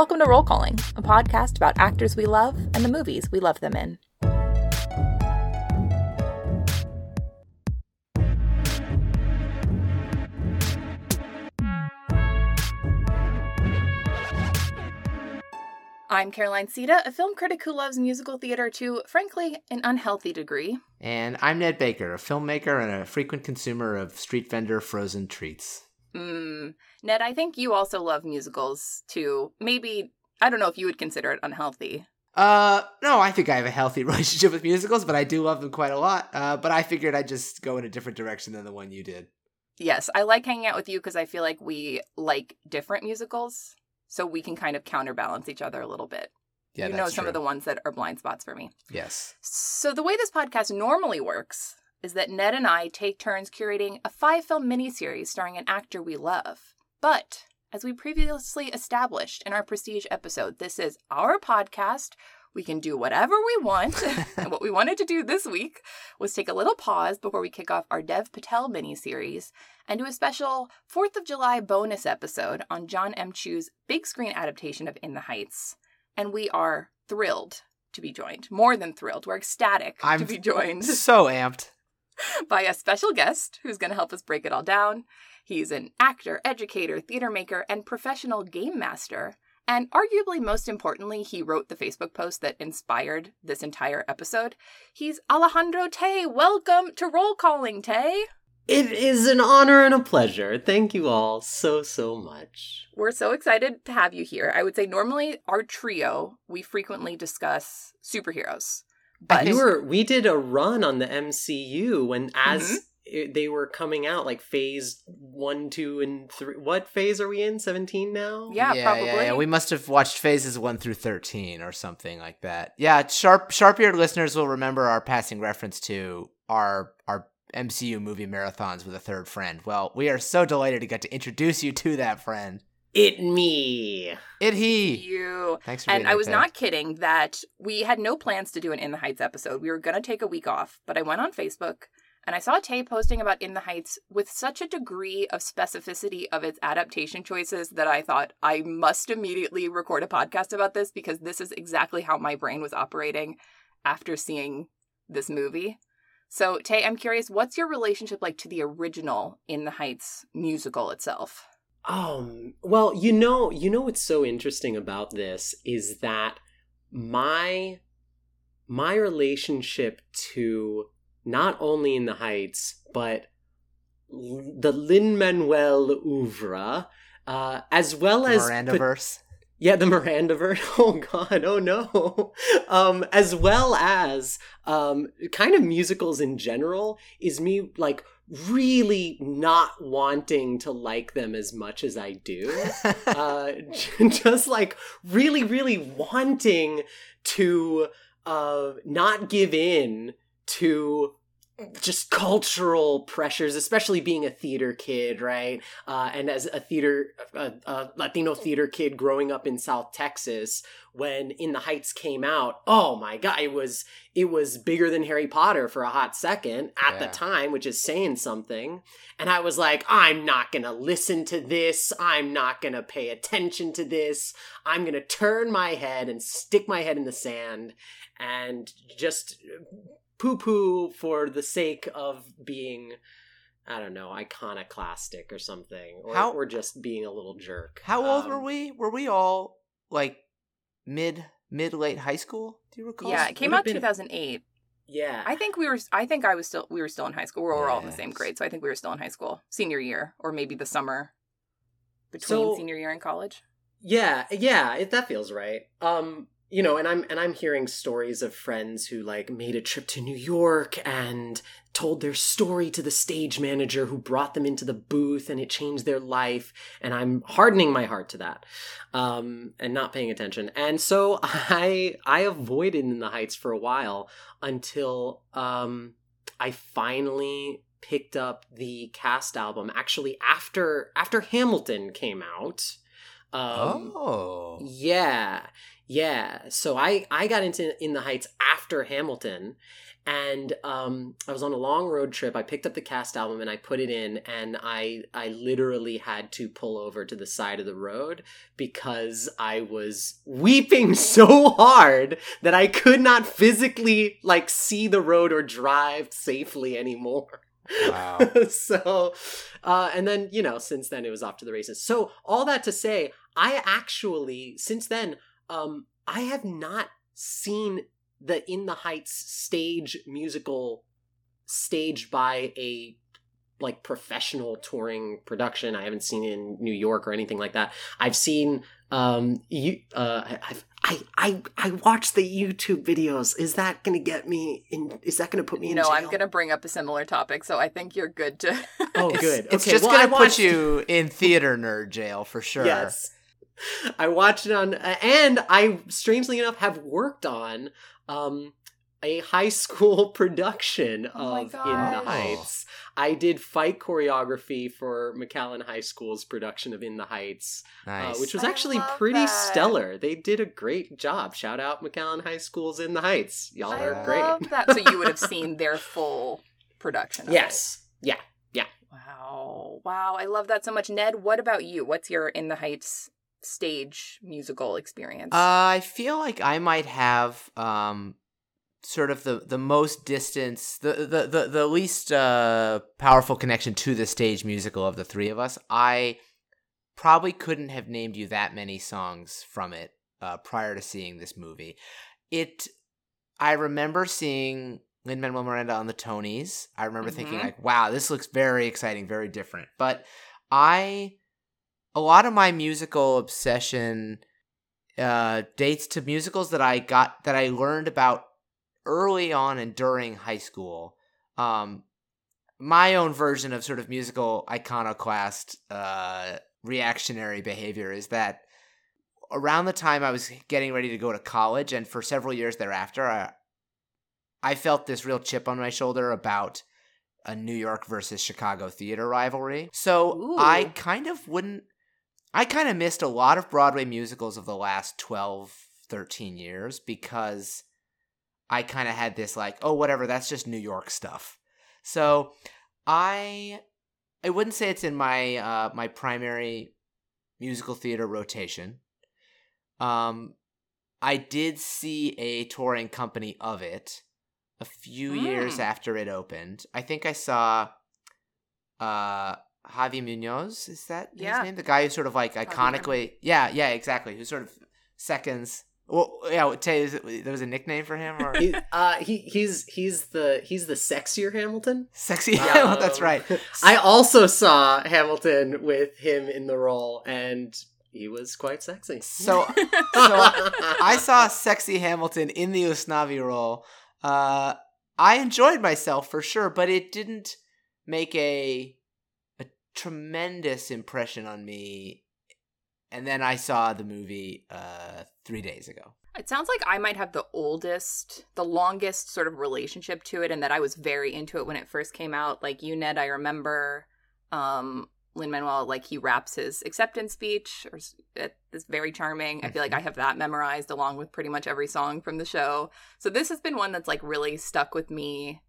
Welcome to Roll Calling, a podcast about actors we love and the movies we love them in. I'm Caroline Siede, a film critic who loves musical theater to, frankly, an unhealthy degree. And I'm Ned Baker, a filmmaker and a frequent consumer of street vendor frozen treats. Mm. Ned, I think you also love musicals too. Maybe, I don't know if you would consider it unhealthy. Uh, no, I think I have a healthy relationship with musicals, but I do love them quite a lot. Uh, but I figured I'd just go in a different direction than the one you did. Yes, I like hanging out with you because I feel like we like different musicals so we can kind of counterbalance each other a little bit. Yeah, you know some of the ones that are blind spots for me. Yes. So the way this podcast normally works is that Ned and I take turns curating a five film miniseries starring an actor we love. But as we previously established in our prestige episode, this is our podcast. We can do whatever we want. and what we wanted to do this week was take a little pause before we kick off our Dev Patel miniseries and do a special 4th of July bonus episode on Jon M. Chu's big screen adaptation of In the Heights. And we are thrilled to be joined, more than thrilled. We're ecstatic I'm to be joined. So amped. by a special guest who's going to help us break it all down. He's an actor, educator, theater maker, and professional game master. And arguably most importantly, he wrote the Facebook post that inspired this entire episode. He's Alejandro Tay. Welcome to Roll Calling, Tay. It is an honor and a pleasure. Thank you all so, so much. We're so excited to have you here. I would say normally our trio, we frequently discuss superheroes. But we were we did a run on the MCU when as mm-hmm. it, they were coming out, like phase one, two, and three. What phase are we in? Seventeen now? Yeah, yeah probably. Yeah, yeah, we must have watched phases one through thirteen or something like that. Yeah, sharp sharp eared listeners will remember our passing reference to our our MCU movie marathons with a third friend. Well, we are so delighted to get to introduce you to that friend. It me. It he. You. Thanks for And I was not kidding that we had no plans to do an In the Heights episode. We were going to take a week off, but I went on Facebook and I saw Tay posting about In the Heights with such a degree of specificity of its adaptation choices that I thought I must immediately record a podcast about this because this is exactly how my brain was operating after seeing this movie. So, Tay, I'm curious, what's your relationship like to the original In the Heights musical itself? Um, well, you know, you know what's so interesting about this is that my my relationship to not only in the Heights but the Lin Manuel oeuvre, uh, as well as Mirandaverse. Yeah, the Mirandaverse. Oh God! Oh no! Um, as well as um, kind of musicals in general is me like really not wanting to like them as much as I do. uh, just like really, really wanting to uh, not give in to just cultural pressures, especially being a theater kid, right? Uh, and as a theater, a, a, Latino theater kid growing up in South Texas, when In the Heights came out, oh my god, it was it was bigger than Harry Potter for a hot second at yeah. the time, which is saying something. And I was like, I'm not gonna listen to this. I'm not gonna pay attention to this. I'm gonna turn my head and stick my head in the sand and just poo poo for the sake of being I don't know, iconoclastic or something, or how, or just being a little jerk. How old um, were we? Were we all like mid mid late high school? Do you recall? Yeah, it came out two thousand eight. Yeah, I think we were. I think I was still. We were still in high school. We were yes. all in the same grade, so I think we were still in high school, senior year, or maybe the summer between so, senior year and college. Yeah, yeah, it, that feels right. Um, you know and i'm and i'm hearing stories of friends who like made a trip to new york and told their story to the stage manager who brought them into the booth and it changed their life. And i'm hardening my heart to that um, and not paying attention. And so i i avoided in the heights for a while until um, i finally picked up the cast album actually after after hamilton came out. Um, oh. yeah Yeah, so I I got into In the Heights after Hamilton, and um, I was on a long road trip. I picked up the cast album and I put it in, and I I literally had to pull over to the side of the road because I was weeping so hard that I could not physically like see the road or drive safely anymore. Wow. so, uh, and then you know, since then it was off to the races. So all that to say, I actually since then um, I have not seen the In the Heights stage musical staged by a like professional touring production. I haven't seen in New York or anything like that. I've seen um you uh I've, I I I watched the YouTube videos. Is that going to get me in is that going to put me in no, jail? I'm going to bring up a similar topic, so I think you're good to. Oh, good. It's Okay, just well, gonna put you in theater nerd jail for sure. Yes. I watched it on, and I strangely enough have worked on um, a high school production Oh of In the. Heights. I did fight choreography for McAllen High School's production of In the Heights, Nice. uh, which was actually pretty that. stellar. They did a great job. Shout out McAllen High School's In the Heights. Y'all I are great. that. So you would have seen their full production. Of Yes. Yeah. Yeah. Wow. Wow. I love that so much. Ned, what about you? What's your In the Heights stage musical experience? Uh, I feel like I might have um sort of the the most distance the the the, the least uh powerful connection to the stage musical of the three of us. I probably couldn't have named you that many songs from it uh prior to seeing this movie. It I remember seeing Lin Manuel Miranda on the Tonys. I remember thinking Mhm. like, wow, this looks very exciting, very different. But I a lot of my musical obsession uh, dates to musicals that I got that I learned about early on and during high school. Um, my own version of sort of musical iconoclast uh, reactionary behavior is that around the time I was getting ready to go to college, and for several years thereafter, I, I felt this real chip on my shoulder about a New York versus Chicago theater rivalry. So I kind of wouldn't. I kind of missed a lot of Broadway musicals of the last 12, 13 years because I kind of had this like, oh, whatever, that's just New York stuff. So I I wouldn't say it's in my uh my primary musical theater rotation. Um I did see a touring company of it a few years Mm. after it opened. I think I saw uh Javi Munoz, is that Yeah. his name? The guy who sort of like Javi iconically Yeah, yeah, exactly. Who sort of seconds well, yeah, Tay, is it, there was a nickname for him or He, uh, he he's he's the he's the sexier Hamilton. sexy? Yeah, that's Um, right. I also saw Hamilton with him in the role, and he was quite sexy. So so I saw sexy Hamilton in the Usnavi role. Uh, I enjoyed myself for sure, but it didn't make a a tremendous impression on me. And then I saw the movie uh, three days ago. It sounds like I might have the oldest, the longest sort of relationship to it, and that I was very into it when it first came out. Like you, Ned, I remember um, Lin Manuel, like he raps his acceptance speech, or it's very charming. I feel like I have that memorized along with pretty much every song from the show. So this has been one that's like really stuck with me.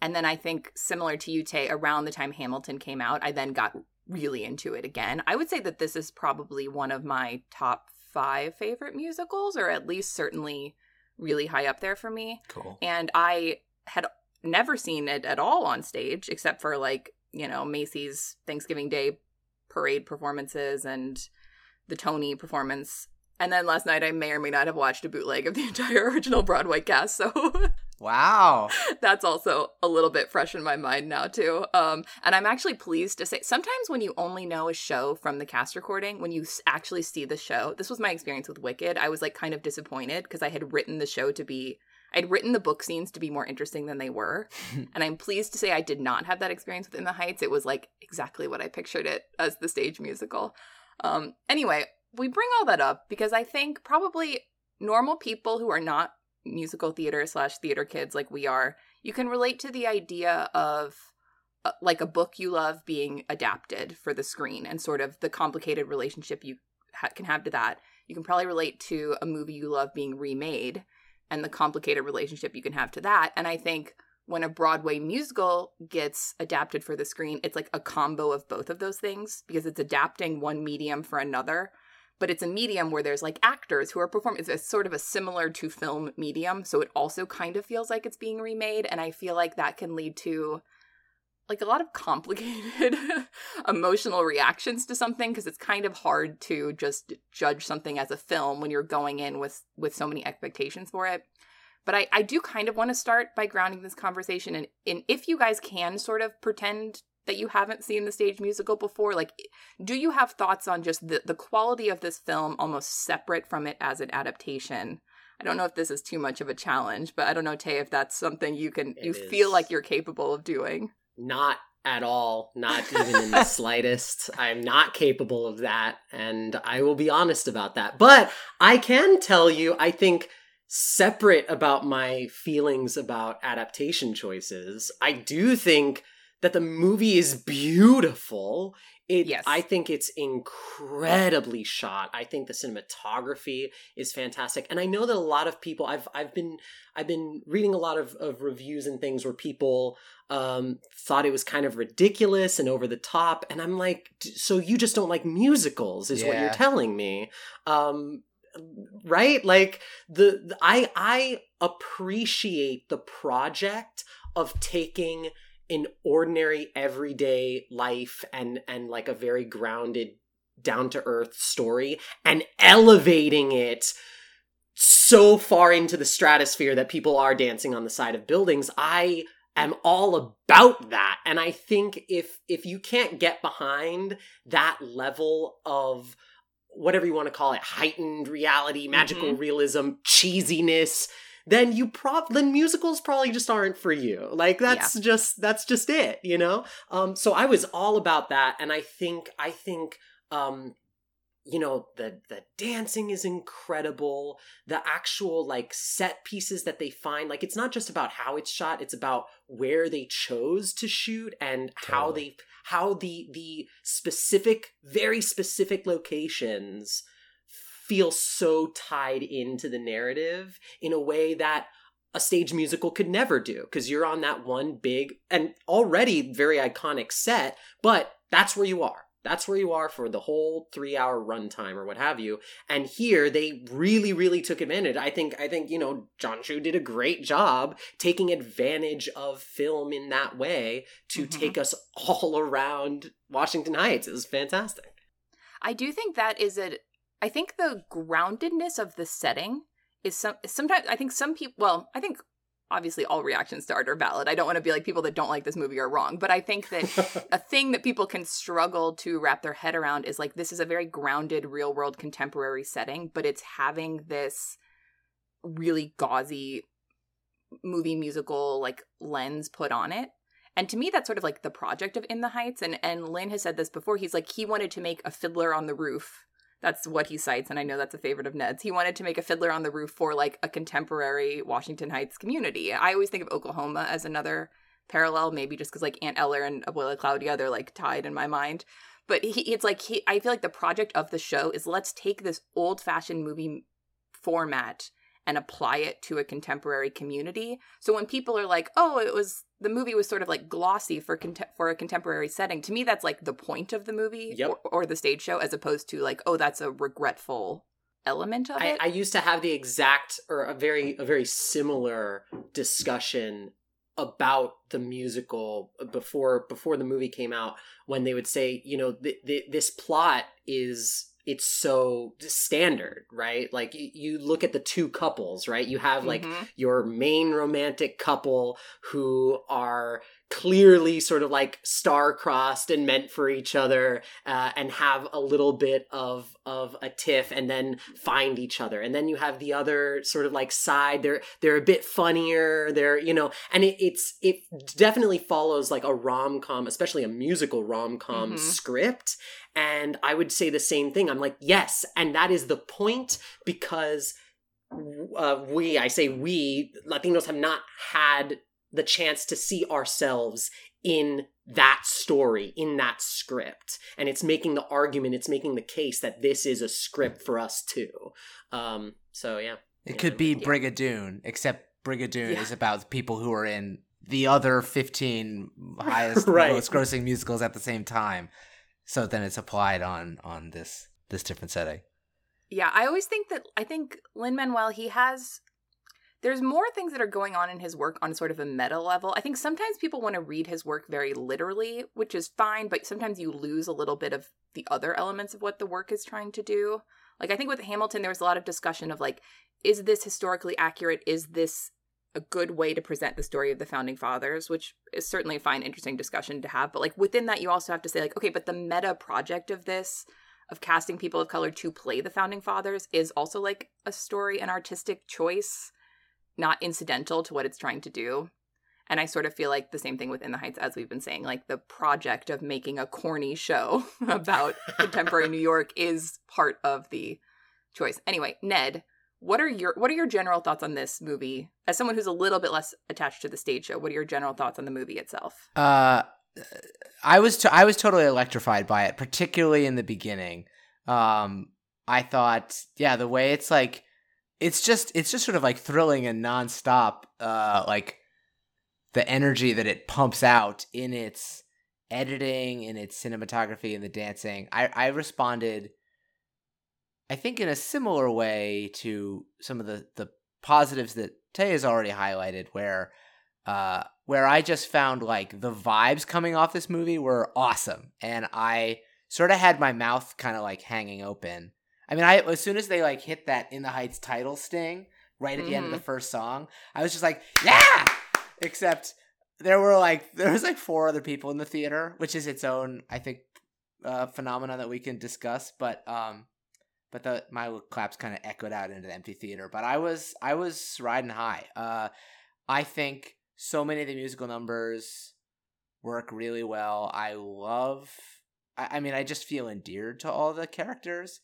And then I think similar to you, Tay, around the time Hamilton came out, I then got really into it again. I would say that this is probably one of my top five favorite musicals, or at least certainly really high up there for me. Cool. And I had never seen it at all on stage, except for like, you know, Macy's Thanksgiving Day parade performances and the Tony performance. And then last night I may or may not have watched a bootleg of the entire original Broadway cast, so Wow. that's also a little bit fresh in my mind now too. Um and i'm actually pleased to say sometimes when you only know a show from the cast recording when you actually see the show this was my experience with wicked i was like kind of disappointed because i had written the show to be i'd written the book scenes to be more interesting than they were. And i'm pleased to say i did not have that experience with in the heights. It was like exactly what i pictured it as the stage musical. Um anyway we bring all that up because i think probably normal people who are not musical theater slash theater kids like we are, you can relate to the idea of uh, like a book you love being adapted for the screen and sort of the complicated relationship you ha- can have to that. you can probably relate to a movie you love being remade and the complicated relationship you can have to that. And I think when a Broadway musical gets adapted for the screen, it's like a combo of both of those things because it's adapting one medium for another. But it's a medium where there's like actors who are performing. It's a, sort of a similar to film medium. So it also kind of feels like it's being remade. And I feel like that can lead to like a lot of complicated emotional reactions to something because it's kind of hard to just judge something as a film when you're going in with with so many expectations for it but i i do kind of want to start by grounding this conversation in, in if you guys can sort of pretend that you haven't seen the stage musical before like do you have thoughts on just the, the quality of this film almost separate from it as an adaptation I don't know if this is too much of a challenge, but I don't know, Tay, if that's something you can it you is. feel like you're capable of doing. Not at all, not even in the slightest. I'm not capable of that, and I will be honest about that. But I can tell you, I think separate about my feelings about adaptation choices, I do think that the movie is beautiful. It, yes. I think it's incredibly shot. I think the cinematography is fantastic, and I know that a lot of people. I've I've been I've been reading a lot of, of reviews and things where people um, thought it was kind of ridiculous and over the top, and I'm like, so you just don't like musicals, is yeah. what you're telling me, um, right? Like the, the I I appreciate the project of taking an ordinary everyday life and and like a very grounded down to earth story and elevating it so far into the stratosphere that people are dancing on the side of buildings i am all about that and i think if if you can't get behind that level of whatever you want to call it heightened reality magical mm-hmm. realism cheesiness then you prob then musicals probably just aren't for you. Like that's yeah. just that's just it, you know? Um so I was all about that and I think I think um you know the the dancing is incredible the actual like set pieces that they find like it's not just about how it's shot it's about where they chose to shoot and totally. how they how the the specific very specific locations feel so tied into the narrative in a way that a stage musical could never do because you're on that one big and already very iconic set, but that's where you are. That's where you are for the whole three hour runtime or what have you. And here they really, really took advantage. I think, I think, you know, Jon Chu did a great job taking advantage of film in that way to mm-hmm. take us all around Washington Heights. It was fantastic. I do think that is a I think the groundedness of the setting is some sometimes I think some people well, I think obviously all reactions to art are valid. I don't want to be like people that don't like this movie are wrong, but I think that a thing that people can struggle to wrap their head around is like this is a very grounded real world contemporary setting, but it's having this really gauzy movie musical like lens put on it. And to me that's sort of like the project of In the Heights and and Lin has said this before. He's like he wanted to make a fiddler on the roof that's what he cites and i know that's a favorite of ned's. He wanted to make a fiddler on the roof for like a contemporary washington heights community. I always think of oklahoma as another parallel maybe just because like aunt eller and abuela claudia they're like tied in my mind. But he, it's like he i feel like the project of the show is let's take this old fashioned movie format and apply it to a contemporary community. So when people are like, "Oh, it was the movie was sort of like glossy for cont- for a contemporary setting," to me that's like the point of the movie yep. or, or, the stage show, as opposed to like, "Oh, that's a regretful element of I, it." I used to have the exact or a very a very similar discussion about the musical before before the movie came out when they would say, you know, th- th- this plot is it's so standard, right? Like you, you look at the two couples, right? You have like mm-hmm. your main romantic couple who are clearly sort of like star-crossed and meant for each other uh, and have a little bit of of a tiff and then find each other and then you have the other sort of like side they're they're a bit funnier they're you know and it, it's it definitely follows like a rom-com especially a musical rom-com mm-hmm. script and i would say the same thing i'm like yes and that is the point because uh, we i say we latinos have not had the chance to see ourselves in that story, in that script. And it's making the argument, it's making the case that this is a script for us too. Um, so yeah. It Yeah. could be Yeah. Brigadoon, except Brigadoon Yeah. is about people who are in the other 15 highest Right. most grossing musicals at the same time. So then it's applied on on this this different setting. Yeah, I always think that I think Lin Manuel he has there's more things that are going on in his work on sort of a meta level. I think sometimes people want to read his work very literally, which is fine, but sometimes you lose a little bit of the other elements of what the work is trying to do. Like I think with Hamilton there was a lot of discussion of like is this historically accurate? Is this a good way to present the story of the founding fathers, which is certainly a fine interesting discussion to have, but like within that you also have to say like okay, but the meta project of this of casting people of color to play the founding fathers is also like a story an artistic choice not incidental to what it's trying to do. And i sort of feel like the same thing within the heights as we've been saying like the project of making a corny show about contemporary new york is part of the choice. Anyway ned what are your what are your general thoughts on this movie as someone who's a little bit less attached to the stage show what are your general thoughts on the movie itself Uh I was t- I was totally electrified by it, particularly in the beginning. Um I thought yeah, the way it's like it's just it's just sort of like thrilling and nonstop uh like the energy that it pumps out in its editing, in its cinematography and the dancing. I I responded I think in a similar way to some of the the positives that Tay has already highlighted where uh where I just found like the vibes coming off this movie were awesome and I sort of had my mouth kind of like hanging open. I mean, I as soon as they like hit that in the heights title sting right at the end of the first song, I was just like, "Yeah!" Except there were like there was like four other people in the theater, which is its own I think uh phenomenon that we can discuss, but um but the my claps kind of echoed out into the empty theater, but I was I was riding high. Uh I think so many of the musical numbers work really well. I love. I, I mean, I just feel endeared to all the characters.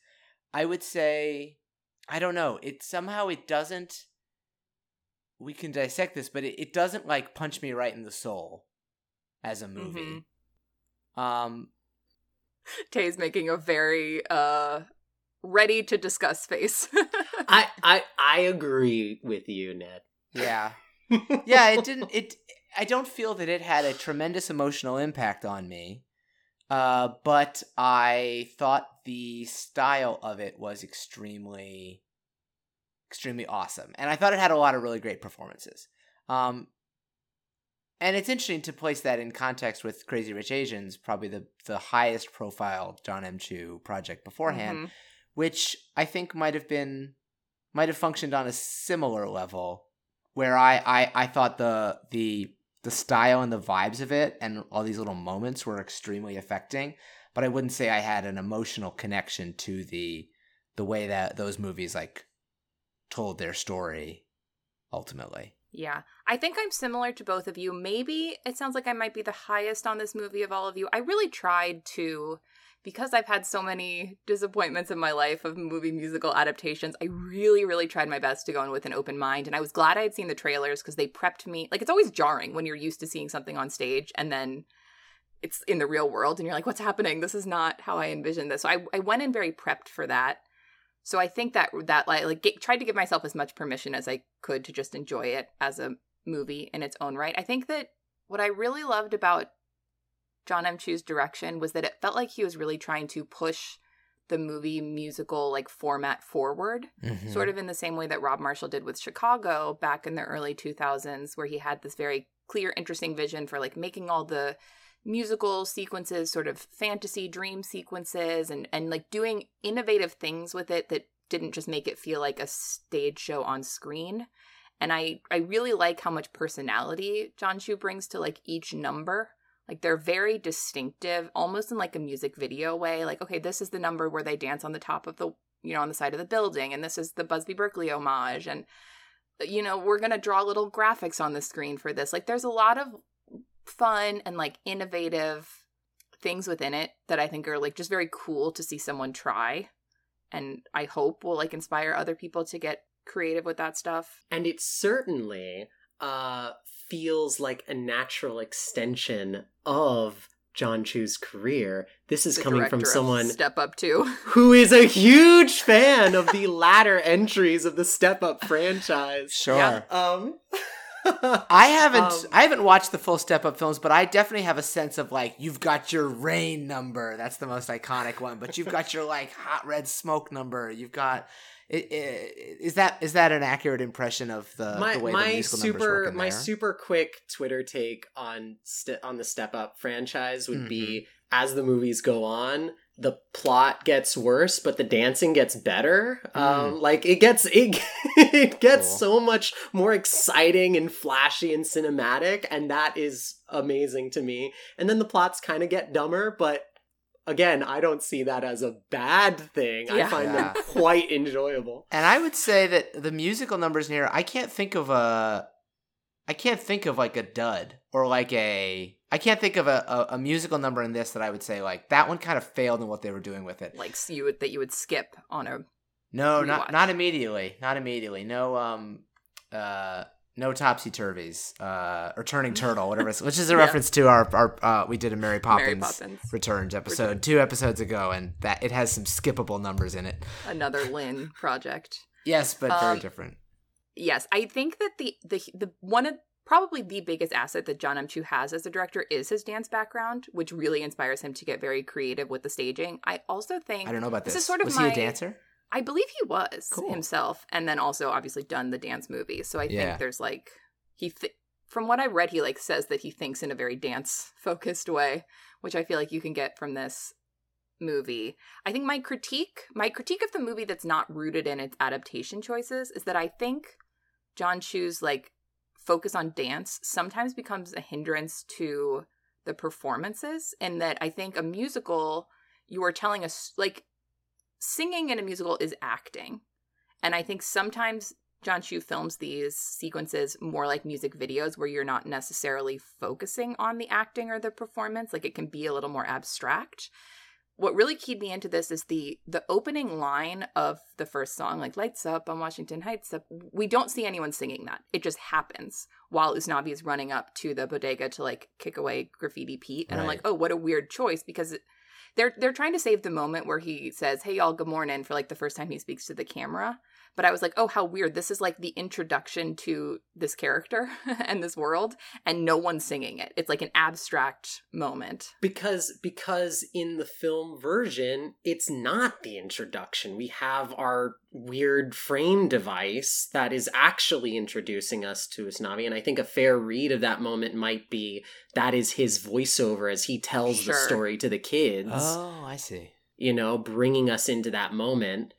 I would say, I don't know. It somehow it doesn't. We can dissect this, but it, it doesn't like punch me right in the soul as a movie. Um, Tay's making a very uh ready to discuss face. I, I I agree with you, Ned. yeah, yeah. It didn't. It. I don't feel that it had a tremendous emotional impact on me. Uh, but I thought the style of it was extremely, extremely awesome, and I thought it had a lot of really great performances. Um, and it's interesting to place that in context with Crazy Rich Asians, probably the the highest profile Jon M. Chu project beforehand, Mhm. Which I think might have been might have functioned on a similar level, where I I, I thought the the the style and the vibes of it and all these little moments were extremely affecting, but I wouldn't say I had an emotional connection to the the way that those movies like told their story ultimately. Yeah. I think I'm similar to both of you. Maybe it sounds like I might be the highest on this movie of all of you. I really tried to because I've had so many disappointments in my life of movie musical adaptations, I really, really tried my best to go in with an open mind. And I was glad I had seen the trailers because they prepped me. Like, it's always jarring when you're used to seeing something on stage and then it's in the real world and you're like, what's happening? This is not how I envisioned this. So I, I went in very prepped for that. So I think that that like, like get, tried to give myself as much permission as I could to just enjoy it as a movie in its own right. I think that what I really loved about Jon M. Chu's direction was that it felt like he was really trying to push the movie musical like format forward, Mm-hmm. sort of in the same way that Rob Marshall did with Chicago back in the early 2000s, where he had this very clear, interesting vision for like making all the musical sequences sort of fantasy dream sequences and and like doing innovative things with it that didn't just make it feel like a stage show on screen. And i i really like how much personality jon chu brings to like each number. Like they're very distinctive almost in like a music video way. Like okay this is the number where they dance on the top of the you know on the side of the building and this is the busby berkeley homage and you know we're gonna draw little graphics on the screen for this. Like there's a lot of fun and like innovative things within it that I think are like just very cool to see someone try. And I hope will like inspire other people to get creative with that stuff. And it certainly, uh, feels like a natural extension of Jon Chu's career. This is The coming from someone Step Up too. who is a huge fan of the latter entries of the Step Up franchise. Sure. Yeah. Um, I haven't Um, I haven't watched the full Step Up films, but I definitely have a sense of like you've got your rain number. That's the most iconic one, but you've got your like hot red smoke number. You've got is that is that an accurate impression of the, my the way the my musical numbers work super in my there? super quick Twitter take on st- on the Step Up franchise would be Mm-hmm. as the movies go on, the plot gets worse, but the dancing gets better. Um, like it gets it, it gets Mm. Cool. so much more exciting and flashy and cinematic, and that is amazing to me. And then the plots kind of get dumber, but. Again, I don't see that as a bad thing. I find Yeah. them quite enjoyable. And I would say that the musical numbers in here, I can't think of a, I can't think of like a dud or like a, I can't think of a, a, a musical number in this that I would say like that one kind of failed in what they were doing with it. like s- you would that you would skip on a No, Rewatch. not not immediately, not immediately. No, um, uh, no topsy turvies, uh, or turning turtle, whatever, it's, which is a Yeah. reference to our our uh, we did a Mary Poppins, Mary Poppins. Returns episode two episodes ago, and that it has some skippable numbers in it. Another Lin project. Yes, but very Um, different. Yes, I think that the the the one of probably the biggest asset that Jon M. Chu has as a director is his dance background, which really inspires him to get very creative with the staging. I also think I don't know about this this. is sort of Was my- he a dancer? I believe he was Cool. himself, and then also obviously done the dance movies. So I Yeah. think there's like he th- from what I read, he like says that he thinks in a very dance focused way, which I feel like you can get from this movie. I think my critique, my critique of the movie that's not rooted in its adaptation choices is that I think Jon Chu's like focus on dance sometimes becomes a hindrance to the performances and that I think a musical you are telling us like singing in a musical is acting. And I think sometimes Jon Chu films these sequences more like music videos where you're not necessarily focusing on the acting or the performance. Like it can be a little more abstract. What really keyed me into this is the the opening line of the first song, like "Lights Up" on Washington Heights. Up. We don't see anyone singing that; it just happens while Usnavi is running up to the bodega to like kick away Graffiti Pete. And I'm like, oh, what a weird choice because it, they're they're trying to save the moment where he says, "Hey y'all, good morning" for like the first time he speaks to the camera. But I was like, "Oh, how weird! This is like the introduction to this character and this world, and no one's singing it. It's like an abstract moment." because because in the film version it's not the introduction we have our weird frame device that is actually introducing us to Usnavi and I think a fair read of that moment might be that is his voiceover as he tells the story to the kids Oh, I see. you know bringing us into that moment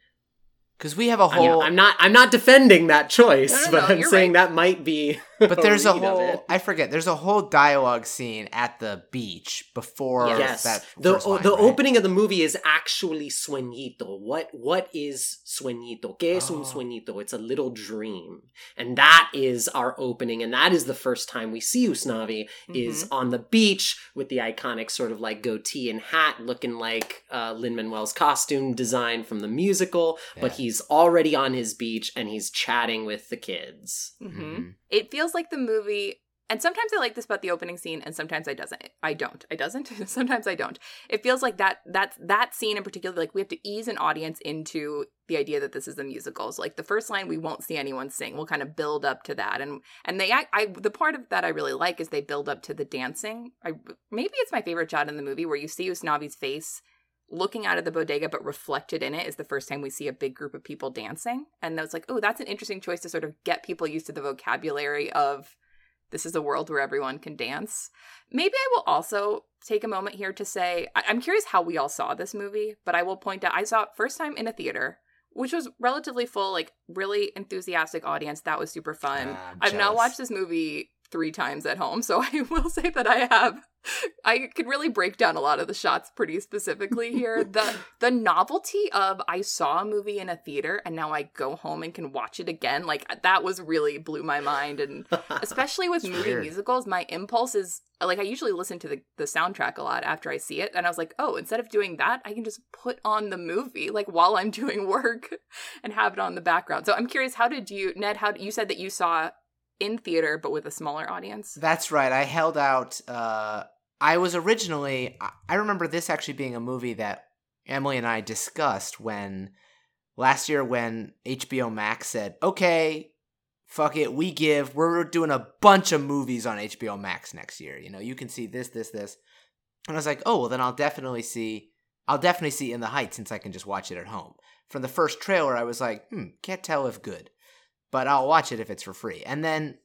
Because we have a whole. I'm not I'm not defending that choice No, no, but no, I'm saying right. that might be but there's a read whole. I forget. There's a whole dialogue scene at the beach before Yes, that. the first line, the right? opening of the movie is actually sueñito. What what is sueñito? ¿Qué es un Oh. sueñito? It's a little dream, and that is our opening, and that is the first time we see Usnavi is Mm-hmm. on the beach with the iconic sort of like goatee and hat, looking like uh, Lin Manuel's costume design from the musical. But Yeah. He's already on his beach and he's chatting with the kids. hmm Mhm. It feels like the movie, and sometimes I like this about the opening scene, and sometimes I doesn't. I don't. I doesn't. sometimes I don't. It feels like that that that scene in particular, like we have to ease an audience into the idea that this is a musical. So like the first line, we won't see anyone sing. We'll kind of build up to that, and and they, I, I the part of that I really like is they build up to the dancing. I maybe it's my favorite shot in the movie where you see Usnavi's face looking out of the bodega but reflected in it is the first time we see a big group of people dancing. And that's like oh that's an interesting choice to sort of get people used to the vocabulary of this is a world where everyone can dance. Maybe i will also take a moment here to say I- i'm curious how we all saw this movie but i will point out i saw it first time in a theater which was relatively full like really enthusiastic audience. That was super fun. I'm i've now watched this movie three times at home so i will say that i have I could really break down a lot of the shots pretty specifically here. the The novelty of I saw a movie in a theater and now I go home and can watch it again, like that was really blew my mind. And especially with movie weird. musicals, my impulse is like I usually listen to the, the soundtrack a lot after I see it, and I was like, oh, instead of doing that, I can just put on the movie like while I'm doing work and have it on the background. So I'm curious, how did you, Ned? How you said that you saw in theater but with a smaller audience. That's right. I held out. Uh, I was originally. I- remember this actually being a movie that Emily and I discussed when last year when HBO Max said, "Okay, fuck it, we give. We're doing a bunch of movies on HBO Max next year. You know, you can see this, this, this." And I was like, "Oh, well, then I'll definitely see. I'll definitely see In the Heights since I can just watch it at home." From the first trailer, I was like, "Hmm, can't tell if good." But I'll watch it if it's for free. And then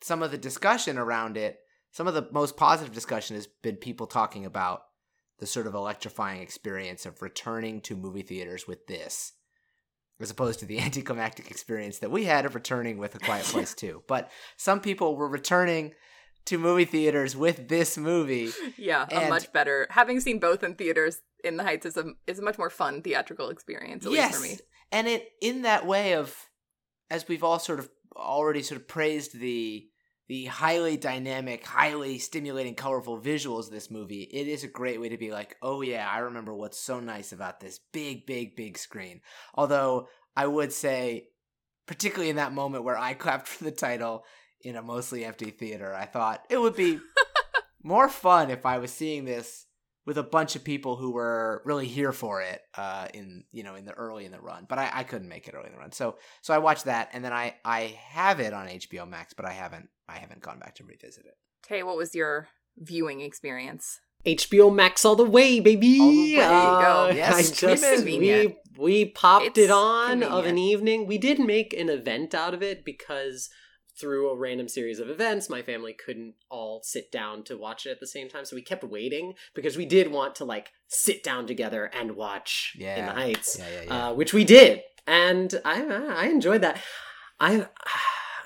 some of the discussion around it, some of the most positive discussion has been people talking about the sort of electrifying experience of returning to movie theaters with this, as opposed to the anticlimactic experience that we had of returning with A Quiet Place 2. But some people were returning to movie theaters with this movie. Yeah, a much better. Having seen both in theaters, In the Heights is a is a much more fun theatrical experience, at least for me. And it in that way of as we've all sort of already sort of praised the the highly dynamic, highly stimulating, colorful visuals of this movie, it is a great way to be like, oh yeah, I remember what's so nice about this big, big, big screen. Although I would say, particularly in that moment where I clapped for the title in a mostly empty theater, I thought it would be more fun if I was seeing this with a bunch of people who were really here for it uh, in you know in the early in the run, but I, I couldn't make it early in the run. So so I watched that, and then I I have it on HBO Max, but I haven't I haven't gone back to revisit it. Tay, what was your viewing experience? HBO Max all the way, baby. All the way. There you go. Uh, Yes, I just we we popped It's it on of an evening. We did make an event out of it because through a random series of events, my family couldn't all sit down to watch it at the same time, so we kept waiting because we did want to like sit down together and watch In Yeah. the Heights, Yeah, yeah, yeah. uh, which we did, and I I enjoyed that. I.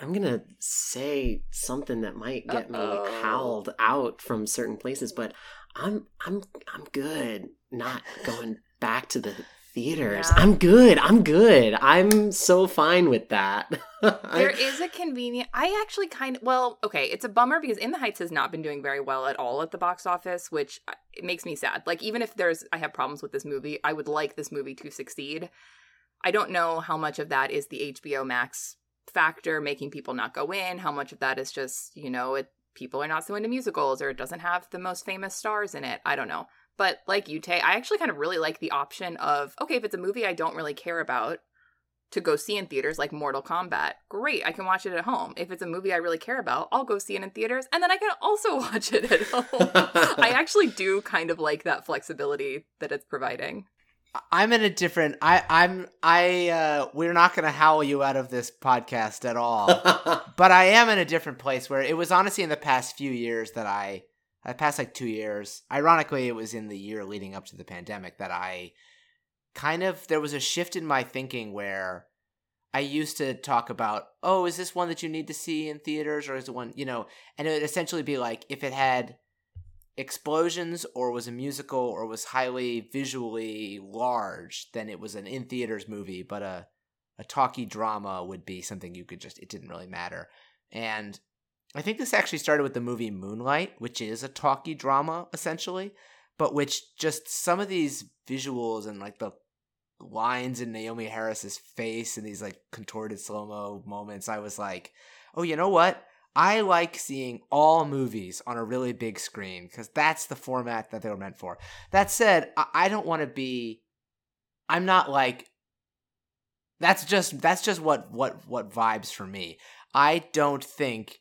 I'm gonna say something that might get Uh-oh. me howled out from certain places, but I'm I'm I'm good not going back to the theaters. Yeah. I'm good. I'm good. I'm so fine with that. there is a convenient. I actually kind of well, okay. It's a bummer because In the Heights has not been doing very well at all at the box office, which uh, it makes me sad. Like even if there's I have problems with this movie, I would like this movie to succeed. I don't know how much of that is the HBO Max factor making people not go in. How much of that is just you know it people are not so into musicals or it doesn't have the most famous stars in it. I don't know. But like you, Tay, I actually kind of really like the option of okay, if it's a movie I don't really care about, to go see in theaters like Mortal Kombat, great, I can watch it at home. If it's a movie I really care about, I'll go see it in theaters and then I can also watch it at home. I actually do kind of like that flexibility that it's providing. I'm in a different. I I'm I. uh We're not gonna howl you out of this podcast at all. but I am in a different place where it was honestly in the past few years that I, the past like two years, ironically, it was in the year leading up to the pandemic that I kind of, there was a shift in my thinking where I used to talk about, oh, is this one that you need to see in theaters or is it one, you know, and it would essentially be like if it had explosions or was a musical or was highly visually large, then it was an in theaters movie, but a a talky drama would be something you could just it didn't really matter. And I think this actually started with the movie Moonlight, which is a talky drama essentially, but which just some of these visuals and like the lines in Naomie Harris's face and these like contorted slow-mo moments, I was like, "Oh, you know what? I like seeing all movies on a really big screen because that's the format that they were meant for. That said, I, don't want to be. I'm not like. That's just that's just what what what vibes for me. I don't think,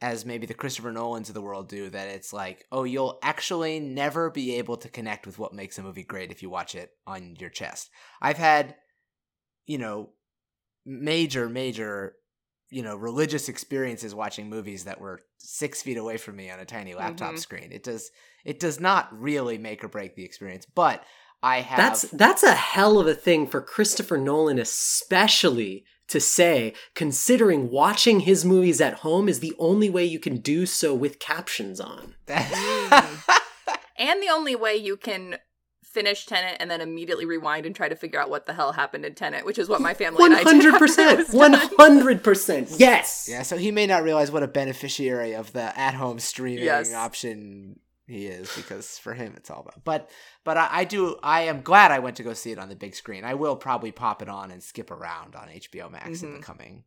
as maybe the Christopher Nolans of the world do, that it's like, oh, you'll actually never be able to connect with what makes a movie great if you watch it on your chest. I've had, you know, major major you know religious experiences watching movies that were six feet away from me on a tiny laptop Mhm. screen it does it does not really make or break the experience but i have That's that's a hell of a thing for Christopher Nolan especially to say considering watching his movies at home is the only way you can do so with captions on. And the only way you can finish Tenet and then immediately rewind and try to figure out what the hell happened in Tenet, which is what my family One and I did hundred after it percent. was One done. hundred percent. Yes. yeah so he may not realize what a beneficiary of the at-home streaming Yes. option he is because for him it's all about but but I, I do i am glad i went to go see it on the big screen i will probably pop it on and skip around on hbo max in the Mhm. coming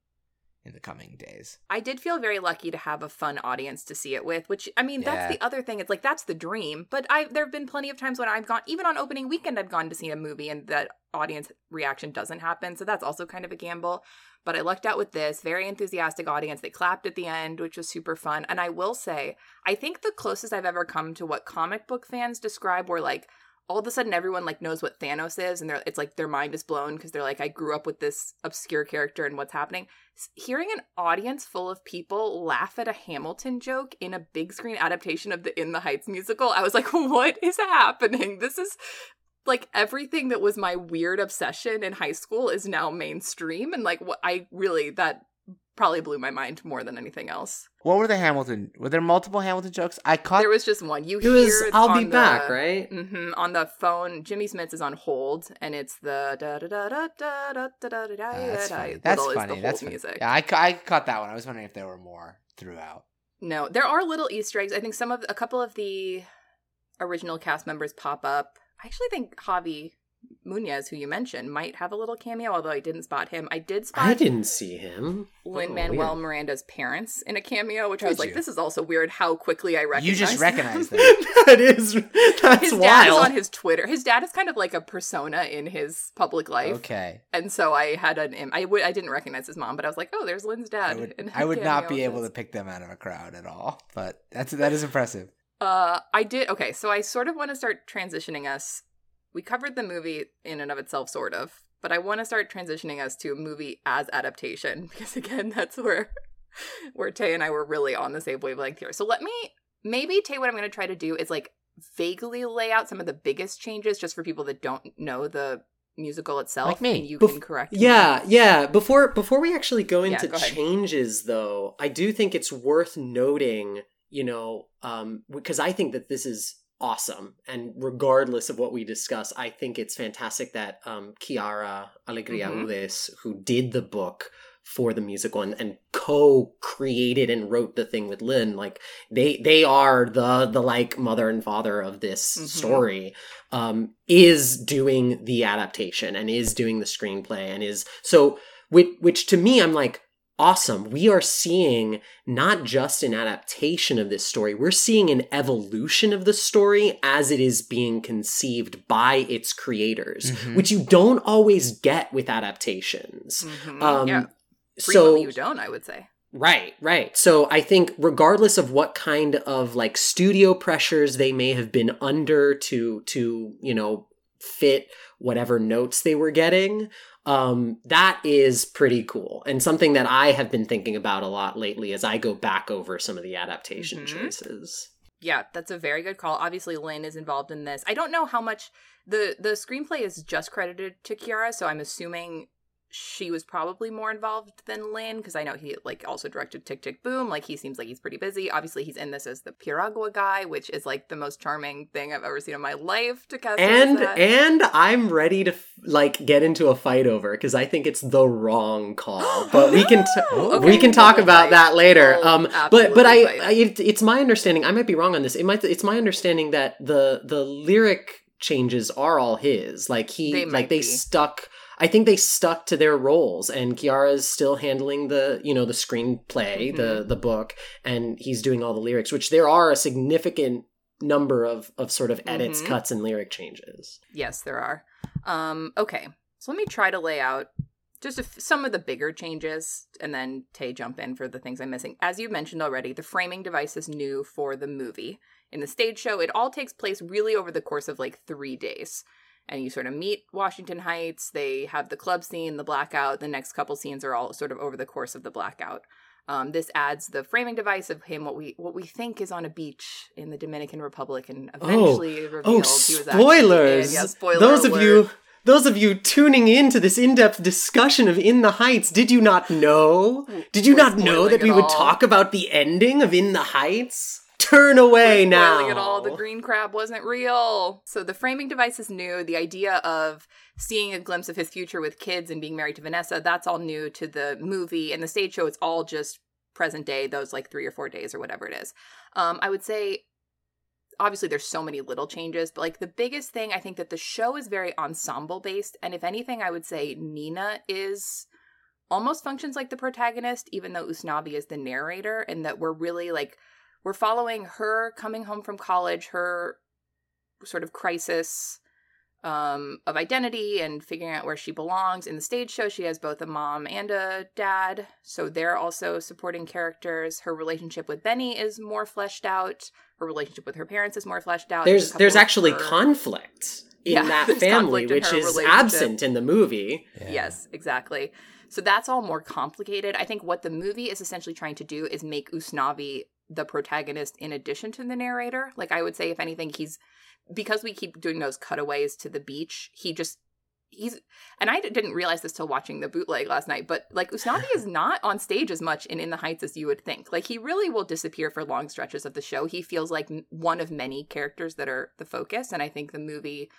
in the coming days. I did feel very lucky to have a fun audience to see it with, which I mean, Yeah. that's the other thing. It's like that's the dream. But I there have been plenty of times when I've gone even on opening weekend I've gone to see a movie and that audience reaction doesn't happen. So that's also kind of a gamble. But I lucked out with this very enthusiastic audience. They clapped at the end, which was super fun. And I will say, I think the closest I've ever come to what comic book fans describe were like all of a sudden everyone like knows what Thanos is and they're it's like their mind is blown because they're like I grew up with this obscure character and what's happening. Hearing an audience full of people laugh at a Hamilton joke in a big screen adaptation of the In the Heights musical, I was like, what is happening? This is like everything that was my weird obsession in high school is now mainstream and like what I really that probably blew my mind more than anything else. What were the Hamilton? Were there multiple Hamilton jokes? I caught. There was just one. You It hear was it I'll on be the- back, right? hmm On the phone, Jimmy Smith is on hold, and it's the da da da da da da da da da da. Ah, that's funny. That's little is the funny. That's funny. music. Yeah, I, I caught that one. I was wondering if there were more throughout. No, there are little Easter eggs. I think some of a couple of the original cast members pop up. I actually think Javi Muñoz, who you mentioned, might have a little cameo, although I didn't spot him. I did spot I didn't see him. Lin Oh, Manuel weird. Miranda's parents in a cameo, which I was Did like, you? this is also weird how quickly I recognize You just them. recognized them. that is that's his dad is on his Twitter. His dad is kind of like a persona in his public life. Okay. And so I had an im- I would I didn't recognize his mom, but I was like, oh, there's Lin's I dad. would, in I would not be able to pick them out of a crowd at all, but that's that is impressive. Uh, I did. Okay, so I sort of want to start transitioning us. We covered the movie in and of itself, sort of, but I want to start transitioning us to a movie as adaptation because again, that's where where Tay and I were really on the same wavelength here. So let me maybe Tay. What I'm going to try to do is like vaguely lay out some of the biggest changes, just for people that don't know the musical itself. Like me. and you Bef- can correct. me. Yeah, yeah. Before before we actually go Yeah, into go changes though, I do think it's worth noting, you know, um because I think that this is awesome and regardless of what we discuss, I think it's fantastic that um Quiara Alegria Mhm. Hudes, who did the book for the musical and, and co-created and wrote the thing with Lin, like they they are the the like mother and father of this Mhm. story um, is doing the adaptation and is doing the screenplay and is so which, which to me i'm like awesome we are seeing not just an adaptation of this story we're seeing an evolution of the story as it is being conceived by its creators Mhm. which you don't always get with adaptations Mhm. um, yeah. so you don't. I would say. Right, right. So I think regardless of what kind of like studio pressures they may have been under to to, you know, fit whatever notes they were getting, um that is pretty cool and something that I have been thinking about a lot lately as I go back over some of the adaptation Mhm. choices. Yeah, that's a very good call. Obviously, Lin is involved in this. I don't know how much the the screenplay is just credited to Quiara, so I'm assuming she was probably more involved than Lin because I know he like also directed Tick Tick Boom. Like he seems like he's pretty busy. Obviously, he's in this as the Piragua guy, which is like the most charming thing I've ever seen in my life. To cast And and I'm ready to like get into a fight over because I think it's the wrong call. But we can t- Oh, we can talk about fight. that later. We'll Um, but but I, I it, it's my understanding. I might be wrong on this. It might it's my understanding that the the lyric changes are all his. Like he They like they be. stuck. I think they stuck to their roles, and Quiara's still handling the you know the screenplay, the Mm-hmm. the book, and he's doing all the lyrics. Which there are a significant number of of sort of edits, Mhm. cuts, and lyric changes. Yes, there are. Um, okay, so let me try to lay out just a f- some of the bigger changes, and then Tay jump in for the things I'm missing. As you mentioned already, the framing device is new for the movie. In the stage show, it all takes place really over the course of like three days. And you sort of meet Washington Heights. They have the club scene, the blackout. The next couple scenes are all sort of over the course of the blackout. Um, this adds the framing device of him, what we what we think is on a beach in the Dominican Republic, and eventually revealed Oh, he was actually in. spoilers! Yeah, spoiler those of alert. you, those of you tuning in to this in-depth discussion of In the Heights, did you not know? Did you We're not know that we would all. talk about the ending of In the Heights? Turn away We're now. it all. The green crab wasn't real. So the framing device is new. The idea of seeing a glimpse of his future with kids and being married to Vanessa, that's all new to the movie. And the stage show, it's all just present day, those like three or four days or whatever it is. Um, I would say obviously there's so many little changes, but like the biggest thing I think that the show is very ensemble based. And if anything, I would say Nina is almost functions like the protagonist, even though Usnavi is the narrator, and that we're really like we're following her coming home from college, her sort of crisis um, of identity and figuring out where she belongs. In the stage show, she has both a mom and a dad, so they're also supporting characters. Her relationship with Benny is more fleshed out. Her relationship with her parents is more fleshed out. There's a there's actually her- conflict in Yeah, that family, in which is absent in the movie. Yeah. Yes, exactly. So that's all more complicated. I think what the movie is essentially trying to do is make Usnavi the protagonist in addition to the narrator. Like I would say if anything he's because we keep doing those cutaways to the beach, he just he's and I didn't realize this till watching the bootleg last night, but like Usnavi is not on stage as much in In the Heights as you would think. Like he really will disappear for long stretches of the show. He feels like one of many characters that are the focus and I think the movie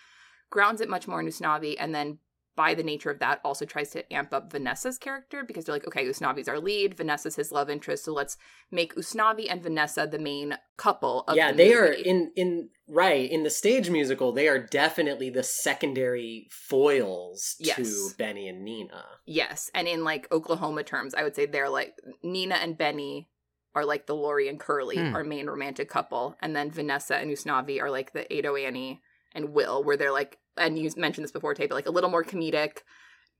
grounds it much more in Usnavi and then by the nature of that also tries to amp up Vanessa's character because they're like, okay, Usnavi's our lead, Vanessa's his love interest, so let's make Usnavi and Vanessa the main couple of yeah, the they are in in right in the stage musical. They are definitely the secondary foils to Benny and Nina. Yes, and in like Oklahoma terms, I would say they're like Nina and Benny are like the Laurey and Curly, Hmm. our main romantic couple, and then Vanessa and Usnavi are like the Ado Annie and Will, where they're like, and you mentioned this before, Tay, but like a little more comedic,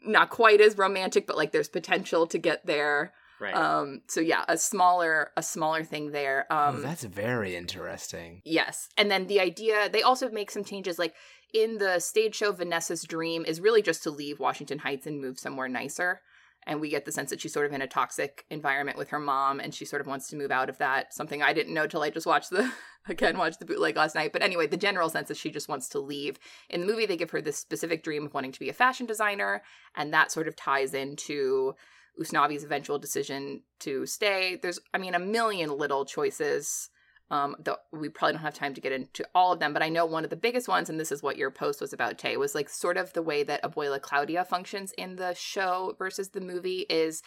not quite as romantic, but like there's potential to get there. Right. Um, so yeah, a smaller, a smaller thing there. oh, Um, that's very interesting. Yes. And then the idea, they also make some changes. Like in the stage show, Vanessa's dream is really just to leave Washington Heights and move somewhere nicer. And we get the sense that she's sort of in a toxic environment with her mom and she sort of wants to move out of that. Something I didn't know till I just watched the, again, watched the bootleg last night. But anyway, the general sense is she just wants to leave. In the movie, they give her this specific dream of wanting to be a fashion designer. And that sort of ties into Usnavi's eventual decision to stay. There's, I mean, a million little choices. Um, though we probably don't have time to get into all of them, but I know one of the biggest ones, and this is what your post was about, Tay, was like sort of the way that Abuela Claudia functions in the show versus the movie is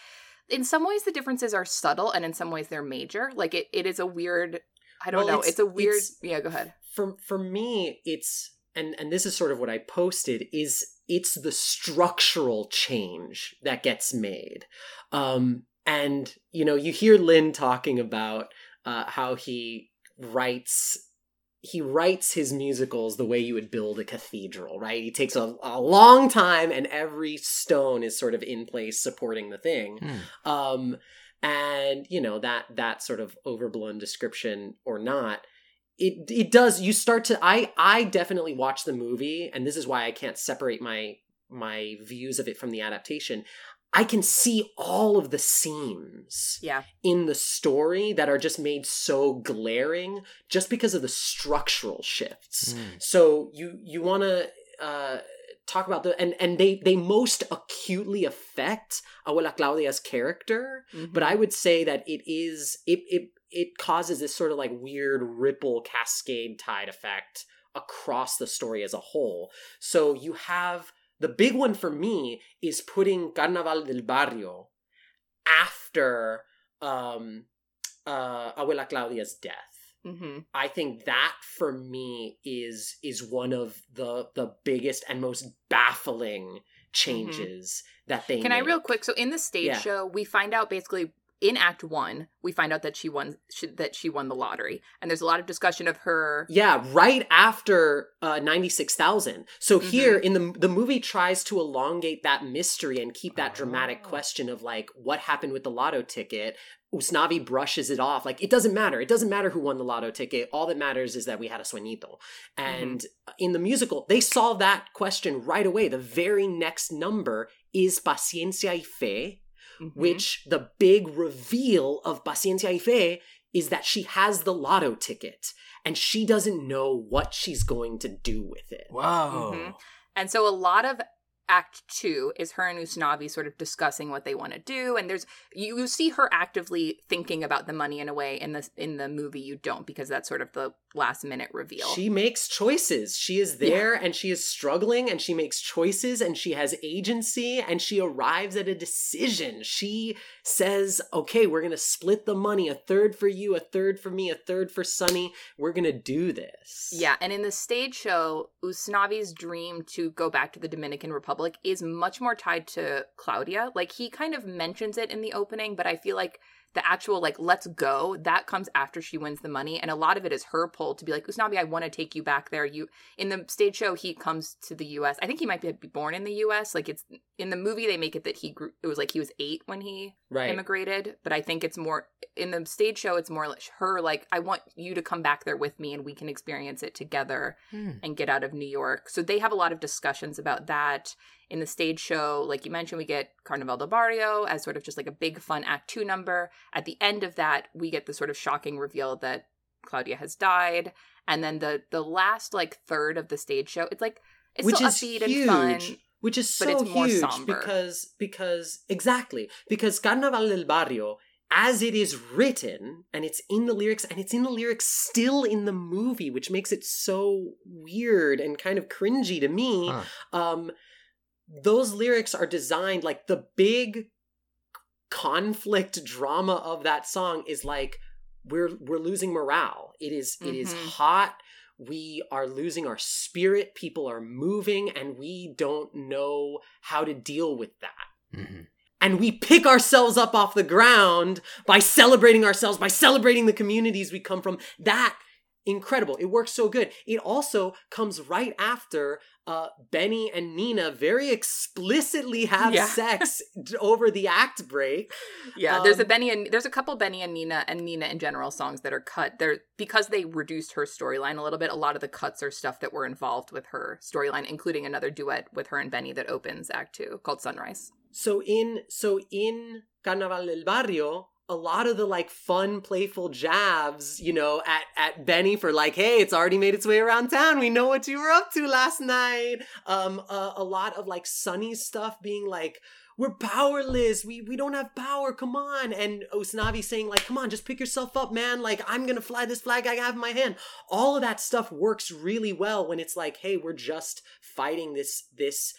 in some ways the differences are subtle and in some ways they're major. Like it, it is a weird I don't Well, know. it's- It's, a weird it's- yeah, go ahead. for for me it's and and this is sort of what i posted is it's the structural change that gets made um and you know you hear lin talking about uh how he writes he writes his musicals the way you would build a cathedral right? He takes a, a long time and every stone is sort of in place supporting the thing. Hmm. um and you know that that sort of overblown description or not it it does you start to i i definitely watch the movie and this is why i can't separate my my views of it from the adaptation i can see all of the seams Yeah. in the story that are just made so glaring just because of the structural shifts Hmm. so you you want to uh talk about the and and they they most acutely affect abuela claudia's character Mhm. but i would say that it is it it it causes this sort of like weird ripple cascade tide effect across the story as a whole so you have the big one for me is putting carnaval del barrio after um uh abuela claudia's death Mhm. I think that for me is is one of the the biggest and most baffling changes that they Can I real quick? So in the stage Yeah. show, we find out basically in Act One, we find out that she won she, that she won the lottery, and there's a lot of discussion of her. Yeah, right after uh, ninety six thousand. So Mhm. here in the the movie tries to elongate that mystery and keep that dramatic Oh. question of like what happened with the lotto ticket. Usnavi brushes it off like it doesn't matter. It doesn't matter who won the lotto ticket. All that matters is that we had a sueñito. And in the musical, they solve that question right away. The very next number is Paciencia y Fe, Mhm. which the big reveal of Paciencia y Fe is that she has the lotto ticket and she doesn't know what she's going to do with it. Whoa. Mhm. And so a lot of Act Two is her and Usnavi sort of discussing what they want to do, and there's you, you see her actively thinking about the money in a way in the in the movie you don't because that's sort of the last minute reveal. She makes choices. She is there and she is struggling and she makes choices and she has agency and she arrives at a decision. She says, okay, we're going to split the money a third for you, a third for me, a third for Sunny. We're going to do this. Yeah, and in the stage show, Usnavi's dream to go back to the Dominican Republic Republic is much more tied to Claudia. Like he kind of mentions it in the opening, but I feel like the actual like let's go that comes after she wins the money and a lot of it is her pull to be like usnavi i want to take you back there. You in the stage show he comes to the us i think he might be born in the us like it's in the movie they make it that he grew it was like he was eight when he Right. immigrated but i think it's more in the stage show it's more like her like i want you to come back there with me and we can experience it together Hmm. and get out of new york so they have a lot of discussions about that in the stage show like you mentioned we get carnaval del barrio as sort of just like a big fun act two number at the end of that we get the sort of shocking reveal that claudia has died and then the the last like third of the stage show it's like it's which still is upbeat huge. and fun Which is but so it's more huge somber. because because exactly because Carnaval del Barrio as it is written and it's in the lyrics and it's in the lyrics still in the movie which makes it so weird and kind of cringy to me Huh. um those lyrics are designed like the big conflict drama of that song is like we're we're losing morale it is it is Mhm. hot we are losing our spirit people are moving and we don't know how to deal with that Mhm. and we pick ourselves up off the ground by celebrating ourselves by celebrating the communities we come from that incredible it works so good it also comes right after uh benny and nina very explicitly have Yeah. sex over the act break Yeah, there's a Um, Benny and there's a couple Benny and Nina and Nina in general songs that are cut. They're because they reduced her storyline a little bit. A lot of the cuts are stuff that were involved with her storyline, including another duet with her and Benny that opens Act Two called Sunrise. so in so in carnaval del barrio a lot of the like fun playful jabs you know at at benny for like hey it's already made its way around town. We know what you were up to last night. Um a lot of like sunny stuff being like we're powerless. We we don't have power. Come on. And usnavi saying like come on just pick yourself up man. Like i'm gonna fly this flag i have in my hand. All of that stuff works really well when it's like hey we're just fighting this this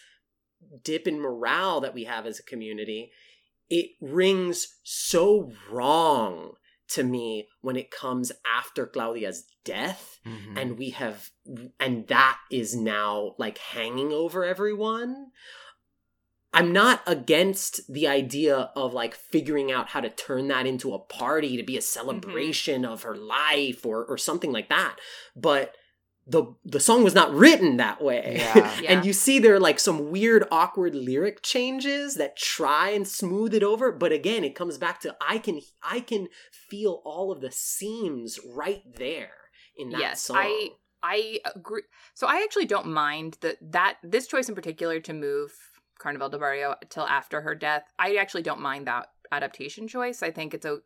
dip in morale that we have as a community, it rings so wrong to me when it comes after Claudia's death Mhm. and we have and that is now like hanging over everyone. I'm not against the idea of like figuring out how to turn that into a party to be a celebration of her life or or something like that. But the the song was not written that way. Yeah. Yeah. and you see there are like some weird awkward lyric changes that try and smooth it over, but again it comes back to I can I can feel all of the seams right there in that Yes, song. I I agree. So I actually don't mind that that this choice in particular to move Carnival de Barrio till after her death. I actually don't mind that adaptation choice. I think it's a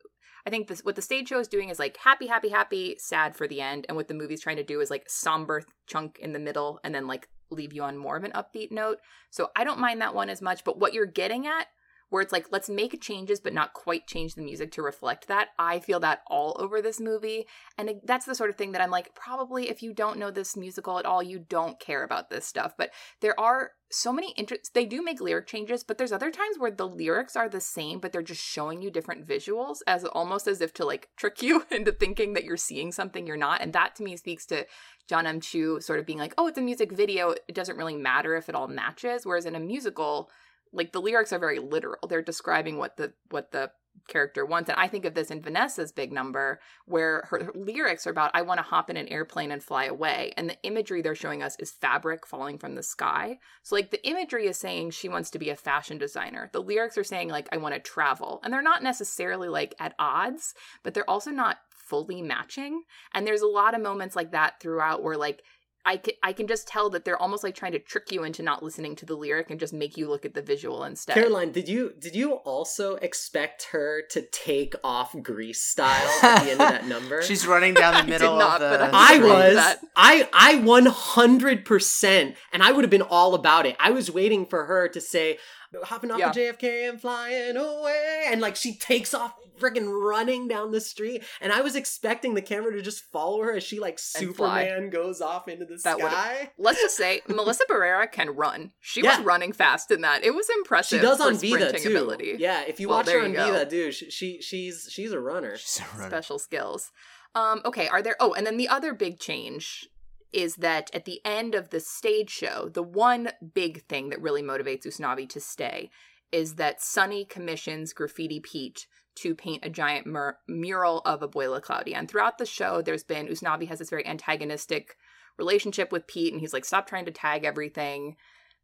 I think this what the stage show is doing is like happy, happy, happy, sad for the end, and what the movie's trying to do is like somber chunk in the middle, and then like leave you on more of an upbeat note. So I don't mind that one as much. But what you're getting at, where it's like let's make changes but not quite change the music to reflect that, I feel that all over this movie, and that's the sort of thing that I'm like probably if you don't know this musical at all, you don't care about this stuff. But there are so many interest they do make lyric changes but there's other times where the lyrics are the same but they're just showing you different visuals as almost as if to like trick you into thinking that you're seeing something you're not and that to me speaks to jon m. Chu sort of being like oh it's a music video it doesn't really matter if it all matches whereas in a musical like the lyrics are very literal they're describing what the what the character wants and i think of this in vanessa's big number where her, her lyrics are about i want to hop in an airplane and fly away and the imagery they're showing us is fabric falling from the sky. So like the imagery is saying she wants to be a fashion designer. The lyrics are saying like i want to travel and they're not necessarily like at odds but they're also not fully matching. And there's a lot of moments like that throughout where like I can, I can just tell that they're almost like trying to trick you into not listening to the lyric and just make you look at the visual instead. Caroline, did you did you also expect her to take off Grease style at the end of that number? She's running down I the did middle not, of the. but I was. I I 100% and I would have been all about it. I was waiting for her to say hopping off Yeah. the JFK and flying away and like she takes off freaking running down the street and I was expecting the camera to just follow her as she like Superman goes off into the That would've- sky. Let's just say Melissa Barrera can run. She Yeah. was running fast in that. It was impressive. She does on Vida too. Ability. Yeah, if you Well, watch her on you go. Vida, dude, she, she she's she's a runner. She's a runner. Special skills. Um, okay, are there oh, and then the other big change is that at the end of the stage show, the one big thing that really motivates Usnavi to stay is that Sunny commissions Graffiti Pete to paint a giant mur- mural of Abuela Claudia. And throughout the show, there's been Usnavi has this very antagonistic relationship with Pete, and he's like, stop trying to tag everything.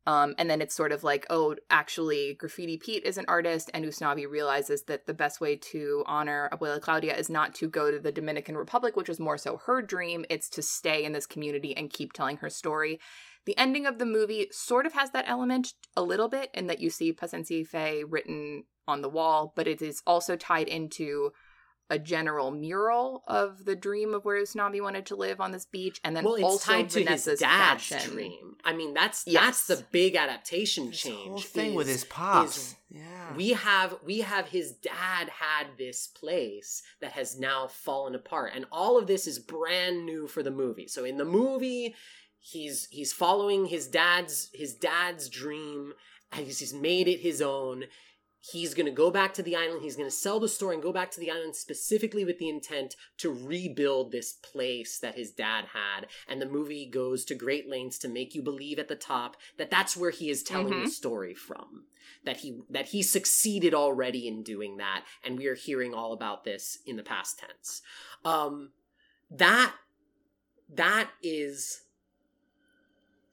Um, and then it's sort of like, oh, actually, Graffiti Pete is an artist, and Usnavi realizes that the best way to honor Abuela Claudia is not to go to the Dominican Republic, which was more so her dream. It's to stay in this community and keep telling her story. The ending of the movie sort of has that element a little bit in that you see Paciencia Fe written on the wall, but it is also tied into a general mural of the dream of where Usnavi wanted to live on this beach, and then well, it's also tied to Vanessa's his dad's fashion. dream. I mean, that's Yes. that's the big adaptation This change. whole thing with his pops. is yeah. we have we have his dad had this place that has now fallen apart and all of this is brand new for the movie so in the movie he's he's following his dad's his dad's dream and he's, he's made it his own he's going to go back to the island. He's going to sell the store and go back to the island specifically with the intent to rebuild this place that his dad had. And the movie goes to great lengths to make you believe at the top that that's where he is telling Mhm. the story from that he that he succeeded already in doing that. And we are hearing all about this in the past tense. Um that that is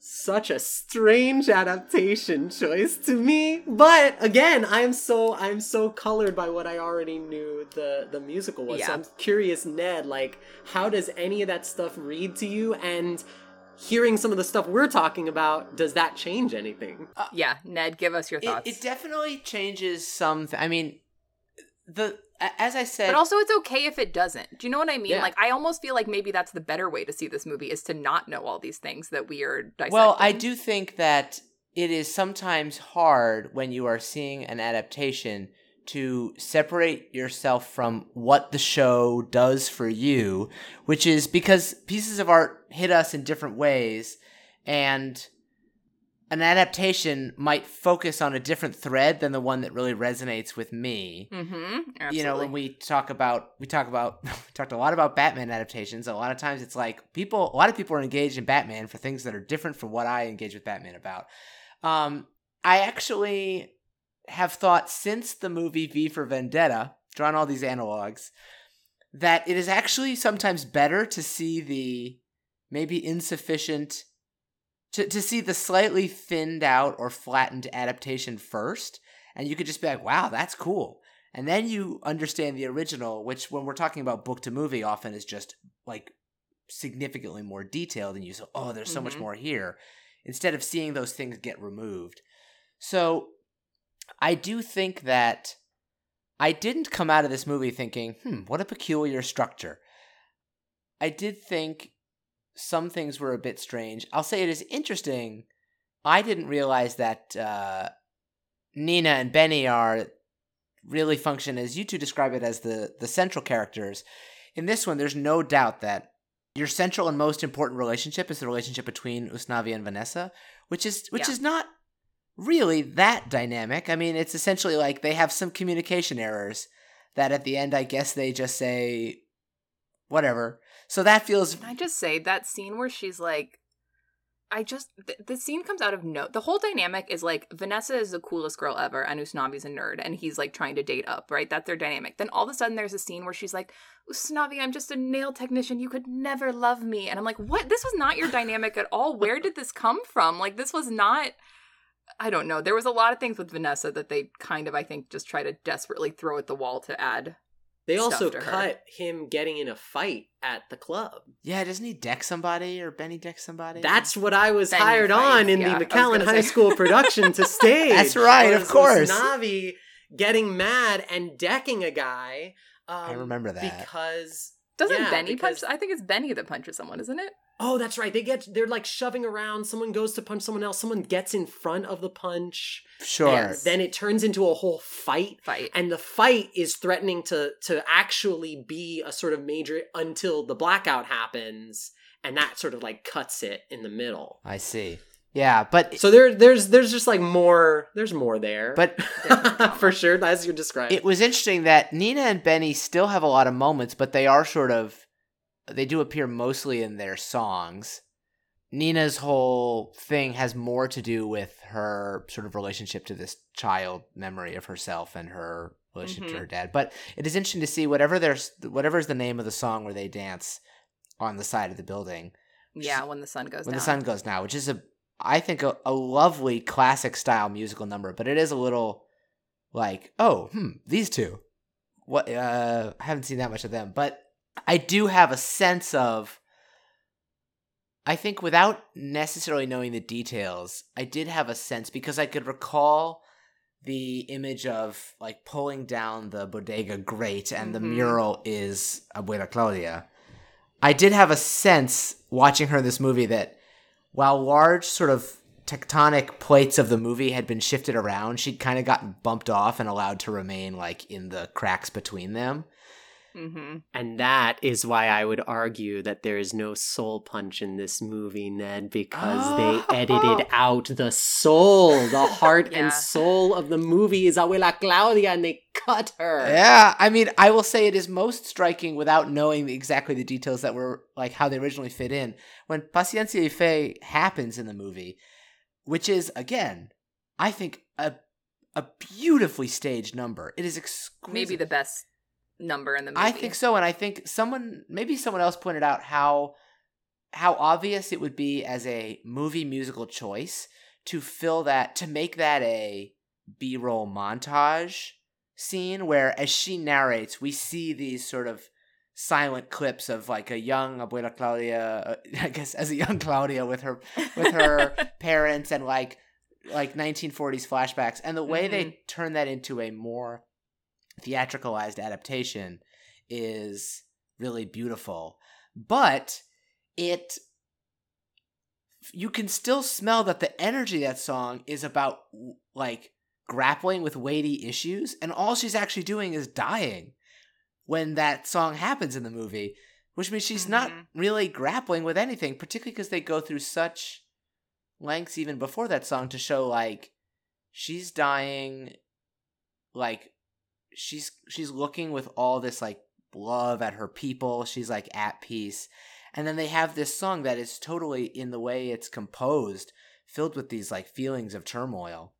such a strange adaptation choice to me but again i'm so i'm so colored by what i already knew the the musical was so i'm curious ned like how does any of that stuff read to you and hearing some of the stuff we're talking about does that change anything uh, Yeah, Ned, give us your it, thoughts. it definitely changes some. Th- I mean, the a- as I said, but also, it's okay if it doesn't. Do you know what I mean? Yeah. Like, I almost feel like maybe that's the better way to see this movie is to not know all these things that we are dissecting. Well, I do think that it is sometimes hard when you are seeing an adaptation to separate yourself from what the show does for you, which is because pieces of art hit us in different ways and an adaptation might focus on a different thread than the one that really resonates with me Mm-hmm. you know when we talk about we talk about we talked a lot about batman adaptations a lot of times it's like people a lot of people are engaged in batman for things that are different from what i engage with batman about um i actually have thought since the movie v for vendetta drawn all these analogs that it is actually sometimes better to see the maybe insufficient to, to see the slightly thinned out or flattened adaptation first and you could just be like wow that's cool and then you understand the original, which when we're talking about book to movie, often is just like significantly more detailed, and you say, "Oh, there's so much Mhm. more here," instead of seeing those things get removed. So, I do think that I didn't come out of this movie thinking, "Hmm, what a peculiar structure." I did think some things were a bit strange. I'll say it is interesting. I didn't realize that uh, Nina and Benny are really function as you two describe it as the the central characters. In this one, there's no doubt that your central and most important relationship is the relationship between Usnavi and Vanessa, which is which Yeah. is not really that dynamic. I mean, it's essentially like they have some communication errors that at the end I guess they just say whatever. So that feels Can I just say that scene where she's like, I just th- the scene comes out of no. The whole dynamic is like Vanessa is the coolest girl ever, and Usnavi's a nerd, and he's like trying to date up, right? That's their dynamic. Then all of a sudden, there's a scene where she's like, "Usnavi, I'm just a nail technician. You could never love me," and I'm like, "What? This was not your dynamic at all. Where did this come from? Like, this was not." I don't know. There was a lot of things with Vanessa that they kind of, I think, just try to desperately throw at the wall to add. They stuff also to her. cut him getting in a fight at the club. yeah. Doesn't he deck somebody or Benny deck somebody? That's what I was Benny hired fights, on in yeah, the was McAllen High say. School production to stage. That's right, of course. Navi getting mad and decking a guy. Um, I remember that. because Doesn't Yeah, Benny because- punch? I think it's Benny that punches someone, isn't it? Oh, that's right. They get they're like shoving around. Someone goes to punch someone else. Someone gets in front of the punch. sure. And then it turns into a whole fight. Fight. and the fight is threatening to to actually be a sort of major until the blackout happens and that sort of like cuts it in the middle I see. Yeah, but so there there's there's just like more there's more there but for sure as you're describing it was interesting that Nina and Benny still have a lot of moments, but they are sort of they do appear mostly in their songs. Nina's whole thing has more to do with her sort of relationship to this child memory of herself and her relationship Mhm. to her dad. But it is interesting to see whatever there's whatever's the name of the song where they dance on the side of the building Yeah, when the sun goes when down. the sun goes down, which is a I think a, a lovely classic style musical number, but it is a little like, oh, hmm, these two. What uh I haven't seen that much of them, but I do have a sense of I think without necessarily knowing the details, I did have a sense because I could recall the image of like pulling down the bodega grate and the Mhm. mural is Abuela Claudia. I did have a sense watching her in this movie that while large sort of tectonic plates of the movie had been shifted around, she'd kind of gotten bumped off and allowed to remain like in the cracks between them. Hmm And that is why I would argue that there is no soul punch in this movie, Ned, because Oh. they edited out the soul. The heart Yeah. and soul of the movie is Abuela Claudia, and they cut her. Yeah, I mean, I will say it is most striking without knowing exactly the details that were like how they originally fit in. When Paciencia y Fe happens in the movie, which is again, I think a a beautifully staged number. It is exquisite. Maybe the best number in the movie. I think so, and I think someone, maybe someone else pointed out how how obvious it would be as a movie musical choice to fill that to make that a B-roll montage scene where as she narrates, we see these sort of silent clips of like a young Abuela Claudia, uh, I guess as a young Claudia with her with her parents and like like 1940s flashbacks and the way they turn that into a more theatricalized adaptation is really beautiful but it you can still smell that the energy of that song is about like grappling with weighty issues and all she's actually doing is dying when that song happens in the movie which means she's not Mhm. really grappling with anything particularly because they go through such lengths even before that song to show like she's dying like she's she's looking with all this like love at her people she's like at peace and then they have this song that is totally in the way it's composed filled with these like feelings of turmoil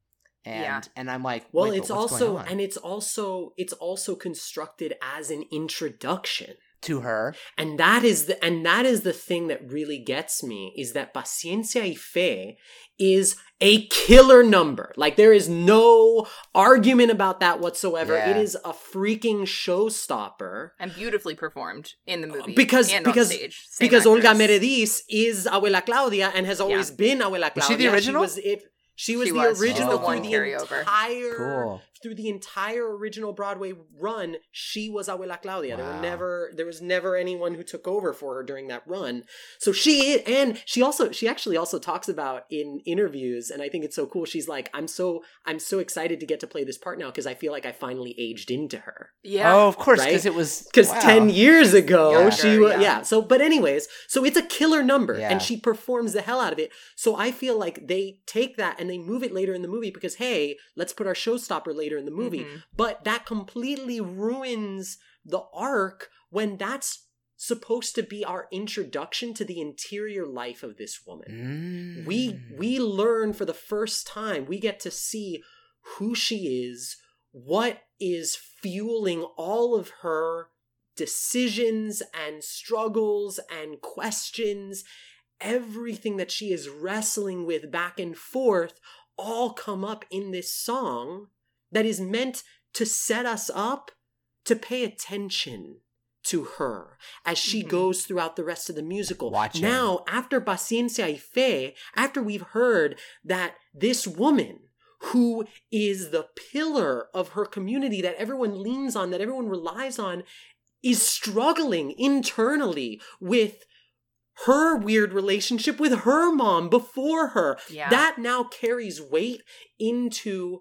and Yeah. and i'm like Well, wait, but it's what's also going on? and it's also it's also constructed as an introduction. To her And that is the and that is the thing that really gets me is that Paciencia y Fe is a killer number. Like there is no argument about that whatsoever. Yeah. It is a freaking showstopper. and beautifully performed in the movie Because- and because- on stage. Same because Olga actress. Merediz is Abuela Claudia and has always been Abuela Claudia. Was she the original? She was it. She was She the was. She's original oh, the through one the carryover. entire cool through the entire original Broadway run, she was Abuela Claudia. There were never there was never anyone who took over for her during that run. So she and she also she actually also talks about in interviews, and I think it's so cool. She's like, I'm so I'm so excited to get to play this part now because I feel like I finally aged into her. Yeah. oh of course Right? because it was Because wow. ten years ago, Yeah. she was yeah. yeah. So, but anyways, so it's a killer number, Yeah. and she performs the hell out of it. So I feel like they take that and they move it later in the movie because hey, let's put our showstopper later in the movie. Mhm. But that completely ruins the arc when that's supposed to be our introduction to the interior life of this woman. We Mm. we learn for the first time, we get to see who she is, what is fueling all of her decisions and struggles and questions, everything that she is wrestling with back and forth all come up in this song that is meant to set us up to pay attention to her as she Mhm. goes throughout the rest of the musical. Watching. Now, after Paciencia y Fe, after we've heard that this woman who is the pillar of her community that everyone leans on, that everyone relies on, is struggling internally with her weird relationship with her mom before her. Yeah. That now carries weight into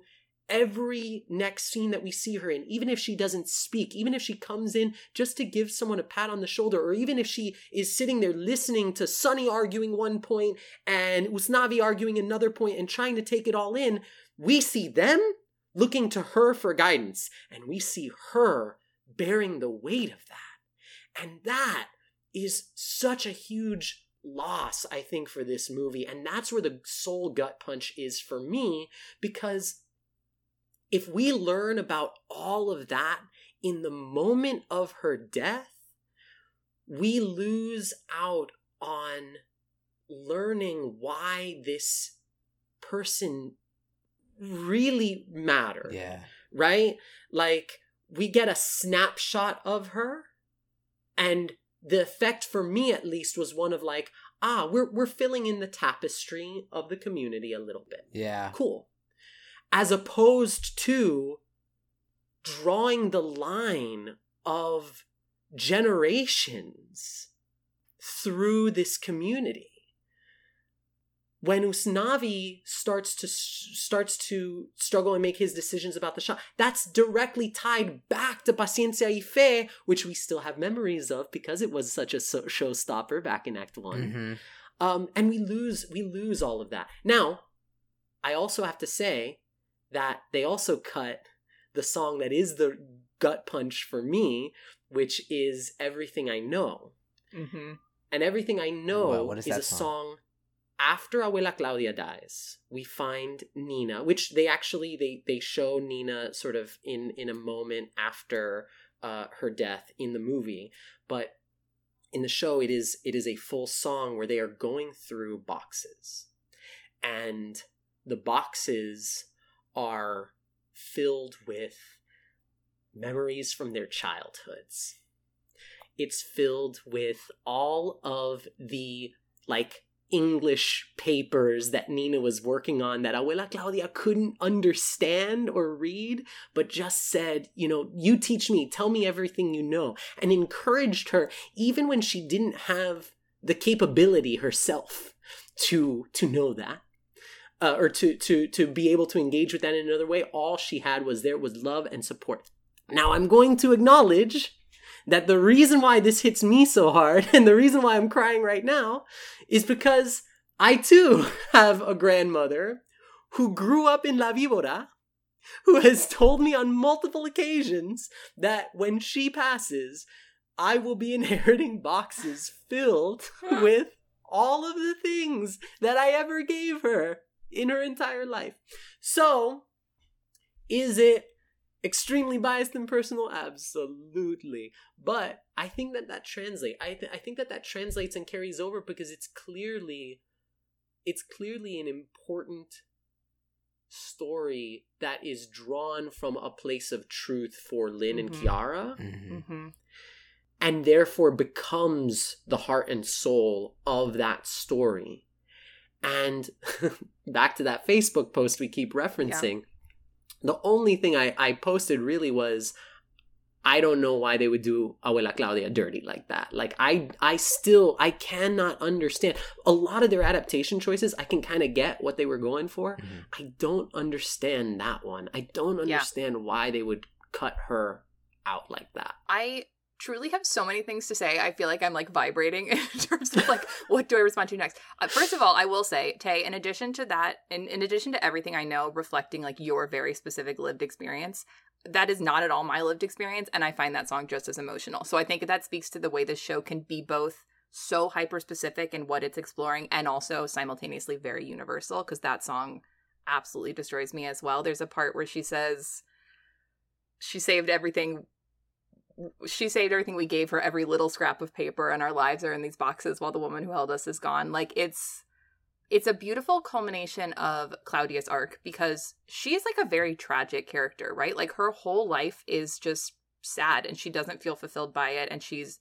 every next scene that we see her in, even if she doesn't speak, even if she comes in just to give someone a pat on the shoulder, or even if she is sitting there listening to Sunny arguing one point and Usnavi arguing another point and trying to take it all in, we see them looking to her for guidance, and we see her bearing the weight of that. And that is such a huge loss, I think, for this movie. And that's where the soul gut punch is for me, because if we learn about all of that in the moment of her death, we lose out on learning why this person really mattered. Yeah. Right? Like, we get a snapshot of her, and the effect for me at least was one of like, ah, we're we're filling in the tapestry of the community a little bit. Yeah. Cool. As opposed to drawing the line of generations through this community when Usnavi starts to starts to struggle and make his decisions about the shot, that's directly tied back to Paciencia y Fe, which we still have memories of because it was such a so- showstopper back in Act One. Mm-hmm. Um, and we lose we lose all of that. Now, I also have to say that they also cut the song that is the gut punch for me, which is "Everything I Know." Mm-hmm. And "Everything I Know" Wow, what is is a song? song after Abuela Claudia dies, we find Nina, which they actually they they show Nina sort of in in a moment after uh, her death in the movie, but in the show it is it is a full song where they are going through boxes, and the boxes are filled with memories from their childhoods. It's filled with all of the like English papers that Nina was working on that Abuela Claudia couldn't understand or read, but just said, you know, you teach me, tell me everything you know, and encouraged her even when she didn't have the capability herself to to know that. Uh, or to to to be able to engage with that in another way all she had was there was love and support. Now i'm going to acknowledge that the reason why this hits me so hard and the reason why I'm crying right now is because I too have a grandmother who grew up in La Víbora who has told me on multiple occasions that when she passes, I will be inheriting boxes filled with all of the things that I ever gave her in her entire life. So, is it extremely biased and personal absolutely but i think that that translates I, th- I think that that translates and carries over because it's clearly it's clearly an important story that is drawn from a place of truth for lin and Mhm. quiara Mm-hmm. Mm-hmm. and therefore becomes the heart and soul of that story. And back to that Facebook post we keep referencing, the only thing I, I posted really was I don't know why they would do Abuela Claudia dirty like that. Like I I still I cannot understand a lot of their adaptation choices. I can kind of get what they were going for. Mhm. I don't understand that one. I don't Yeah. understand why they would cut her out like that. I truly have so many things to say. I feel like I'm like vibrating in terms of like what do I respond to next. Uh, first of all, I will say, Tay, in addition to that, in, in addition to everything I know reflecting like your very specific lived experience, that is not at all my lived experience, and I find that song just as emotional. So I think that speaks to the way this show can be both so hyper specific in what it's exploring and also simultaneously very universal because that song absolutely destroys me as well. There's a part where she says she saved everything she saved everything we gave her every little scrap of paper and our lives are in these boxes while the woman who held us is gone. Like it's it's a beautiful culmination of claudia's arc because she's like a very tragic character right? Like her whole life is just sad and she doesn't feel fulfilled by it and she's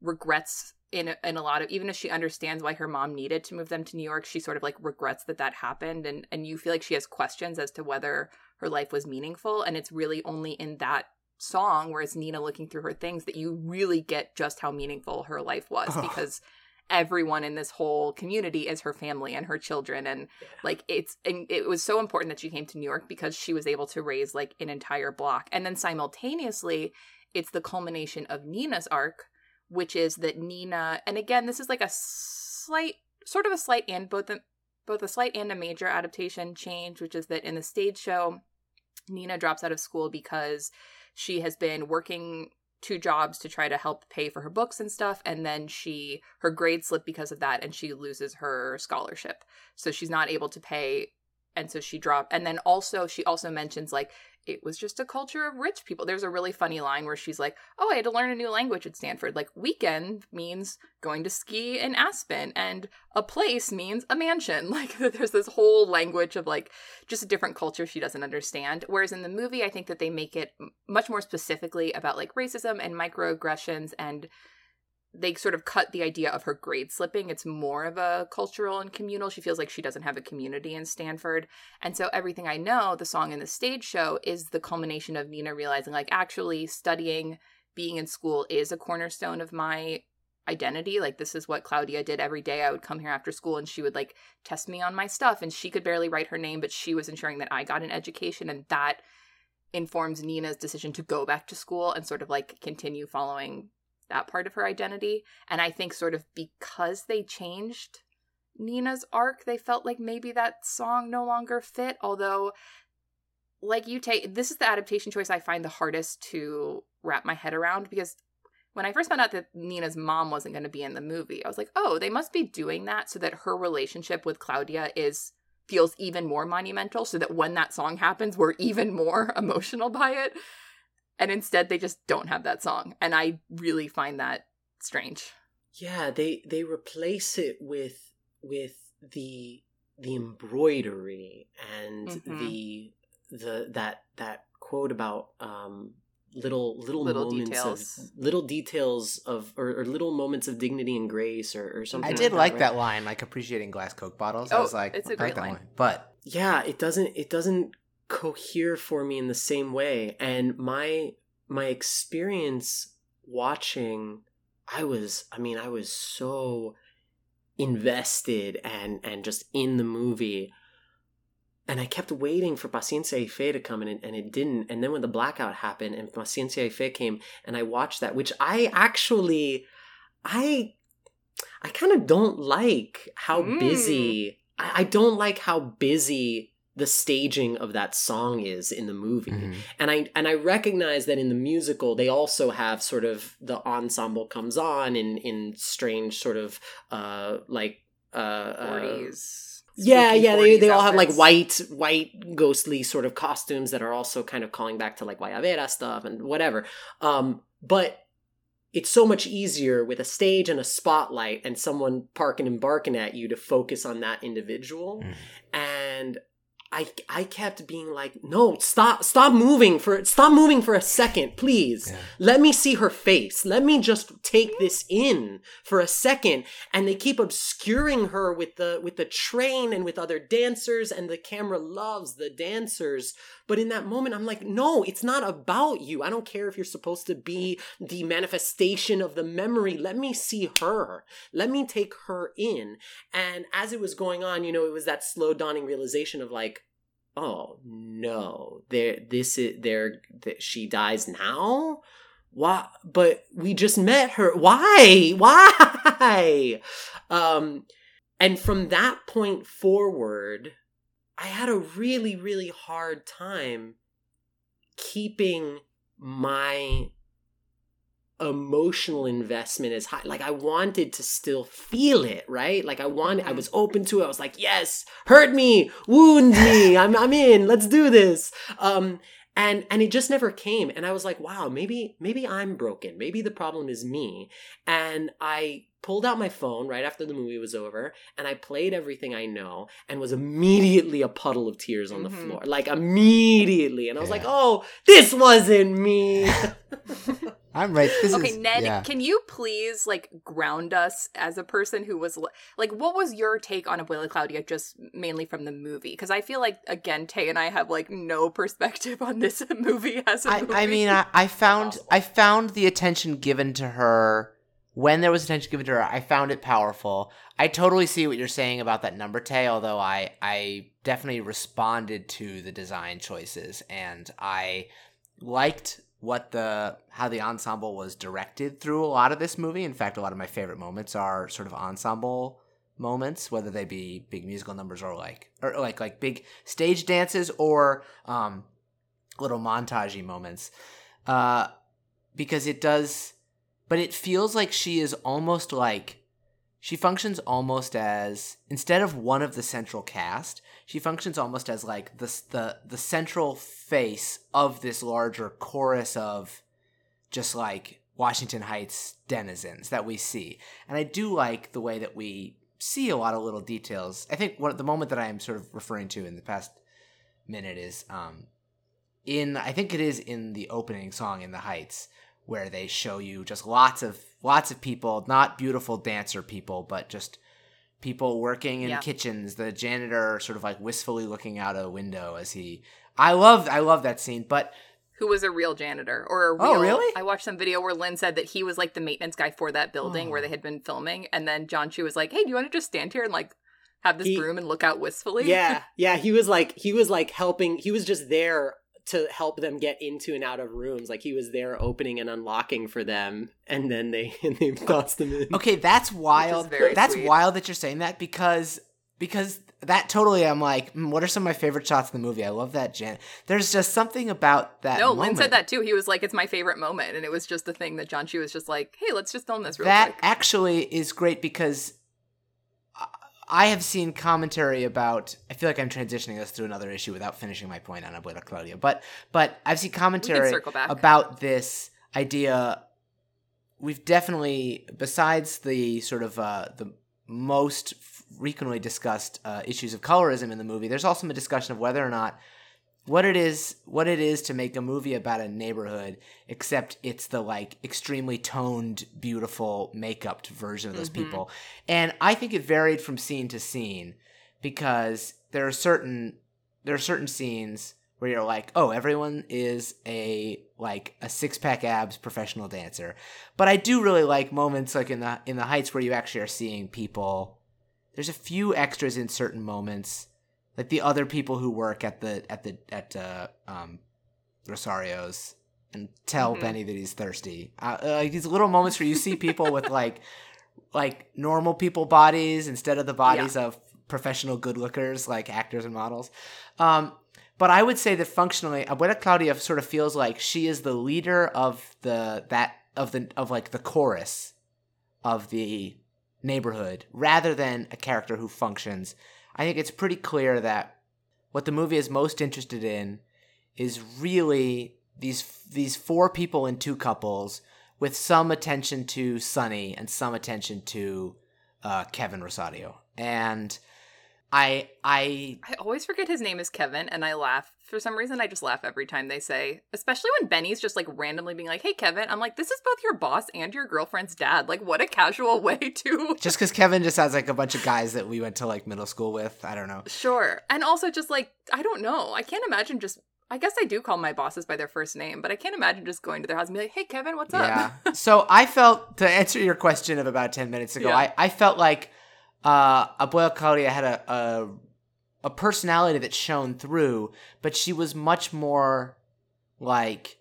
regrets in a, in a lot of even if she understands why her mom needed to move them to New York she sort of like regrets that that happened and and you feel like she has questions as to whether her life was meaningful and it's really only in that song where it's Nina looking through her things that you really get just how meaningful her life was Ugh. because everyone in this whole community is her family and her children. And like it's and it was so important that she came to New York because she was able to raise like an entire block. And then simultaneously it's the culmination of Nina's arc which is that Nina and again this is like a slight sort of a slight and both a, both a slight and a major adaptation change which is that in the stage show Nina drops out of school because she has been working two jobs to try to help pay for her books and stuff and then she her grades slip because of that and she loses her scholarship. So she's not able to pay and so she dropped and then also she also mentions like it was just a culture of rich people. There's a really funny line where she's like oh i had to learn a new language at stanford. Like weekend means going to ski in aspen and a place means a mansion. Like there's this whole language of like just a different culture she doesn't understand. Whereas in the movie i think that they make it much more specifically about like racism and microaggressions and they sort of cut the idea of her grade slipping. It's more of a cultural and communal. She feels like she doesn't have a community in Stanford. And so everything I know, the song in the stage show is the culmination of Nina realizing like actually studying, being in school is a cornerstone of my identity. Like this is what Claudia did every day. I would come here after school and she would like test me on my stuff and she could barely write her name, but she was ensuring that I got an education and that informs Nina's decision to go back to school and sort of like continue following that part of her identity. And I think, sort of, because they changed Nina's arc, they felt like maybe that song no longer fit. Although, like you take, this is the adaptation choice I find the hardest to wrap my head around because when I first found out that Nina's mom wasn't going to be in the movie, I was like, oh, they must be doing that so that her relationship with Claudia is feels even more monumental so that when that song happens we're even more emotional by it and instead they just don't have that song and i really find that strange yeah they they replace it with with the the embroidery and mm-hmm. the the that that quote about um little little, little moments details. of little details of or, or, little moments of dignity and grace or, or something. I did like, that, that, line, like appreciating glass Coke bottles. Oh, I was like, it's a great like line. line. But yeah, it doesn't it doesn't cohere for me in the same way. And my my experience watching i was i mean i was so invested and and just in the movie. And i kept waiting for paciencia y fe to come in and, and it didn't. And then when the blackout happened and paciencia y fe came and i watched that which i actually i i kind of don't like how mm. busy I, I don't like how busy the staging of that song is in the movie. Mm-hmm. And I and I recognize that in the musical they also have sort of the ensemble comes on in in strange sort of uh like uh 40s. Uh, yeah, yeah, they, they all have like white, white, ghostly sort of costumes that are also kind of calling back to like Guayabera stuff and whatever. Um, but it's so much easier with a stage and a spotlight and someone parking and barking at you to focus on that individual. Mm. And I I kept being like, no, stop, stop moving for stop moving for a second, please. Yeah. Let me see her face. Let me just take this in for a second. And they keep obscuring her with the with the train and with other dancers, and the camera loves the dancers. But in that moment, I'm like, no, it's not about you. I don't care if you're supposed to be the manifestation of the memory. Let me see her. Let me take her in. And as it was going on, you know, it was that slow dawning realization of like, oh no, there, this is there. That she dies now. Why? But we just met her. Why? Why? Um, and from that point forward, I had a really, really hard time keeping my emotional investment as high. Like I wanted to still feel it, right? Like I wanted, I mm-hmm. was open to it. I was like, yes, hurt me, wound me. I'm, I'm in. Let's do this. Um, and and it just never came. And I was like, wow, maybe maybe I'm broken. Maybe the problem is me. And I pulled out my phone right after the movie was over and I played everything I know and was immediately a puddle of tears on the mm-hmm. floor. Like immediately. And I was yeah. like, "Oh, this wasn't me." I'm right. This okay, is, Ned, yeah. can you please like ground us as a person who was like, what was your take on Abuela Claudia just mainly from the movie? Because I feel like again, Tay and I have like no perspective on this movie as a I, movie. I mean, I, I found I found the attention given to her when there was attention given to her, I found it powerful. I totally see what you're saying about that number, Tay, although I I definitely responded to the design choices and I liked what the how the ensemble was directed through a lot of this movie. In fact, a lot of my favorite moments are sort of ensemble moments, whether they be big musical numbers or like or like like big stage dances or um little montagey moments. Uh because it does but it feels like she is almost like she functions almost as instead of one of the central cast she functions almost as like the the the central face of this larger chorus of just like Washington Heights denizens that we see. And I do like the way that we see a lot of little details. I think what the moment that I am sort of referring to in the past minute is um in I think it is in the opening song in the Heights where they show you just lots of lots of people, not beautiful dancer people, but just people working in Yeah. kitchens, the janitor sort of like wistfully looking out a window as he I love I love that scene, but Who was a real janitor or a oh, real? Oh, really? I watched some video where Lin said that he was like the maintenance guy for that building where Oh. they had been filming, and then Jon Chu was like, "Hey, do you want to just stand here and like have this He- broom and look out wistfully?" yeah yeah he was like he was like helping he was just there to help them get into and out of rooms like he was there opening and unlocking for them and then they and they tossed them in Okay, that's wild. very That's sweet. wild that you're saying that because because that totally I'm like, mm, what are some of my favorite shots in the movie? I love that Jan. There's just something about that. No, Lin said that too. He was like, "It's my favorite moment," and it was just the thing that Jon Chu was just like, "Hey, let's just film this real quick. that quick." actually is great because I- have seen commentary about. I feel like I'm transitioning us to another issue without finishing my point on Abuela Claudia, but but I've seen commentary about this idea. We've definitely, besides the sort of uh, the most frequently discussed uh, issues of colorism in the movie, there's also a discussion of whether or not what it is what it is to make a movie about a neighborhood except it's the like extremely toned beautiful makeup version of those Mhm. people. And i think it varied from scene to scene because there are certain there are certain scenes where you're like oh everyone is a like a six-pack abs professional dancer. But i do really like moments like in the in the heights where you actually are seeing people. There's a few extras in certain moments like the other people who work at the at the at uh, um, Rosario's and tell Mhm. Benny that he's thirsty. Uh, uh, like these little moments where you see people with like like normal people bodies instead of the bodies of professional good lookers like actors and models. Um, but I would say that functionally, Abuela Claudia sort of feels like she is the leader of the that of the of like the chorus of the neighborhood rather than a character who functions. I think it's pretty clear that what the movie is most interested in is really these these four people in two couples with some attention to Sonny and some attention to uh, Kevin Rosario. And I I I always forget his name is Kevin, and I laugh. For some reason, I just laugh every time they say, especially when Benny's just like randomly being like, hey, Kevin. I'm like, this is both your boss and your girlfriend's dad. Like, what a casual way to. just because Kevin just has like a bunch of guys that we went to like middle school with. I don't know. Sure. And also, just like, I don't know. I can't imagine just. I guess I do call my bosses by their first name, but I can't imagine just going to their house and be like, hey, Kevin, what's Yeah. up? so I felt to answer your question of about ten minutes ago, Yeah. I, I felt like uh Abuela Claudia had a, a a personality that shone through, but she was much more like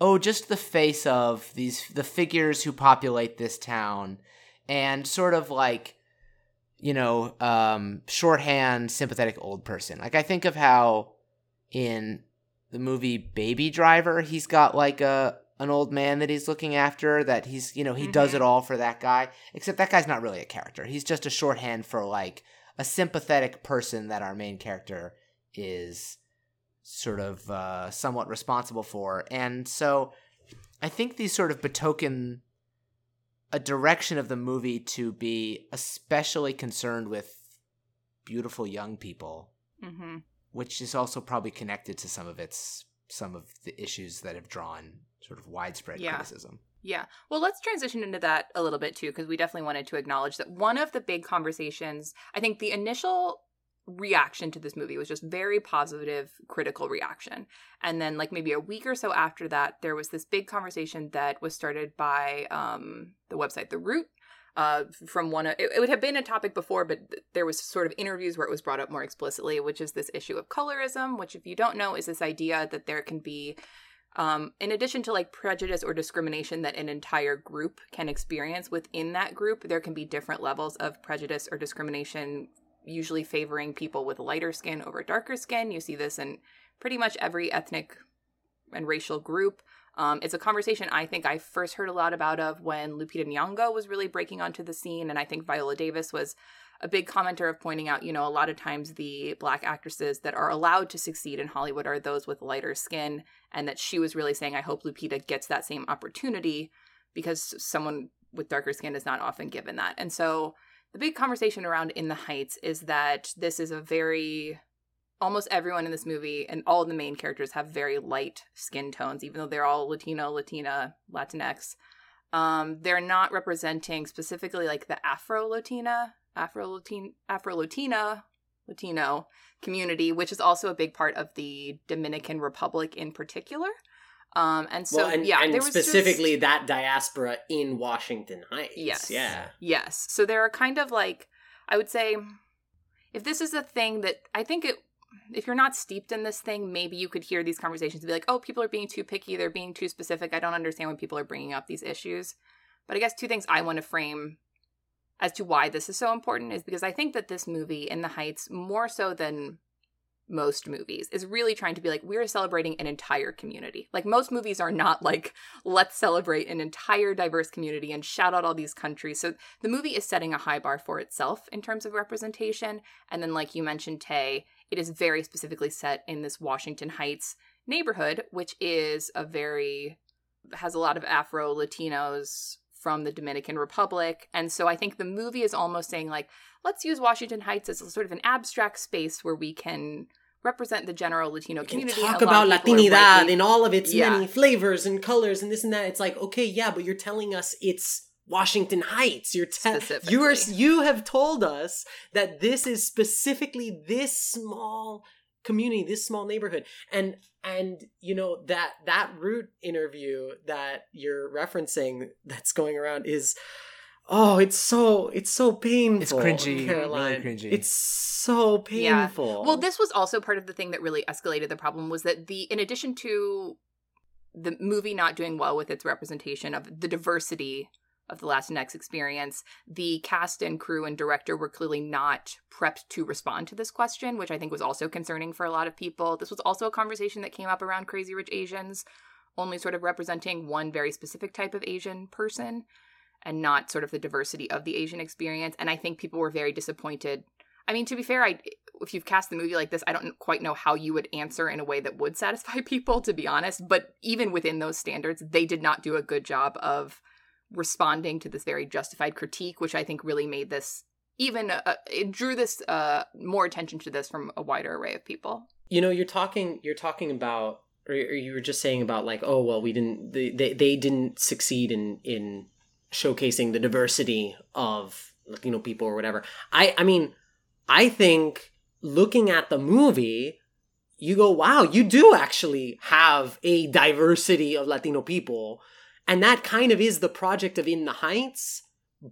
oh, just the face of these the figures who populate this town and sort of like you know, um shorthand sympathetic old person. Like I think of how in the movie Baby Driver, he's got like a an old man that he's looking after that he's you know he does Mhm. it all for that guy except that guy's not really a character. He's just a shorthand for like a sympathetic person that our main character is sort of uh, somewhat responsible for. And so i think these sort of betoken a direction of the movie to be especially concerned with beautiful young people hmm which is also probably connected to some of its some of the issues that have drawn sort of widespread Yeah. criticism. Yeah. Well, let's transition into that a little bit too, because we definitely wanted to acknowledge that one of the big conversations, I think the initial reaction to this movie was just very positive, critical reaction. And then, like, maybe a week or so after that, there was this big conversation that was started by um, the website The Root. Uh, from one, of, it, it would have been a topic before, but there was sort of interviews where it was brought up more explicitly, which is this issue of colorism, which, if you don't know, is this idea that there can be um, in addition to like prejudice or discrimination that an entire group can experience within that group, there can be different levels of prejudice or discrimination, usually favoring people with lighter skin over darker skin. You see this in pretty much every ethnic and racial group. Um, it's a conversation I think I first heard a lot about of when Lupita Nyong'o was really breaking onto the scene, and I think Viola Davis was a big commenter of pointing out, you know, a lot of times the black actresses that are allowed to succeed in Hollywood are those with lighter skin, and that she was really saying, I hope Lupita gets that same opportunity because someone with darker skin is not often given that. And so the big conversation around In the Heights is that this is a very almost everyone in this movie and all the main characters have very light skin tones, even though they're all Latino, Latina, Latinx. Um, they're not representing specifically like the Afro Latina Afro Latin Afro Latina Latino community, which is also a big part of the Dominican Republic in particular. Um, and so well, and, yeah, and there was specifically just, that diaspora in Washington Heights. Yes. Yeah. Yes. So there are kind of like I would say if this is a thing that I think it if you're not steeped in this thing, maybe you could hear these conversations and be like, "Oh, people are being too picky, they're being too specific. I don't understand when people are bringing up these issues." But I guess two things I want to frame as to why this is so important is because I think that this movie in the Heights more so than most movies is really trying to be like we're celebrating an entire community. Like most movies are not like let's celebrate an entire diverse community and shout out all these countries. So the movie is setting a high bar for itself in terms of representation and then like you mentioned Tay, it is very specifically set in this Washington Heights neighborhood which is a very has a lot of Afro Latinos from the Dominican Republic. And so I think the movie is almost saying, like, let's use Washington Heights as a sort of an abstract space where we can represent the general Latino community. Talk about of people are Latinidad in all of its Yeah. many flavors and colors and this and that. It's like, okay, yeah, but you're telling us it's Washington Heights. You're te- Specifically. you are you have told us that this is specifically this small community, this small neighborhood. And and you know that that root interview that you're referencing that's going around is oh, it's so it's so painful. It's cringy, really cringy. It's so Yeah. painful. Well, this was also part of the thing that really escalated the problem was that the in addition to the movie not doing well with its representation of the diversity of the Latinx experience, the cast and crew and director were clearly not prepped to respond to this question, which I think was also concerning for a lot of people. This was also a conversation that came up around Crazy Rich Asians, only sort of representing one very specific type of Asian person and not sort of the diversity of the Asian experience. And I think people were very disappointed. I mean, to be fair, I if you've cast the movie like this, I don't quite know how you would answer in a way that would satisfy people, to be honest. But even within those standards, they did not do a good job of responding to this very justified critique, which I think really made this even uh, it drew this uh, more attention to this from a wider array of people. you know you're talking you're talking about or you were just saying about like oh well we didn't they they, they didn't succeed in in showcasing the diversity of latino people or whatever i i mean i think looking at the movie you go wow you do actually have a diversity of latino people and that kind of is the project of in the heights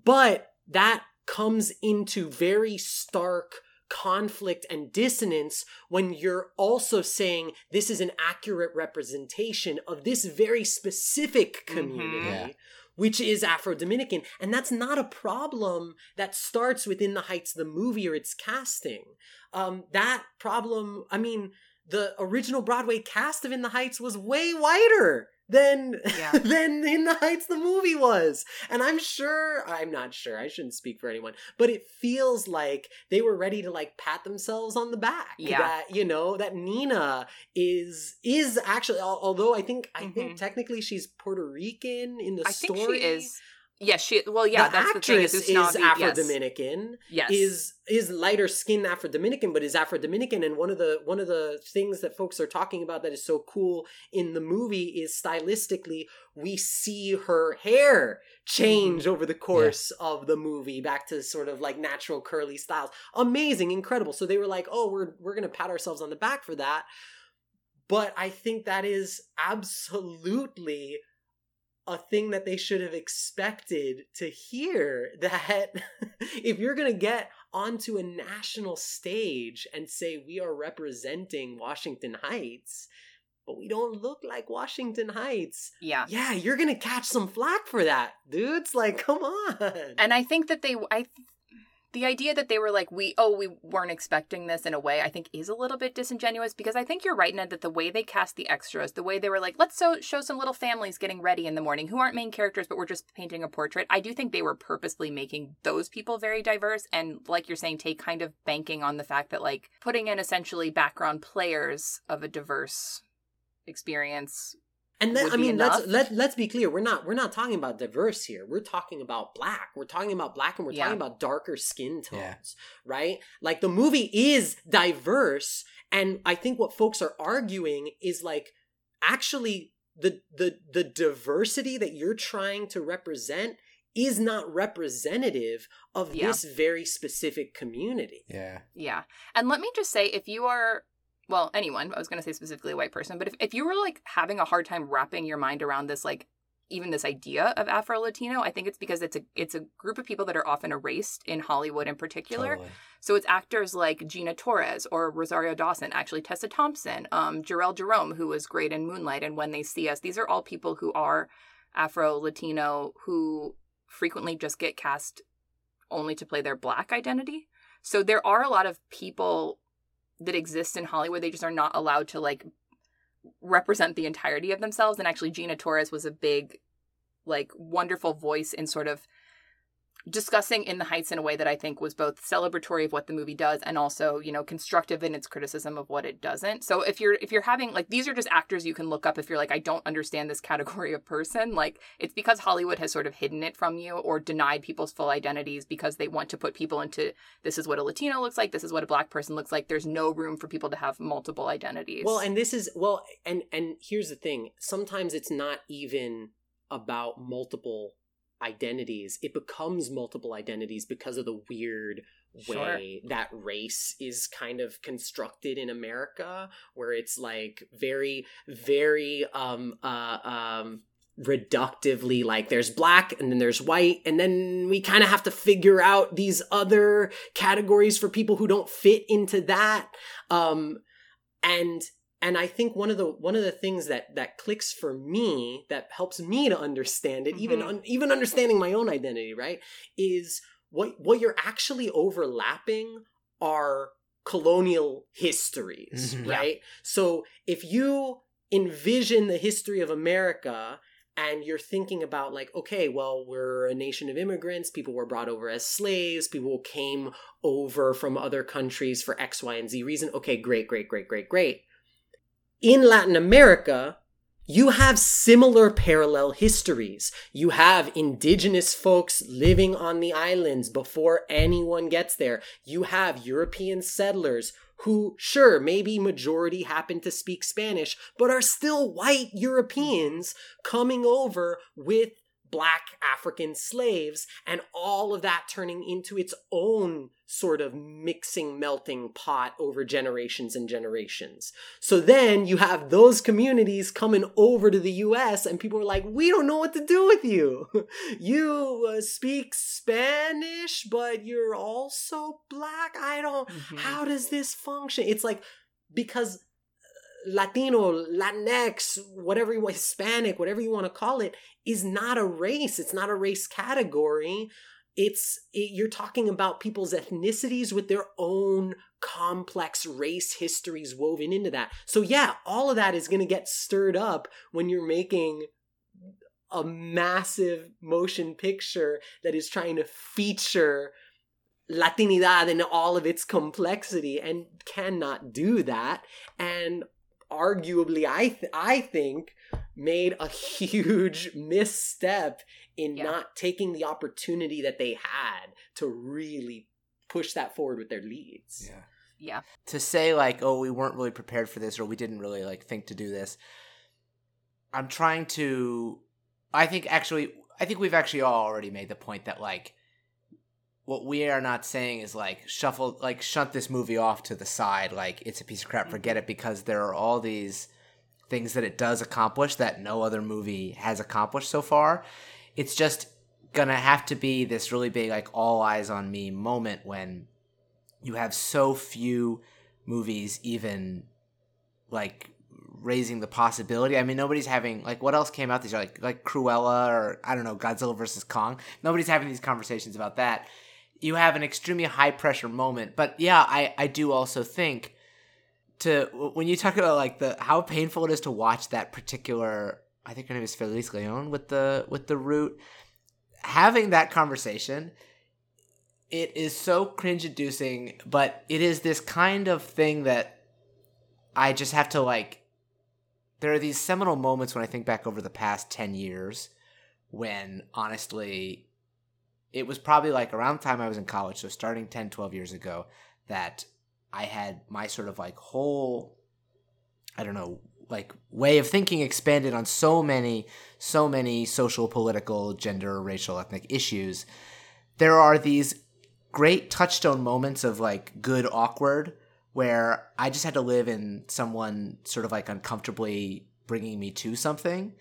but that comes into very stark conflict and dissonance when you're also saying this is an accurate representation of this very specific community. Yeah. Which is Afro Dominican. And that's not a problem that starts within the Heights, the movie, or its casting. Um, that problem, I mean, the original Broadway cast of In the Heights was way whiter than Yeah. than In the Heights the movie was. And I'm sure I'm not sure, I shouldn't speak for anyone, but it feels like they were ready to like pat themselves on the back. Yeah. That, you know, that Nina is is actually although I think I think Mhm. technically she's Puerto Rican in the I think story. she is. Yes, she. Well, yeah, the that's the thing. actress Is, is, Afro. Dominican Yes. is is lighter skinned Afro Dominican, but is Afro Dominican. And one of the one of the things that folks are talking about that is so cool in the movie is stylistically we see her hair change Mm-hmm. over the course of the movie back to sort of like natural curly styles. Amazing, incredible. So they were like, oh, we're we're gonna pat ourselves on the back for that. But I think that is absolutely a thing that they should have expected to hear that if you're going to get onto a national stage and say we are representing Washington Heights but we don't look like Washington Heights yeah. yeah you're going to catch some flack for that dudes like come on and I think that they I the idea that they were like we oh we weren't expecting this in a way i think is a little bit disingenuous because i think you're right ned that the way they cast the extras the way they were like let's so, show some little families getting ready in the morning who aren't main characters but we're just painting a portrait i do think they were purposely making those people very diverse and like you're saying take kind of banking on the fact that like putting in essentially background players of a diverse experience and then, I be mean, let's let let's be clear. We're not we're not talking about diverse here. We're talking about black. We're talking about black, and we're Yeah. talking about darker skin tones, Yeah. right? Like the movie is diverse, and I think what folks are arguing is like actually the the the diversity that you're trying to represent is not representative of Yeah. this very specific community. Yeah. Yeah. And let me just say, if you are, well, anyone, I was going to say specifically a white person, but if, if you were like having a hard time wrapping your mind around this, like even this idea of Afro Latino, I think it's because it's a it's a group of people that are often erased in Hollywood in particular. Totally. So it's actors like Gina Torres or Rosario Dawson, actually Tessa Thompson, um, Jharrel Jerome, who was great in Moonlight and When They See Us. These are all people who are Afro Latino who frequently just get cast only to play their black identity. So there are a lot of people that exist in Hollywood. They just are not allowed to like represent the entirety of themselves. And actually, Gina Torres was a big, like, wonderful voice in sort of discussing in the heights in a way that I think was both celebratory of what the movie does and also, you know, constructive in its criticism of what it doesn't. So if you're if you're having like these are just actors you can look up if you're like I don't understand this category of person, like it's because Hollywood has sort of hidden it from you or denied people's full identities because they want to put people into this is what a Latino looks like, this is what a black person looks like. There's no room for people to have multiple identities. Well, and this is well, and and here's the thing. Sometimes it's not even about multiple identities. It becomes multiple identities because of the weird Sure. way that race is kind of constructed in America, where it's like very, very um uh um reductively like there's black and then there's white and then we kind of have to figure out these other categories for people who don't fit into that um and and i think one of the one of the things that that clicks for me that helps me to understand it even Mhm. un, even understanding my own identity right is what what you're actually overlapping are colonial histories Mhm. Yeah. right so if you envision the history of america and you're thinking about like okay well we're a nation of immigrants people were brought over as slaves people came over from other countries for x y and z reason okay great great great great great in latin america you have similar parallel histories. You have indigenous folks living on the islands before anyone gets there. You have European settlers who, sure, maybe majority happen to speak Spanish, but are still white Europeans coming over with black African slaves, and all of that turning into its own sort of mixing, melting pot over generations and generations. So then you have those communities coming over to the US, and people are like, we don't know what to do with you. You uh, speak Spanish, but you're also black. I don't. Mhm. How does this function? It's like because Latino, Latinx, whatever you want, Hispanic, whatever you want to call it, is not a race. It's not a race category. It's it, you're talking about people's ethnicities with their own complex race histories woven into that. So yeah, all of that is going to get stirred up when you're making a massive motion picture that is trying to feature Latinidad in all of its complexity and cannot do that. And arguably, I th- I think made a huge misstep in Yeah. not taking the opportunity that they had to really push that forward with their leads. Yeah. yeah. to say like oh we weren't really prepared for this or we didn't really like think to do this i'm trying to i think actually i think we've actually all already made the point that like what we are not saying is like shuffle like shunt this movie off to the side like it's a piece of crap forget it because there are all these things that it does accomplish that no other movie has accomplished so far it's just gonna have to be this really big like all eyes on me moment when you have so few movies even like raising the possibility. I mean, nobody's having like what else came out this year, like like Cruella or I don't know Godzilla versus Kong. Nobody's having these conversations about that. You have an extremely high pressure moment. But yeah, I I do also think to when you talk about like the how painful it is to watch that particular I think her name is Felice Leon with the with the root having that conversation it is so cringe inducing but it is this kind of thing that I just have to like there are these seminal moments when I think back over the past 10 years when honestly it was probably like around the time I was in college so starting 10 12 years ago that I had my sort of like whole I don't know like way of thinking expanded on so many so many social political gender racial ethnic issues there are these great touchstone moments of like good awkward where I just had to live in someone sort of like uncomfortably bringing me to something.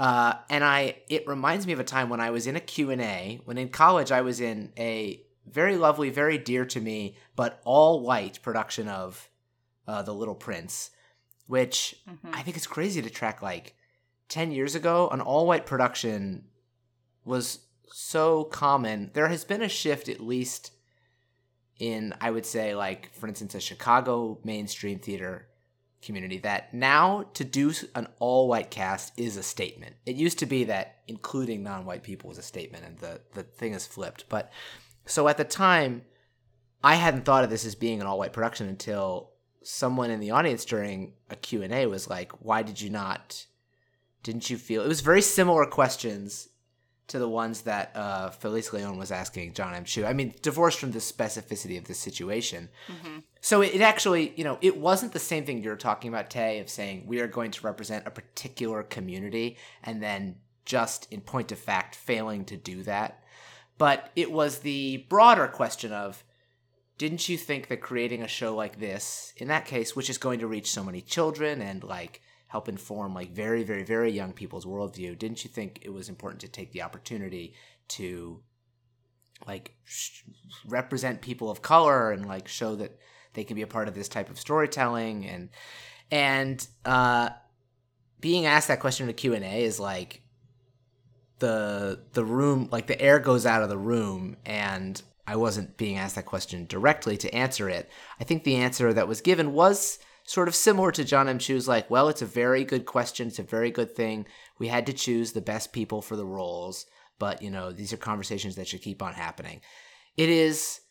Uh, and I, it reminds me of a time when I was in a Q&A, when in college I was in a very lovely, very dear to me, but all white production of uh, The Little Prince, which mm-hmm. I think it's crazy to track. Like 10 years ago, an all white production was so common. There has been a shift, at least in, I would say, like, for instance, a Chicago mainstream theater community, that now to do an all white cast is a statement. It used to be that including non white people was a statement, and the, the thing has flipped. But so at the time, I hadn't thought of this as being an all white production until someone in the audience during a Q&A was like, "Why did you not didn't you feel?" It was very similar questions to the ones that uh, Felice Leon was asking Jon M. Chu. I mean, divorced from the specificity of the situation. Mm-hmm. So it, it, actually, you know, it wasn't the same thing you're talking about, Tay, of saying we are going to represent a particular community and then just in point of fact failing to do that. But it was the broader question of didn't you think that creating a show like this, in that case, which is going to reach so many children and like help inform like very, very, very young people's worldview, didn't you think it was important to take the opportunity to like sh- represent people of color and like show that they can be a part of this type of storytelling and and uh being asked that question in a Q&A is like the the room like the air goes out of the room and I wasn't being asked that question directly to answer it. I think the answer that was given was sort of similar to Jon M. Chu's, like, well, it's a very good question. It's a very good thing. We had to choose the best people for the roles, but, you know, these are conversations that should keep on happening. It is,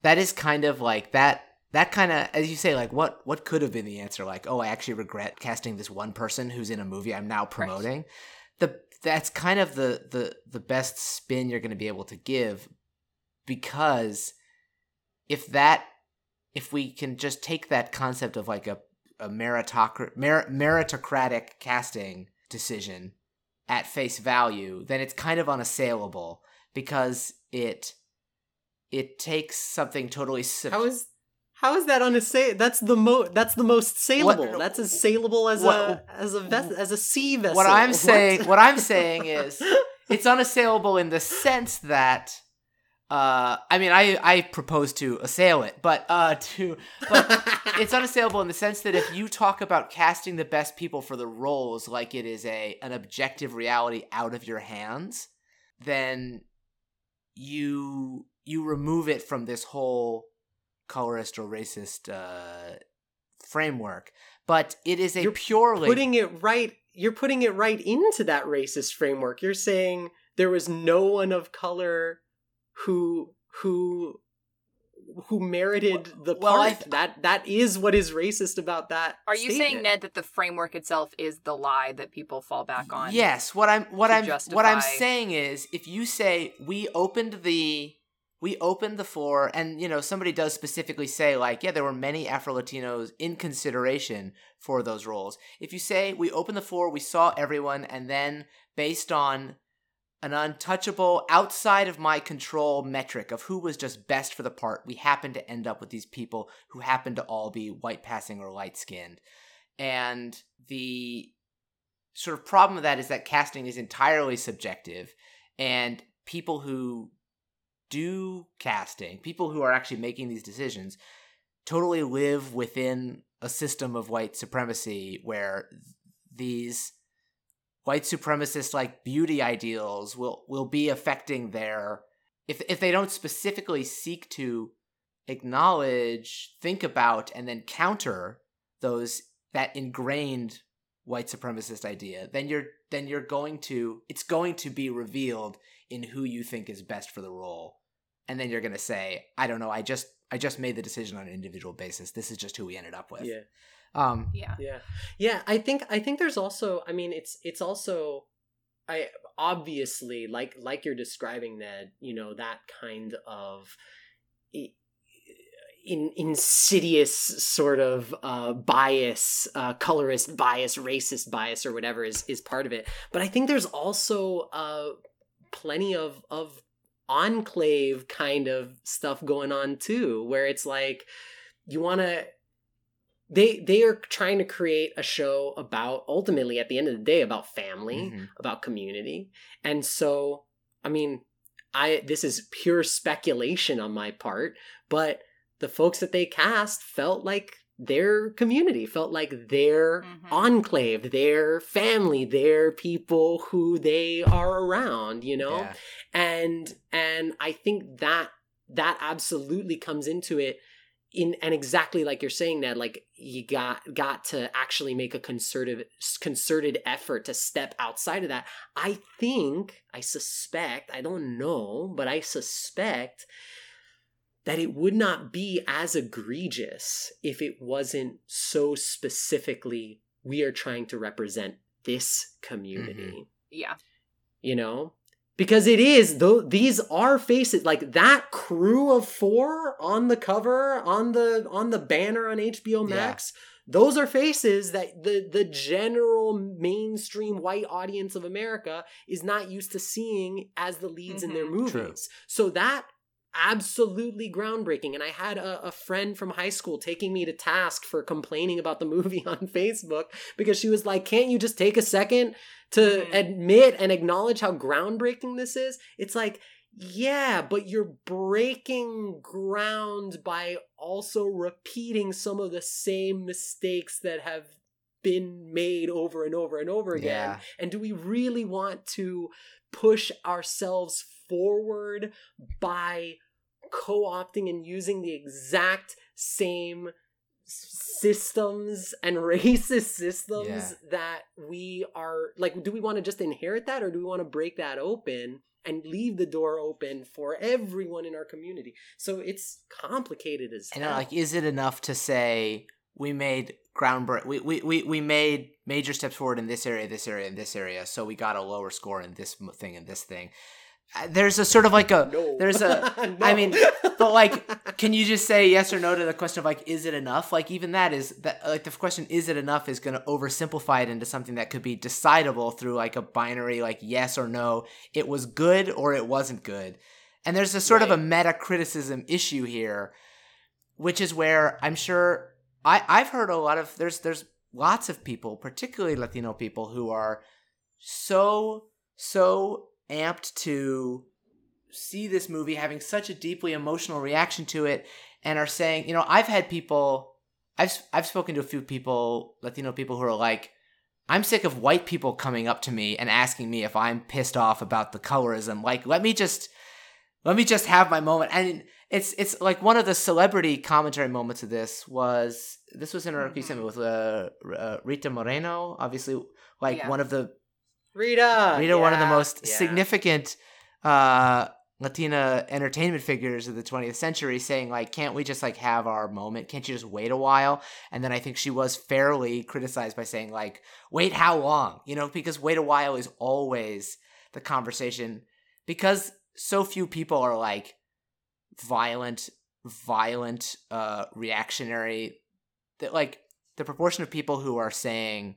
that is kind of like that. That kind of, as you say, like what what could have been the answer? Like, oh, I actually regret casting this one person who's in a movie I'm now promoting. Right. The that's kind of the the the best spin you're going to be able to give because if that if we can just take that concept of like a, a meritocratic, mer- meritocratic casting decision at face value, then it's kind of unassailable because it it takes something totally. Sub- how is how is that unassailable? That's the mo. That's the most saleable. What, that's as saleable as what, a as a ves- as a sea vessel. What I'm saying, what I'm saying is, it's unassailable in the sense that uh, I mean, I I propose to assail it, but uh, to but it's unassailable in the sense that if you talk about casting the best people for the roles like it is a an objective reality out of your hands, then you you remove it from this whole colorist or racist uh, framework. But it is a you're purely putting it right. You're putting it right into that racist framework. You're saying there was no one of color who who who merited the part. Th- that that is what is racist about that. Are you statement. saying Ned that the framework itself is the lie that people fall back on? Yes. What I'm what I'm justify... what I'm saying is if you say we opened the we opened the floor and you know somebody does specifically say like yeah there were many afro latinos in consideration for those roles if you say we opened the floor we saw everyone and then based on an untouchable, outside of my control metric of who was just best for the part. We happen to end up with these people who happen to all be white passing or light skinned. And the sort of problem with that is that casting is entirely subjective, and people who do casting, people who are actually making these decisions, totally live within a system of white supremacy where these white supremacist like beauty ideals will will be affecting their if if they don't specifically seek to acknowledge, think about, and then counter those that ingrained white supremacist idea, then you're then you're going to it's going to be revealed in who you think is best for the role. And then you're going to say, I don't know, I just I just made the decision on an individual basis. This is just who we ended up with. Yeah. Um Yeah. Yeah. Yeah, I think I think there's also I mean it's it's also I obviously like like you're describing that you know, that kind of i- in insidious sort of uh bias, uh colorist bias, racist bias or whatever is is part of it. But I think there's also uh plenty of of enclave kind of stuff going on too where it's like you want to they they are trying to create a show about ultimately at the end of the day about family mhm. about community and so i mean i this is pure speculation on my part but the folks that they cast felt like their community felt like their Mhm. enclave their family their people who they are around you know Yeah. and and i think that that absolutely comes into it in and exactly like you're saying ned like you got got to actually make a concerted concerted effort to step outside of that. I think i suspect i don't know but i suspect that it would not be as egregious if it wasn't so specifically we are trying to represent this community. Mm-hmm. Yeah. you know because it is though these are faces like that crew of four on the cover on the on the banner on hbo Yeah. max those are faces that the the general mainstream white audience of america is not used to seeing as the leads in their Mhm. movies True. so that absolutely groundbreaking and i had a, a friend from high school taking me to task for complaining about the movie on facebook because she was like can't you just take a second to Mhm. admit and acknowledge how groundbreaking this is it's like yeah but you're breaking ground by also repeating some of the same mistakes that have been made over and over and over again Yeah. and do we really want to push ourselves forward by co-opting and using the exact same systems and racist systems Yeah. that we are like do we want to just inherit that or do we want to break that open and leave the door open for everyone in our community so it's complicated as And uh, hell. like, is it enough to say we made groundbreak? We, we we we made major steps forward in this area, this area, and this area, so we got a lower score in this thing and this thing. There's a sort of like a no there's a- No. I mean, but like, can you just say yes or no to the question of like, is it enough? Like, even that is that like the question, is it enough, is going to oversimplify it into something that could be decidable through like a binary, like yes or no. It was good or it wasn't good. And there's a sort of a Right. meta criticism issue here, which is where I'm sure I I've heard a lot of there's there's lots of people, particularly Latino people, who are so so amped to see this movie having such a deeply emotional reaction to it and are saying you know i've had people i've i've spoken to a few people latino people who are like i'm sick of white people coming up to me and asking me if i'm pissed off about the colorism like let me just let me just have my moment and it's it's like one of the celebrity commentary moments of this was this was in piece Mhm. with uh, uh, rita moreno obviously like Yeah. one of the rita Rita, one of the most yeah. significant uh, Latina entertainment figures of the 20th century, saying like, "Can't we just like have our moment? Can't you just wait a while?" And then I think she was fairly criticized by saying like, "Wait how long?" You know, because wait a while is always the conversation because so few people are like violent, violent, uh, reactionary. That like the proportion of people who are saying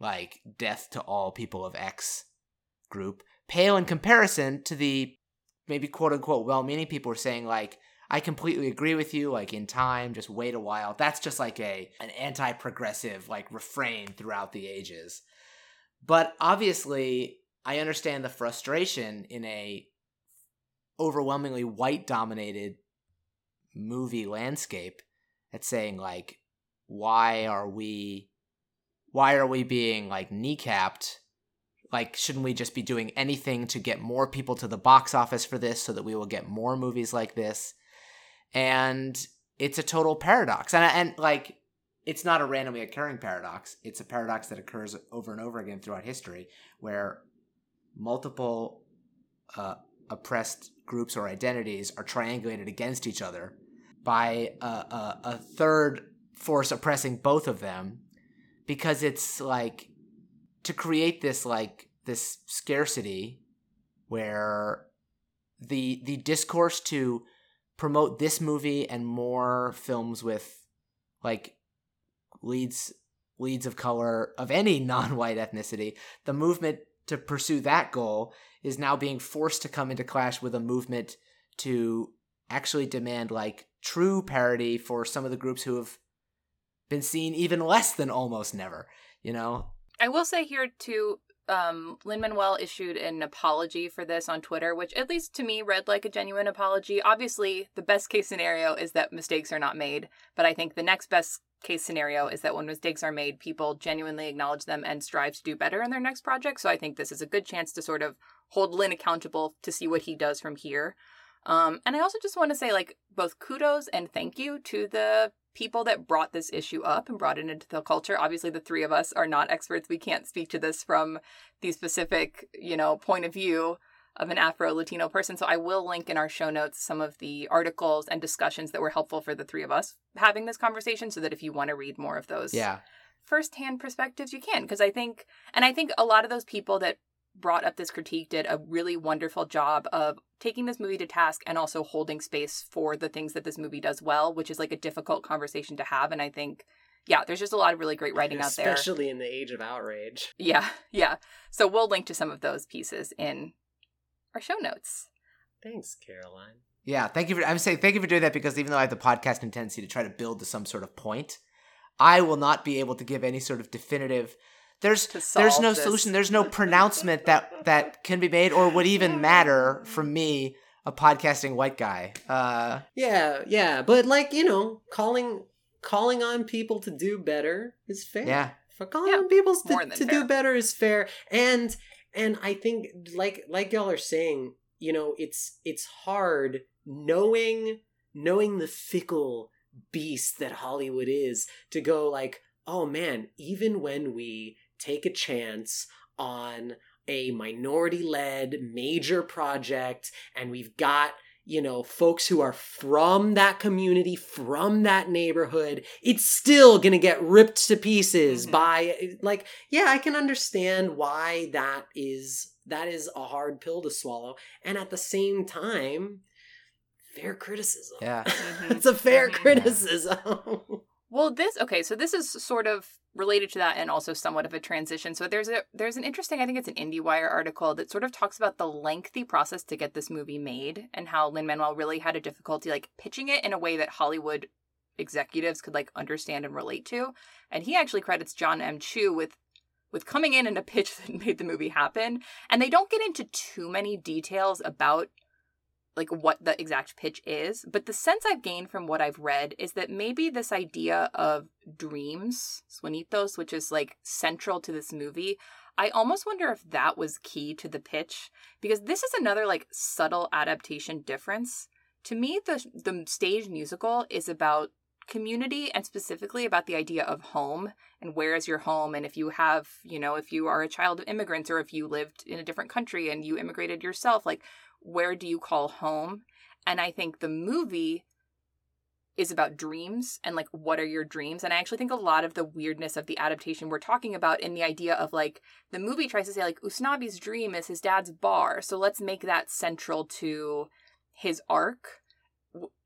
like death to all people of X group. Pale in comparison to the maybe quote unquote well meaning people are saying like I completely agree with you like in time just wait a while. That's just like a an anti-progressive like refrain throughout the ages. But obviously I understand the frustration in a overwhelmingly white dominated movie landscape at saying like why are we why are we being like kneecapped? Like shouldn't we just be doing anything to get more people to the box office for this so that we will get more movies like this? And it's a total paradox. And and like it's not a randomly occurring paradox. It's a paradox that occurs over and over again throughout history where multiple uh, oppressed groups or identities are triangulated against each other by a, a, a third force oppressing both of them because it's like to create this like this scarcity where the the discourse to promote this movie and more films with like leads leads of color of any non-white ethnicity the movement to pursue that goal is now being forced to come into clash with a movement to actually demand like true parity for some of the groups who have been seen even less than almost never you know I will say here too, um, Lin Manuel issued an apology for this on Twitter, which at least to me read like a genuine apology. Obviously, the best case scenario is that mistakes are not made, but I think the next best case scenario is that when mistakes are made, people genuinely acknowledge them and strive to do better in their next project. So I think this is a good chance to sort of hold Lin accountable to see what he does from here. Um, and I also just want to say, like, both kudos and thank you to the people that brought this issue up and brought it into the culture. Obviously, the three of us are not experts. We can't speak to this from the specific, you know, point of view of an Afro Latino person. So I will link in our show notes some of the articles and discussions that were helpful for the three of us having this conversation so that if you want to read more of those yeah firsthand perspectives, you can. Because I think, and I think a lot of those people that brought up this critique did a really wonderful job of taking this movie to task and also holding space for the things that this movie does well, which is like a difficult conversation to have. And I think, yeah, there's just a lot of really great writing out there. Especially in the age of outrage. Yeah, yeah. So we'll link to some of those pieces in our show notes. Thanks, Caroline. Yeah, thank you for. I'm saying thank you for doing that because even though I have the podcasting tendency to try to build to some sort of point, I will not be able to give any sort of definitive. There's there's no this. solution. There's no pronouncement that that can be made or would even matter from me, a podcasting white guy. Uh, Yeah, yeah, but like you know, calling calling on people to do better is fair. yeah, for calling Yeah, on people to, to do better is fair and and i think like like y'all are saying you know it's it's hard knowing knowing the fickle beast that hollywood is to go like oh man even when we take a chance on a minority led major project and we've got you know folks who are from that community from that neighborhood it's still gonna get ripped to pieces Mhm. by like yeah i can understand why that is that is a hard pill to swallow and at the same time fair criticism yeah. Mhm. it's a fair Mhm. criticism Well, this okay, so this is sort of related to that and also somewhat of a transition. So there's a there's an interesting, I think it's an IndieWire article that sort of talks about the lengthy process to get this movie made and how Lin Manuel really had a difficulty like pitching it in a way that Hollywood executives could like understand and relate to. And he actually credits Jon M. Chu with with coming in and a pitch that made the movie happen. And they don't get into too many details about like what the exact pitch is, but the sense I've gained from what I've read is that maybe this idea of dreams, sueñitos, which is like central to this movie, I almost wonder if that was key to the pitch because this is another like subtle adaptation difference. To me, the the stage musical is about community and specifically about the idea of home and where is your home and if you have you know if you are a child of immigrants or if you lived in a different country and you immigrated yourself like where do you call home? And i think the movie is about dreams and like what are your dreams? And i actually think a lot of the weirdness of the adaptation we're talking about in the idea of like the movie tries to say like usnavi's dream is his dad's bar. So let's make that central to his arc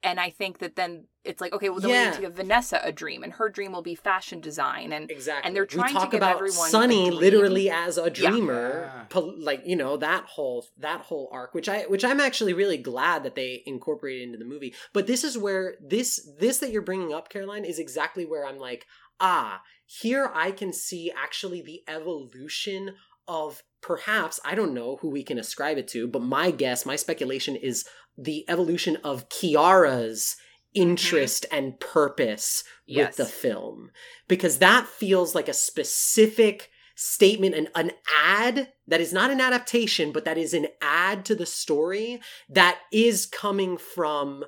and i think that then it's like okay well then we Yeah. need to give vanessa a dream and her dream will be fashion design and exactly And they're trying we to talk give about everyone a sonny literally as a dreamer Yeah. pol- like you know that whole that whole arc which i which i'm actually really glad that they incorporated into the movie but this is where this this that you're bringing up caroline is exactly where i'm like ah here i can see actually the evolution of perhaps i don't know who we can ascribe it to but my guess my speculation is the evolution of Quiara's mm-hmm. interest and purpose Yes. with the film because that feels like a specific statement an, an ad that is not an adaptation but that is an ad to the story that is coming from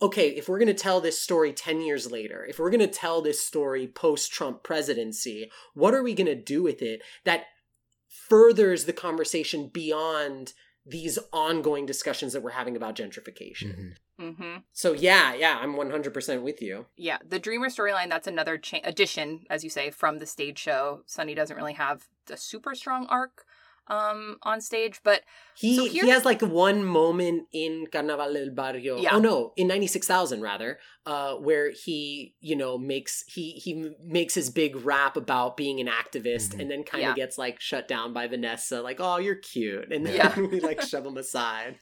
okay if we're going to tell this story 10 years later if we're going to tell this story post trump presidency what are we going to do with it that furthers the conversation beyond these ongoing discussions that we're having about gentrification Mhm. Mm-hmm. so yeah yeah i'm 100% with you Yeah, the Dreamer storyline, that's another cha- addition, as you say, from the stage show. Sonny doesn't really have a super strong arc um, on stage, but He So he has like one moment in Carnaval del Barrio. Yeah. Oh no, in ninety six thousand rather, uh, where he you know makes he he makes his big rap about being an activist, Mhm. and then kind of Yeah. gets like shut down by Vanessa, like oh you're cute, and then Yeah. we like shove him aside.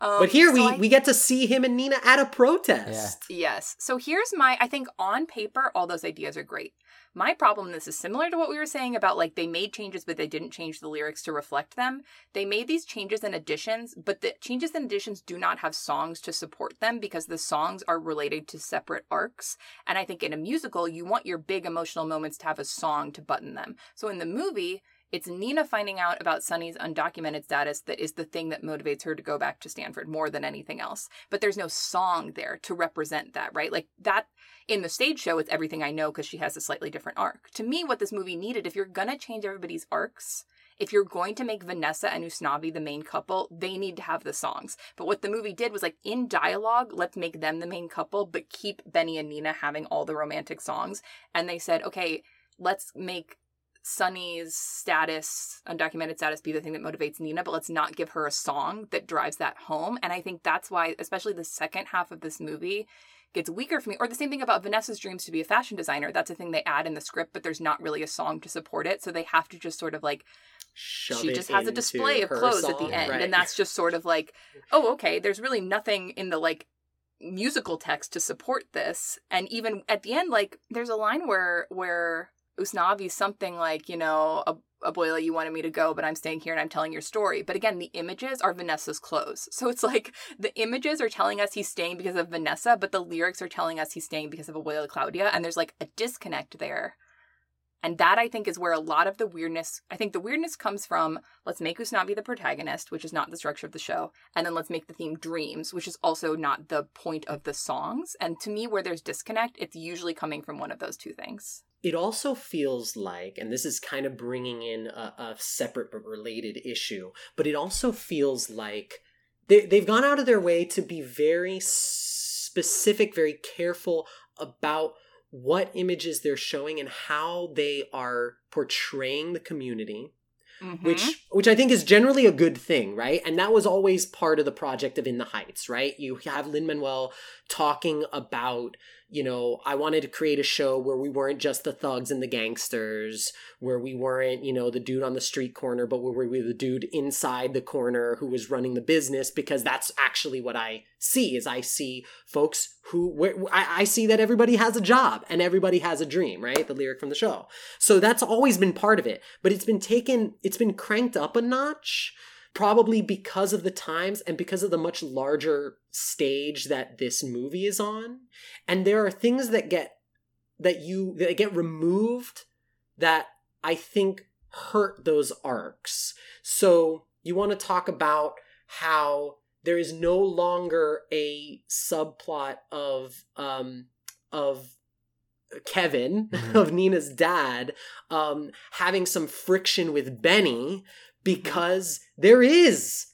um, but here so we I- we get to see him and Nina at a protest. Yes. So here's my I think on paper all those ideas are great. My problem this is similar to what we were saying about like they made changes but they didn't change the lyrics to reflect them. They made these changes and additions, but the changes and additions do not have songs to support them because the songs are related to separate arcs. And I think in a musical you want your big emotional moments to have a song to button them. So in the movie it's Nina finding out about Sonny's undocumented status that is the thing that motivates her to go back to Stanford more than anything else. But there's no song there to represent that, right? Like that in the stage show, it's everything I know because she has a slightly different arc. To me, what this movie needed, if you're gonna change everybody's arcs, if you're going to make Vanessa and Usnavi the main couple, they need to have the songs. But what the movie did was like in dialogue, let's make them the main couple, but keep Benny and Nina having all the romantic songs. And they said, okay, let's make Sonny's status, undocumented status, be the thing that motivates Nina, but let's not give her a song that drives that home. And I think that's why, especially the second half of this movie, gets weaker for me. Or the same thing about Vanessa's dreams to be a fashion designer. That's a thing they add in the script, but there's not really a song to support it. So they have to just sort of like Shove she just has a display of clothes at the end right. and that's just sort of like oh okay there's really nothing in the like musical text to support this and even at the end like there's a line where where usnavi's something like you know a Abuela, you wanted me to go, but I'm staying here and I'm telling your story. But again, the images are Vanessa's clothes. So it's like the images are telling us he's staying because of Vanessa, but the lyrics are telling us he's staying because of a Abuela Claudia. And there's like a disconnect there. And that I think is where a lot of the weirdness, I think the weirdness comes from let's make Usnavi the protagonist, which is not the structure of the show, and then let's make the theme dreams, which is also not the point of the songs. And to me, where there's disconnect, it's usually coming from one of those two things. It also feels like, and this is kind of bringing in a, a separate but related issue, but it also feels like they, they've gone out of their way to be very specific, very careful about what images they're showing and how they are portraying the community Mhm. which which I think is generally a good thing, right? And that was always part of the project of In the Heights, right? You have Lin Manuel talking about, you know, I wanted to create a show where we weren't just the thugs and the gangsters, where we weren't, you know, the dude on the street corner, but where we were the dude inside the corner who was running the business, because that's actually what I see. Is I see folks who where I, I see that everybody has a job and everybody has a dream, right? The lyric from the show. So that's always been part of it, but it's been taken, it's been cranked up a notch, probably because of the times and because of the much larger stage that this movie is on. And there are things that get that you that get removed that I think hurt those arcs. So you want to talk about how there is no longer a subplot of um of Kevin Mhm. of Nina's dad um having some friction with Benny because there is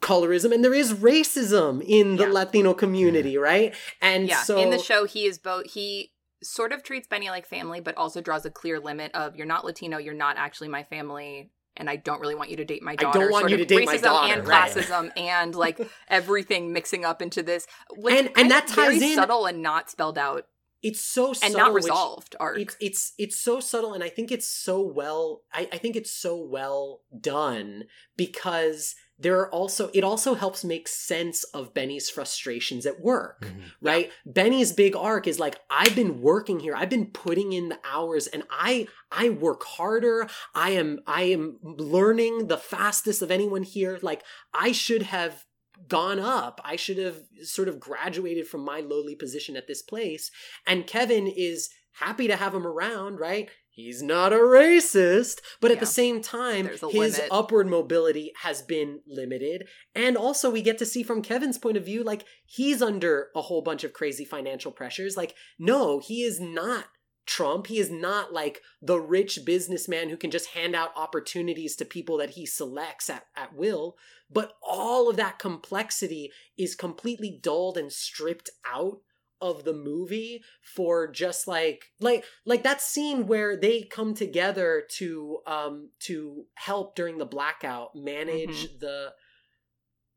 colorism and there is racism in the Yeah. Latino community, right? And yeah, so in the show, he is both, he sort of treats Benny like family, but also draws a clear limit of you're not Latino, you're not actually my family. And I don't really want you to date my daughter. I don't want sort you to date my racism daughter, and right. classism and like everything mixing up into this, which And- and kind that of very ties in- subtle and not spelled out it's so and subtle, not resolved arc. it's it's it's so subtle and i think it's so well I, I think it's so well done because there are also it also helps make sense of benny's frustrations at work Mhm. right benny's big arc is like i've been working here i've been putting in the hours and i i work harder i am i am learning the fastest of anyone here like i should have gone up i should have sort of graduated from my lowly position at this place and kevin is happy to have him around right he's not a racist, but at the same time, his limit. upward mobility has been limited. And also, we get to see from Kevin's point of view, like, he's under a whole bunch of crazy financial pressures. Like, no, he is not Trump. He is not like the rich businessman who can just hand out opportunities to people that he selects at, at will. But all of that complexity is completely dulled and stripped out of the movie for just like like like that scene where they come together to um to help during the blackout manage the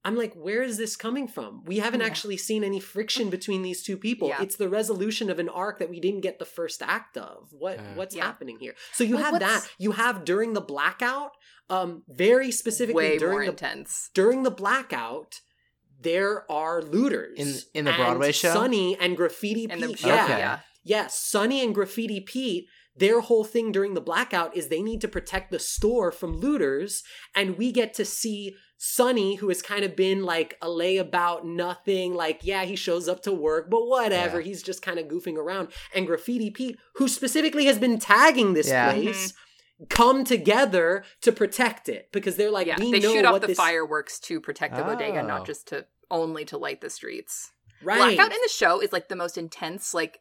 I'm like, where is this coming from? We haven't Yeah. actually seen any friction between these two people. Yeah. It's the resolution of an arc that we didn't get the first act of. What Yeah. what's Yeah. happening here? So you Well, have what's- that. You have during the blackout, um, very specifically Way during more the intense. during the blackout, there are looters In- in the Broadway show? Sonny and Graffiti And the Pete. yeah, Yeah, yeah. yeah. Sonny and Graffiti Pete. Their whole thing during the blackout is they need to protect the store from looters, and we get to see Sonny, who has kind of been like a layabout nothing, like yeah, he shows up to work, but whatever, Yeah. he's just kind of goofing around. And Graffiti Pete, who specifically has been tagging this Yeah. place, mm-hmm. come together to protect it because they're like, yeah, we they know shoot off the this fireworks to protect the bodega, Oh. not just to only to light the streets. right. Blackout in the show is like the most intense, like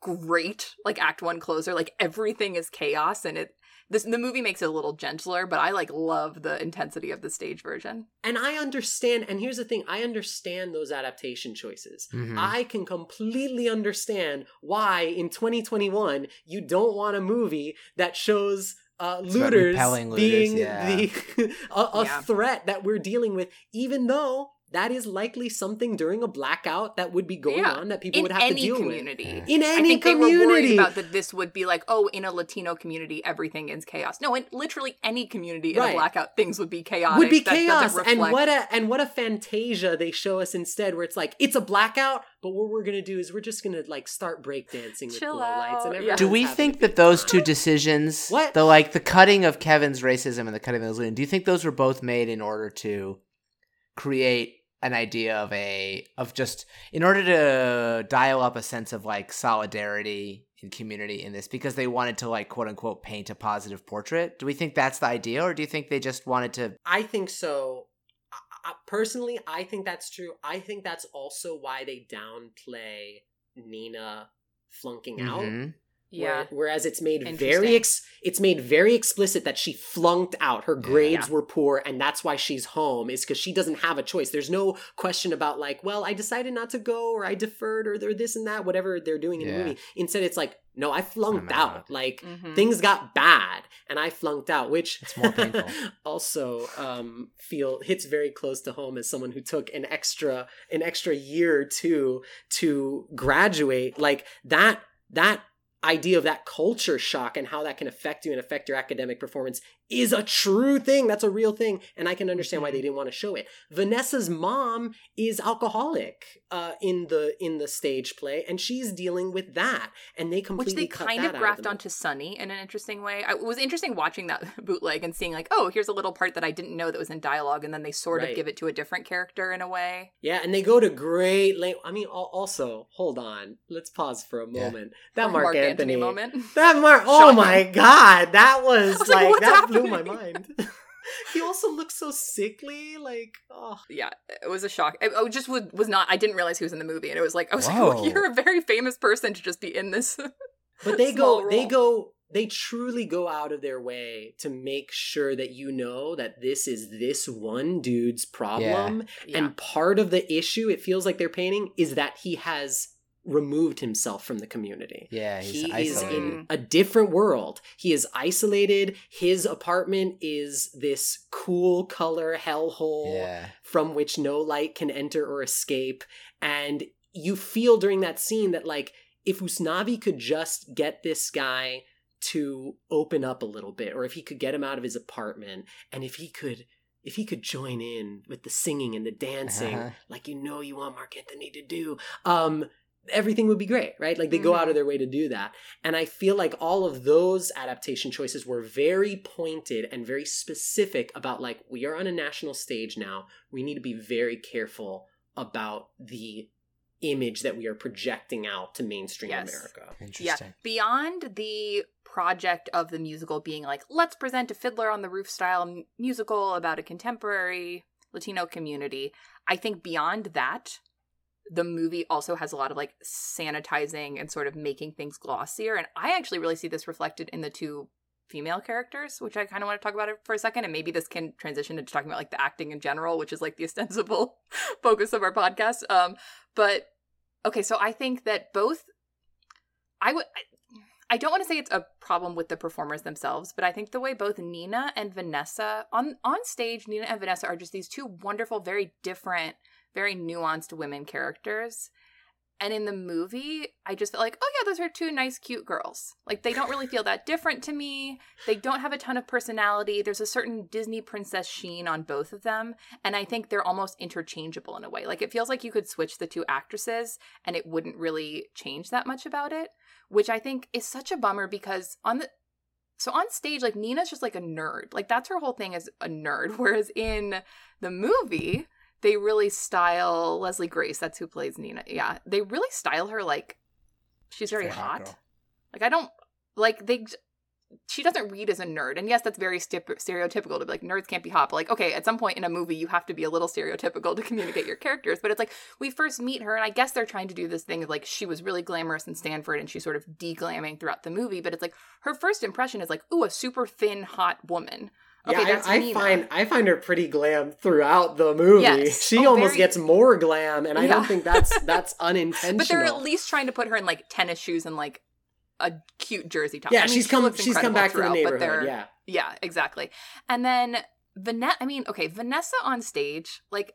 great, like act one closer. Like everything is chaos, and it this the movie makes it a little gentler, but I like love the intensity of the stage version. And I understand, and here's the thing I understand those adaptation choices. Mhm. I can completely understand why in 2021 you don't want a movie that shows uh, looters looters, being yeah. the a, a Yeah. threat that we're dealing with, even though that is likely something during a blackout that would be going Yeah. on that people in would have any to deal community. Yeah. with. In I any think they were worried about that this would be like, oh, in a Latino community, everything is chaos. No, in literally any community in Right. a blackout, things would be chaotic. would be That doesn't chaos and what a and what a fantasia they show us instead where it's like it's a blackout but what we're gonna do is we're just gonna like start breakdancing with Chill glow lights and out, yeah. Do we think that those two decisions, What? the like the cutting of Kevin's racism and the cutting of those looting, do you think those were both made in order to create an idea of a of just in order to dial up a sense of like solidarity and community in this because they wanted to like quote unquote paint a positive portrait? Do we think that's the idea, or do you think they just wanted to? I think so. I, personally, I think that's true. I think that's also why they downplay Nina flunking out. Mm-hmm. Yeah. Whereas it's made very ex- it's made very explicit that she flunked out. Her grades Yeah. were poor, and that's why she's home. Is because she doesn't have a choice. There's no question about like, well, I decided not to go, or I deferred, or they're this and that, whatever they're doing in Yeah. the movie. Instead, it's like, no, I flunked out. Like Mhm. things got bad, and I flunked out, which It's more painful. also um, feel hits very close to home as someone who took an extra an extra year or two to graduate. Like that that idea of that culture shock and how that can affect you and affect your academic performance is a true thing. That's a real thing, and I can understand why they didn't want to show it. Vanessa's mom is alcoholic uh, in the in the stage play, and she's dealing with that, and they which completely they cut kind of out grafted onto Sonny in an interesting way. I, it was interesting watching that bootleg and seeing like, oh, here's a little part that I didn't know that was in dialogue, and then they sort Right. of give it to a different character in a way. Yeah, and they go to great length. I mean, also, hold on. Let's pause for a Yeah. moment. That Marc, Anthony, moment. That Marc. Oh my God, that was, was like, like, that blew my mind. he also looks so sickly. Like, oh, yeah, it was a shock. I, oh, I just was, was not. I didn't realize he was in the movie, and it was like, I was Whoa. like, you're a very famous person to just be in this. but they small go. They go. They truly go out of their way to make sure that you know that this is this one dude's problem. Yeah. And part of the issue, it feels like they're painting, is that he has removed himself from the community. Yeah, he's he is isolated. in a different world. He is isolated. His apartment is this cool color hellhole yeah, from which no light can enter or escape. And you feel during that scene that, like, if Usnavi could just get this guy to open up a little bit, or if he could get him out of his apartment, and if he could. If he could join in with the singing and the dancing, Uh-huh. like you know you want Marc Anthony to do, um, everything would be great, right? Like they go out of mm-hmm. their way to do that. And I feel like all of those adaptation choices were very pointed and very specific about like we are on a national stage now. We need to be very careful about the image that we are projecting out to mainstream Yes. America. Interesting. Beyond the project of the musical being like, let's present a Fiddler on the Roof style musical about a contemporary Latino community, I think beyond that, the movie also has a lot of like sanitizing and sort of making things glossier. And I actually really see this reflected in the two female characters, which I kind of want to talk about for a second. And maybe this can transition into talking about like the acting in general, which is like the ostensible focus of our podcast. Um, but okay, so I think that both I would I don't want to say it's a problem with the performers themselves, but I think the way both Nina and Vanessa on on stage, Nina and Vanessa are just these two wonderful, very different, very nuanced women characters. And in the movie, I just felt like, oh yeah, those are two nice, cute girls. Like they don't really feel that different to me. They don't have a ton of personality. There's a certain Disney princess sheen on both of them, and I think they're almost interchangeable in a way. Like it feels like you could switch the two actresses, and it wouldn't really change that much about it which I think is such a bummer because on the so on stage, like Nina's just like a nerd. Like that's her whole thing is a nerd. Whereas in the movie, they really style Leslie Grace. That's who plays Nina. Yeah, they really style her like she's very hot. Like I don't like they. She doesn't read as a nerd, and yes, that's very stip- stereotypical to be like nerds can't be hot. But like, okay, at some point in a movie, you have to be a little stereotypical to communicate your characters. But it's like we first meet her, and I guess they're trying to do this thing of like she was really glamorous in Stanford, and she's sort of deglamming throughout the movie. But it's like her first impression is like, ooh, a super thin, hot woman. Okay, yeah, that's I, I find I find her pretty glam throughout the movie. Yes. She Oh, almost very- gets more glam, and I don't think that's that's unintentional. But they're at least trying to put her in like tennis shoes and like a cute jersey top. yeah, I mean, she's she come she's come back to the neighborhood. Yeah, Yeah, exactly. And then Vanessa, I mean, okay, Vanessa on stage, like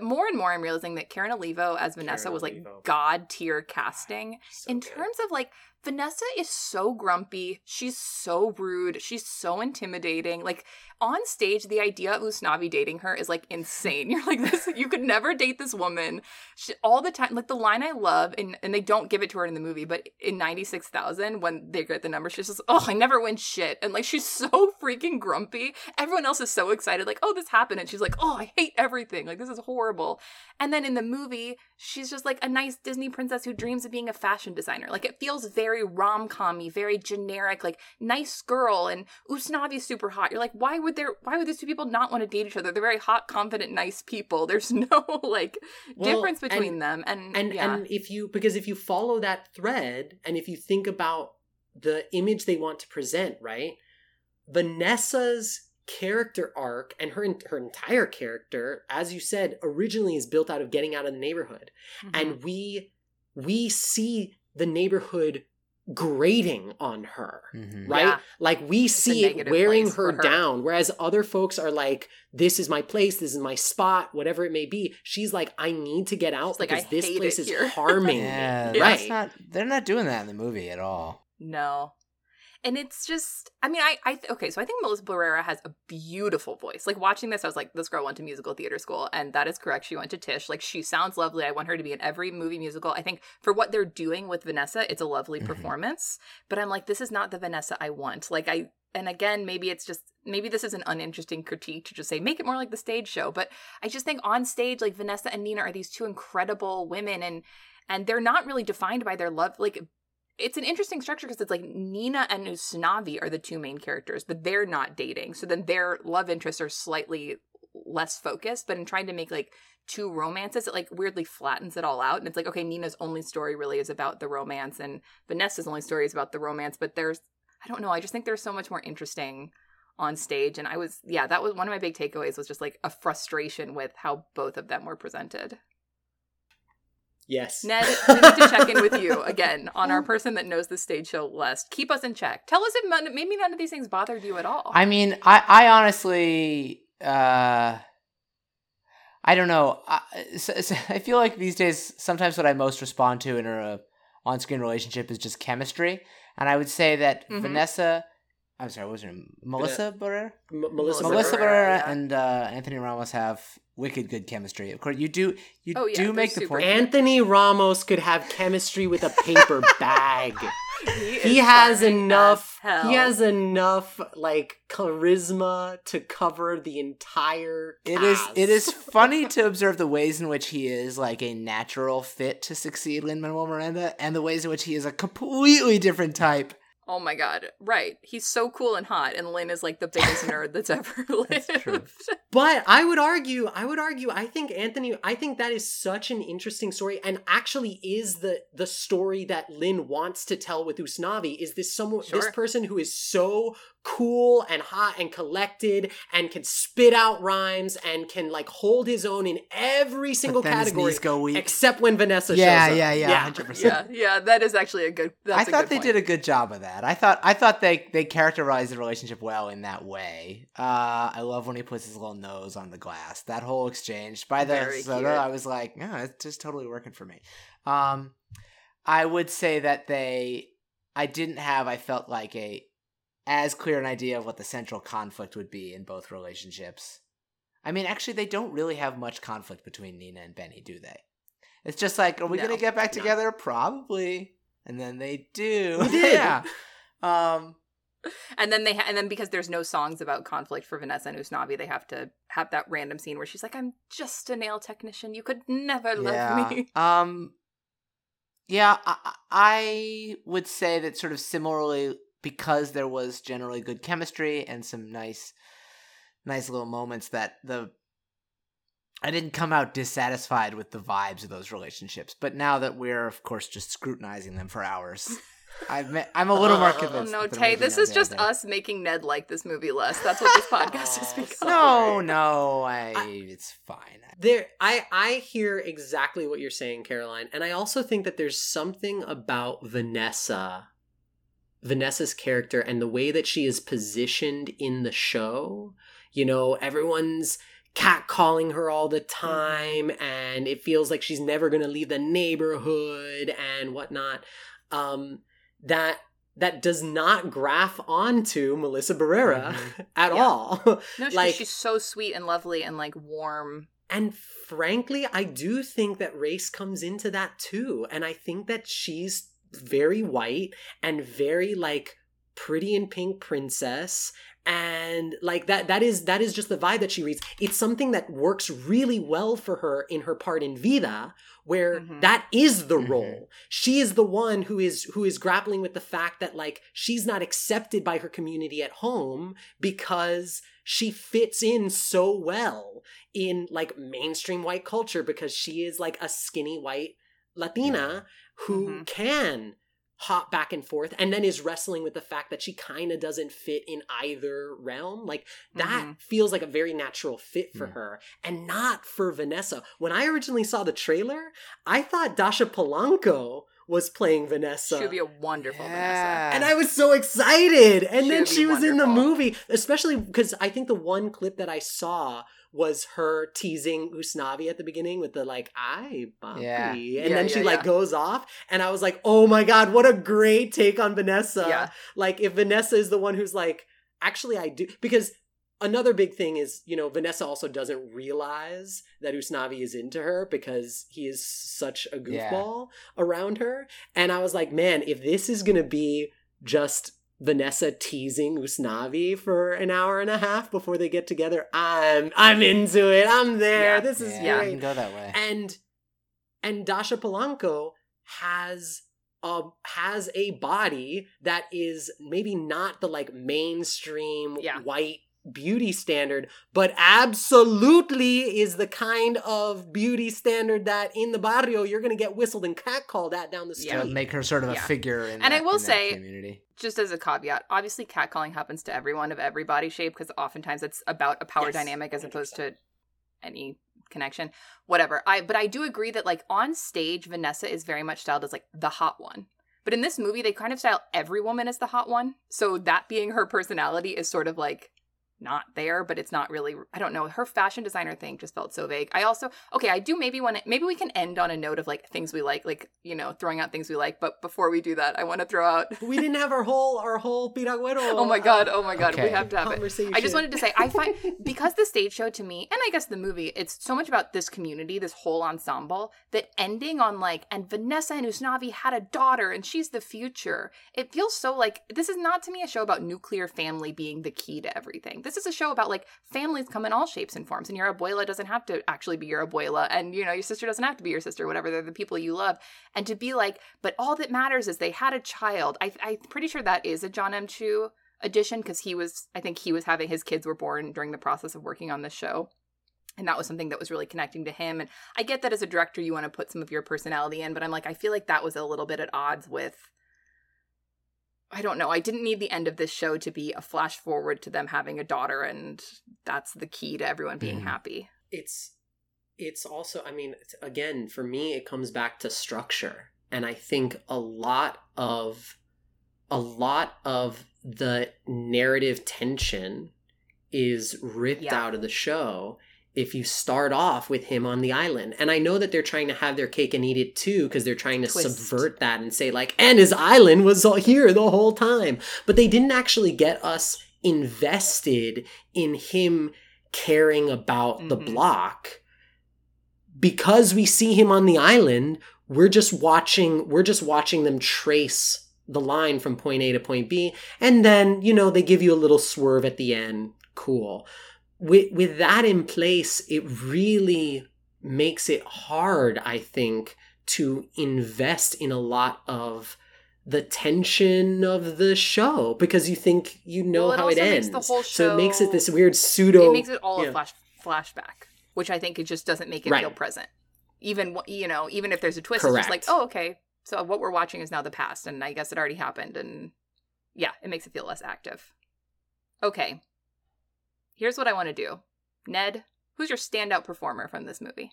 more and more I'm realizing that Karen Olivo as Vanessa Karen was like Olivo. god tier casting. So In good. terms of like Vanessa is so grumpy, she's so rude, she's so intimidating. Like on stage, the idea of Usnavi dating her is like insane. You're like this, you could never date this woman. She, all the time, like the line I love, and and they don't give it to her in the movie, but in ninety six thousand when they get the number, she's just oh I never win shit, and like she's so freaking grumpy. Everyone else is so excited, like oh this happened, and she's like oh I hate everything, like this is horrible. And then in the movie, she's just like a nice Disney princess who dreams of being a fashion designer. Like it feels very rom commy, very generic, like nice girl. And Usnavi's super hot. You're like, why would there? Why would these two people not want to date each other? They're very hot, confident, nice people. There's no like Well, difference and- between them. And and yeah, and if you because if you follow that thread and if you think about the image they want to present right vanessa's character arc and her her entire character as you said originally is built out of getting out of the neighborhood Mhm. and we we see the neighborhood grating on her Mhm. right Yeah. like we a see it wearing her, her. down whereas other folks are like this is my place this is my spot whatever it may be she's like i need to get out She's because "I this place is here." harming Yeah, me that's right not. They're not doing that in the movie at all. no. And it's just, I mean, I, I, okay, so I think Melissa Barrera has a beautiful voice. Like watching this, I was like, this girl went to musical theater school, and that is correct. She went to Tisch. Like she sounds lovely. I want her to be in every movie musical. I think for what they're doing with Vanessa, it's a lovely Mhm. performance. But I'm like, this is not the Vanessa I want. Like I, and again, maybe it's just maybe this is an uninteresting critique to just say make it more like the stage show. But I just think on stage, like Vanessa and Nina are these two incredible women, and and they're not really defined by their love. Like it's an interesting structure because it's like Nina and Usnavi are the two main characters, but they're not dating. So then their love interests are slightly less focused. But in trying to make like two romances, it like weirdly flattens it all out. And it's like, okay, Nina's only story really is about the romance, and Vanessa's only story is about the romance. But there's, I don't know, I just think there's so much more interesting on stage. And I was, yeah, that was one of my big takeaways was just like a frustration with how both of them were presented. Yes Ned, we need to check in with you again on our person that knows the stage show less. Keep us in check. Tell us if maybe none of these things bothered you at all. I mean, I, I honestly, uh, I don't know. I feel like these days, sometimes what I most respond to in a on-screen relationship is just chemistry, and I would say that Mhm. Vanessa, I'm sorry, what was her name? Melissa Barrera. M- melissa, Melissa Melissa Barrera, Barrera yeah. and uh, Anthony Ramos have wicked good chemistry. Of course, you do. You Oh, yeah, do make the point. anthony ramos could have chemistry with a paper bag He, he has enough he has enough like charisma to cover the entire It is. It is funny to observe the ways in which he is like a natural fit to succeed Lin Manuel Miranda, and the ways in which he is a completely different type. Oh my god. Right. He's so cool and hot, and Lin is like the biggest nerd that's ever lived. true. But I would argue, I would argue, I think Anthony, I think that is such an interesting story, and actually is the the story that Lin wants to tell with Usnavi. Is this someone, this person who is so cool and hot and collected and can spit out rhymes and can like hold his own in every single But then his category knees go weak. except when Vanessa Yeah, shows up. yeah, yeah, 100%. yeah, yeah, that is actually a good. That's I a thought good they point. did a good job of that. I thought I thought they they characterized the relationship well in that way. Uh, I love when he puts his little nose on the glass. That whole exchange by the Very soda. I was like, yeah, it's just totally working for me. Um, I would say that they, I didn't have. I felt like a as clear an idea of what the central conflict would be in both relationships. I mean, actually, they don't really have much conflict between Nina and Benny, do they? It's just like, are we No, gonna get back no. together? Probably. And then they do. Yeah. Um. And then they ha- and then because there's no songs about conflict for Vanessa and Usnavi, they have to have that random scene where she's like, "I'm just a nail technician. You could never love Yeah. me." Um. Yeah, I I would say that sort of similarly because there was generally good chemistry and some nice, nice little moments that the. I didn't come out dissatisfied with the vibes of those relationships, but now that we're, of course, just scrutinizing them for hours, I've met, I'm a little more Oh, Oh convinced. no, that Tay, this is just us making Ned like this movie less. That's what this podcast has Oh, become. No, no, I, it's fine. There I I hear exactly what you're saying, Caroline. And I also think that there's something about Vanessa Vanessa's character and the way that she is positioned in the show. You know, everyone's catcalling her all the time and it feels like she's never gonna leave the neighborhood and whatnot. Um that that does not graph onto Melissa Barrera at Yeah. all. No, she, Like- she's so sweet and lovely and like warm. And frankly, I do think that race comes into that too. And I think that she's very white and very like pretty and pink princess. And like that that is that is just the vibe that she reads. It's something that works really well for her in her part in vida where Mhm. that is the Mhm. role. She is the one who is who is grappling with the fact that like she's not accepted by her community at home because she fits in so well in like mainstream white culture because she is like a skinny white latina who Mhm. can hop back and forth and then is wrestling with the fact that she kind of doesn't fit in either realm like that Mhm. feels like a very natural fit for Mm. her and not for vanessa when i originally saw the trailer i thought dascha polanco was playing vanessa She would be a wonderful Vanessa. And I was so excited. And She then would be she was in the movie, especially because I think the one clip that I saw was her teasing Usnavi at the beginning with the like, I bumpy. Yeah. And Yeah, then yeah, she like goes off. And I was like, oh my God, what a great take on Vanessa. Yeah. Like if Vanessa is the one who's like, actually I do because another big thing is, you know, Vanessa also doesn't realize that Usnavi is into her because he is such a Yeah. goofball around her. And I was like, man, if this is gonna be just Vanessa teasing Usnavi for an hour and a half before they get together, I'm I'm into it. I'm there. Yeah. This is yeah, yeah. you can go that way. and and Dascha Polanco has a has a body that is maybe not the like mainstream Yeah. white beauty standard but absolutely is the kind of beauty standard that in the barrio you're gonna get whistled and catcalled at down the street Yeah. to make her sort of a figure in And I will in say- community. Just as a caveat, obviously catcalling happens to everyone of every body shape because oftentimes it's about a power Yes, dynamic as opposed 100%. to any connection. Whatever. I but I do agree that like on stage, Vanessa is very much styled as like the hot one. But in this movie, they kind of style every woman as the hot one. So that being her personality is sort of like not there, but it's not really. I don't know. Her fashion designer thing just felt so vague. I also okay. I do maybe want to maybe we can end on a note of like things we like, like you know, throwing out things we like. But before we do that, I want to throw out. we didn't have our whole our whole piragüero. Oh my god! Oh my god! Okay. We uh, have to have it. I just wanted to say I find because the stage show to me, and I guess the movie, it's so much about this community, this whole ensemble, that ending on like, and Vanessa and Usnavi had a daughter, and she's the future. It feels so like this is not to me a show about nuclear family being the key to everything. This is a show about like families come in all shapes and forms, and your abuela doesn't have to actually be your abuela, and you know your sister doesn't have to be your sister, whatever. They're the people you love, and to be like, but all that matters is they had a child. I, I'm pretty sure that is a Jon M. Chu edition because he was i think he was having his kids were born during the process of working on this show and that was something that was really connecting to him and i get that as a director you want to put some of your personality in but i'm like i feel like that was a little bit at odds with i don't know i didn't need the end of this show to be a flash forward to them having a daughter and that's the key to everyone being Mhm. happy it's it's also i mean again for me it comes back to structure and i think a lot of a lot of the narrative tension is ripped Yeah. out of the show if you start off with him on the island. And i know that they're trying to have their cake and eat it too because they're trying to Twist. subvert that and say like and his island was all here the whole time. But they didn't actually get us invested in him caring about the Mhm. block. Because we see him on the island we're just watching we're just watching them trace the line from point A to point B. And then you know they give you a little swerve at the end. Cool with with that in place it really makes it hard i think to invest in a lot of the tension of the show because you think you know Well, it how it ends the whole so it makes it this weird pseudo it makes it all yeah. a flash flashback which i think it just doesn't make it Right. feel present. Even you know even if there's a twist it's just like oh okay so what we're watching is now the past and i guess it already happened and yeah it makes it feel less active. Okay here's what i want to do ned who's your standout performer from this movie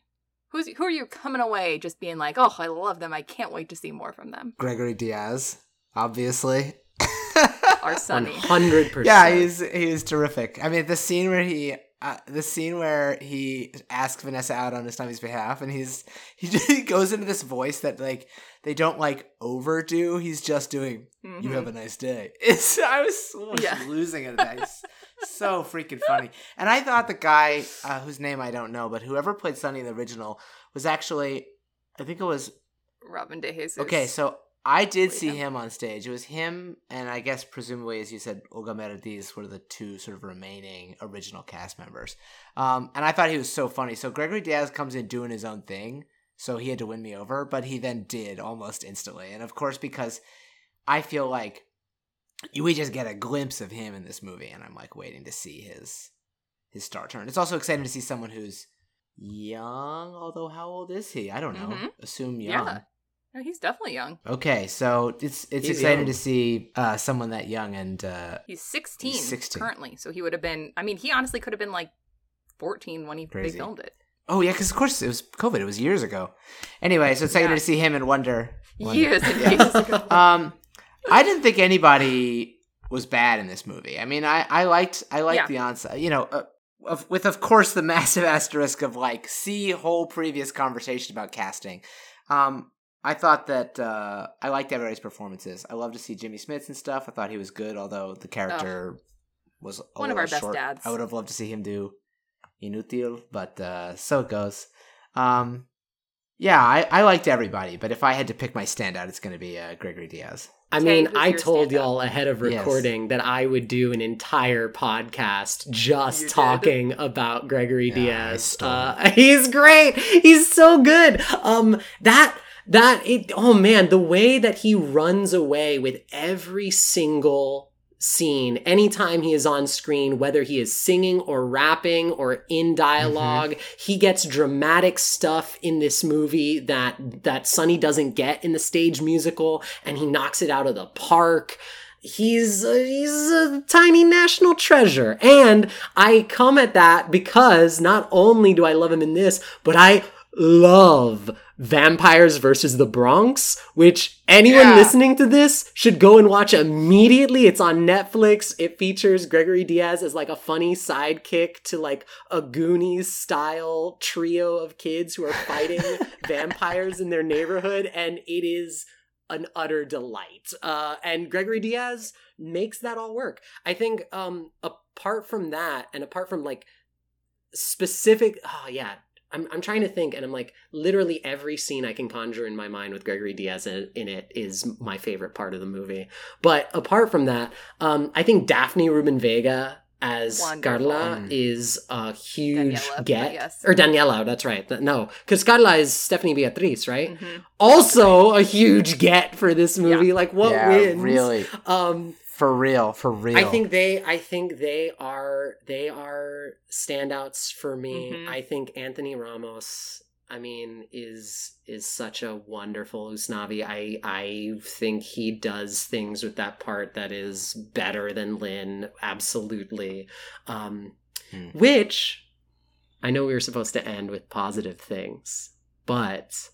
who's who are you coming away just being like oh i love them i can't wait to see more from them Gregory Diaz, obviously. our sonny 100% yeah, he's he's terrific. I mean, the scene where he uh, the scene where he asks Vanessa out on his Usnavi's behalf, and he's he, he goes into this voice that like they don't like overdo. He's just doing "You Mhm. have a nice day." It's I was Yeah. losing it. at that. It's so freaking funny. And I thought the guy uh, whose name I don't know, but whoever played Sonny in the original was actually, I think it was robin de jesus Okay, so I did see him. on stage. It was him, and I guess presumably, as you said, Olga Merediz were the two sort of remaining original cast members. Um, and I thought he was so funny. So Gregory Diaz comes in doing his own thing, so he had to win me over, but he then did almost instantly. And of course, because I feel like we just get a glimpse of him in this movie, and I'm like waiting to see his his star turn. It's also exciting to see someone who's young, although how old is he? I don't know. Mhm. Assume young. yeah no, he's definitely young Okay, so it's it's He's exciting young. to see uh, someone that young and uh, He's 16, He's 16. currently, so he would have been. I mean, he honestly could have been like 14 when he they Crazy. filmed it. oh yeah, because of course it was COVID. It was years ago. Anyway, so it's exciting Yeah. to see him and Wonder. Wonder. Years and Yeah. years ago. Um, I didn't think anybody was bad in this movie. I mean, I I liked I liked Yeah. the onset. You know. Uh, of, with of course the massive asterisk of like see whole previous conversation about casting um i thought that uh i liked everybody's performances i love to see jimmy smits and stuff i thought he was good although the character was a One of our little best dads. i would have loved to see him do inutil but uh so it goes um yeah i i liked everybody but if i had to pick my standout it's going to be uh gregory diaz I mean, who's I your told standout? y'all ahead of Yes. recording that I would do an entire podcast just You did. talking about Gregory Yeah, Diaz. Uh, he's great. He's so good. Um, that that it. Oh man, the way that he runs away with every single scene. Anytime he is on screen whether he is singing or rapping or in dialog he gets dramatic stuff in this movie that that Sonny doesn't get in the stage musical and he knocks it out of the park. He's he's a tiny national treasure. And i come at that because not only do i love him in this but i love Vampires versus the Bronx, which anyone Yeah. listening to this should go and watch immediately. It's on Netflix. It features Gregory Diaz as like a funny sidekick to like a Goonies style trio of kids who are fighting vampires in their neighborhood, and it is an utter delight. Uh, and Gregory Diaz makes that all work. I think um, apart from that, and apart from like specific, oh yeah, I'm I'm trying to think, and I'm like literally every scene I can conjure in my mind with Gregory Diaz in, in it is my favorite part of the movie. But apart from that, um, I think Daphne Rubin Vega as Wonderful. Carla Mm. is a huge Daniela, get. yes. Or Daniela, that's right. No, because Carla is Stephanie Beatriz, right? Mhm. Also a huge get for this movie. Like what yeah, wins? really, Um, for real, for real. I think they I think they are they are standouts for me. Mhm. I think Anthony Ramos I mean is is such a wonderful Usnavi. I I think he does things with that part that is better than Lin absolutely. Um Hmm. which I know we were supposed to end with positive things, but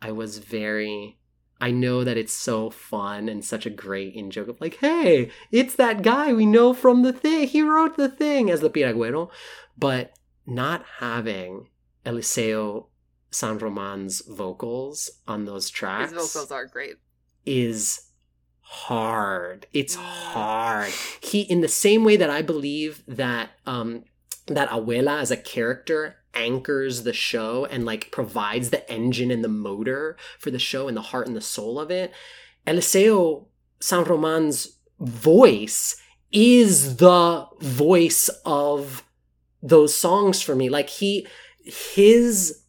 I was very I know that it's so fun and such a great in joke of like, hey, it's that guy we know from the thing. He wrote the thing as the Piragüero. But not having Eliseo San Roman's vocals on those tracks His vocals are great. is hard. It's hard. He in the same way that I believe that um that Abuela as a character anchors the show and like provides the engine and the motor for the show and the heart and the soul of it. Eliseo San Roman's voice is the voice of those songs for me. Like he his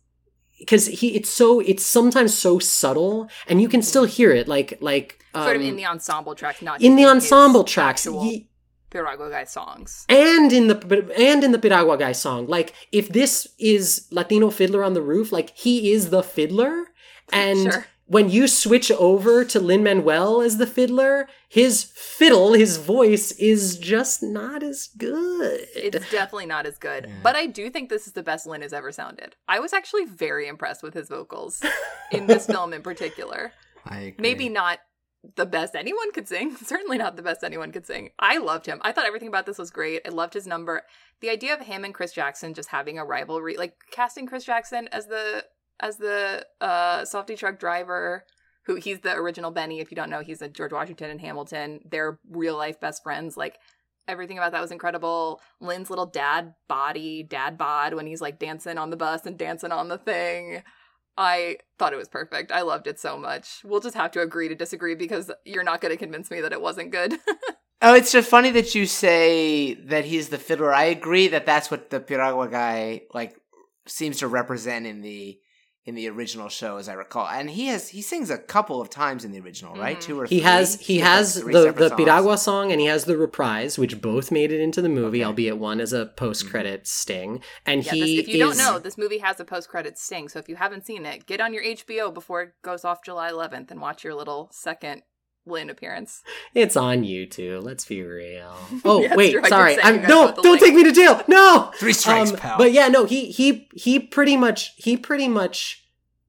because he it's so it's sometimes so subtle and you can still hear it like like Sort of um, in the ensemble tracks, not in the ensemble tracks Ye- Piragua guy songs. and in the and in the Piragua guy song like if this is Latino fiddler on the roof like he is the fiddler and Sure. when you switch over to Lin Manuel as the fiddler his fiddle his voice is just not as good It's definitely not as good. Yeah. But I do think this is the best Lin has ever sounded. I was actually very impressed with his vocals in this film in particular. I agree. Maybe not the best anyone could sing. Certainly not the best anyone could sing. I loved him. I thought everything about this was great. I loved his number. The idea of him and Chris Jackson just having a rivalry, like casting Chris Jackson as the as the uh softy truck driver who he's the original Benny if you don't know he's a George Washington and Hamilton they're real life best friends like everything about that was incredible Lin's little dad body dad bod when he's like dancing on the bus and dancing on the thing I thought it was perfect. I loved it so much. We'll just have to agree to disagree because you're not going to convince me that it wasn't good. Oh, it's just funny that you say that he's the fiddler. I agree that that's what the Piragua guy like seems to represent in the in the original show, as I recall. And he has he sings a couple of times in the original, right? Mhm. Two or He three? has he like, has three the the songs. Piragua song and he has the reprise, which both made it into the movie, Okay. albeit one as a post credit sting. And yeah, he this, if you is, don't know, this movie has a post credit sting. So if you haven't seen it, get on your HBO before it goes off July 11th and watch your little second Lin appearance. it's on YouTube. Let's be real. Oh Yes, wait, true. Sorry. I'm guys no, don't link. take me to jail. No. Three strikes, Um, pal. But yeah, no, he he he pretty much he pretty much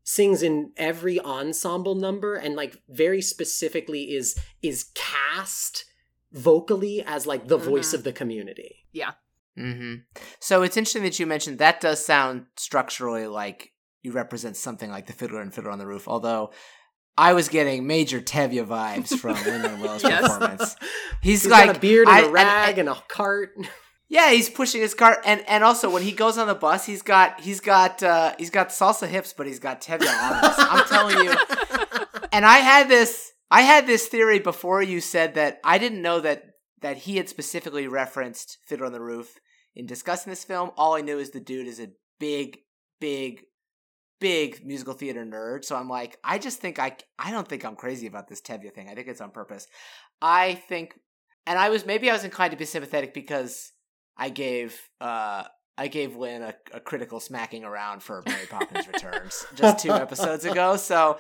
sings in every ensemble number and like very specifically is is cast vocally as like the voice Mhm. of the community. Yeah. Mm-hmm. So it's interesting that you mentioned that does sound structurally like you represent something like the Fiddler and Fiddler on the Roof, although I was getting major Tevye vibes from Lin Manuel's Yes. performance. He's, He's like got a beard and I- a and- rag and- and, a cart. Yeah, he's pushing his cart, and and also when he goes on the bus, he's got he's got uh, he's got salsa hips, but he's got Tevye arms. I'm telling you. And I had this I had this theory before you said that I didn't know that that he had specifically referenced Fiddler on the Roof in discussing this film. All I knew is the dude is a big, big, big musical theater nerd. So I'm like, I just think I I don't think I'm crazy about this Tevye thing. I think it's on purpose. I think, and I was maybe I was inclined to be sympathetic because I gave uh I gave Lin a, a critical smacking around for Mary Poppins Returns just two episodes ago. So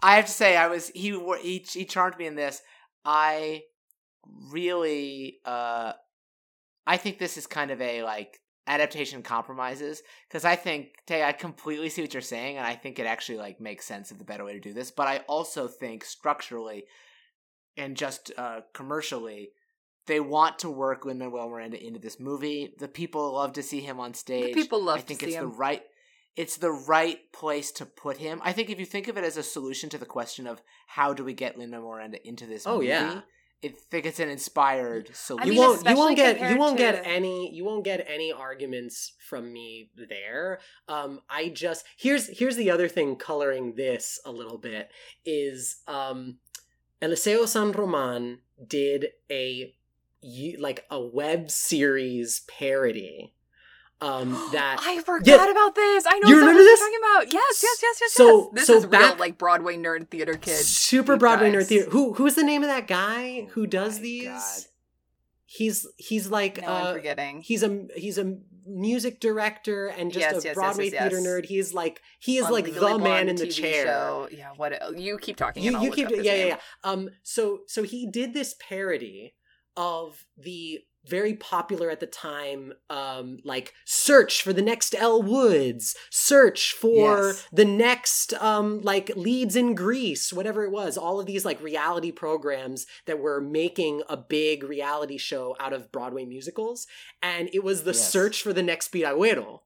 I have to say I was he he he charmed me in this. I really uh I think this is kind of a like adaptation compromises because I think Tay, I completely see what you're saying, and I think it actually like makes sense of the better way to do this. But I also think structurally and just uh, commercially, they want to work Lin Manuel Miranda into this movie. The people love to see him on stage. The people love I think to it's see the him. right. It's the right place to put him. I think if you think of it as a solution to the question of how do we get Lin Manuel Miranda into this Oh, movie, yeah. I think it's an inspired solution. you mean, won't you won't get you won't get any you won't get any arguments from me there um i just here's here's the other thing coloring this a little bit is um eliseo san roman did a like a web series parody um that I forgot Yeah. about this. I know You remember what this? you're talking about. Yes, yes, yes, yes, So- yes. This so is real, like Broadway nerd theater kid. super broadway nerd theater who who's the name of that guy who Oh does my these God. he's he's like No, uh I'm forgetting. he's a he's a music director and just Yes, a yes, Broadway theater nerd. He's like he is On like Legally the man in the TV chair. Show. Yeah, what? You keep talking. You you keep yeah yeah yeah. Um so so he did this parody of the very popular at the time um like search for the next Elle Woods, search for Yes. the next um like leads in Grease, whatever it was. All of these like reality programs that were making a big reality show out of Broadway musicals and it was the Yes. search for the next Piragüero.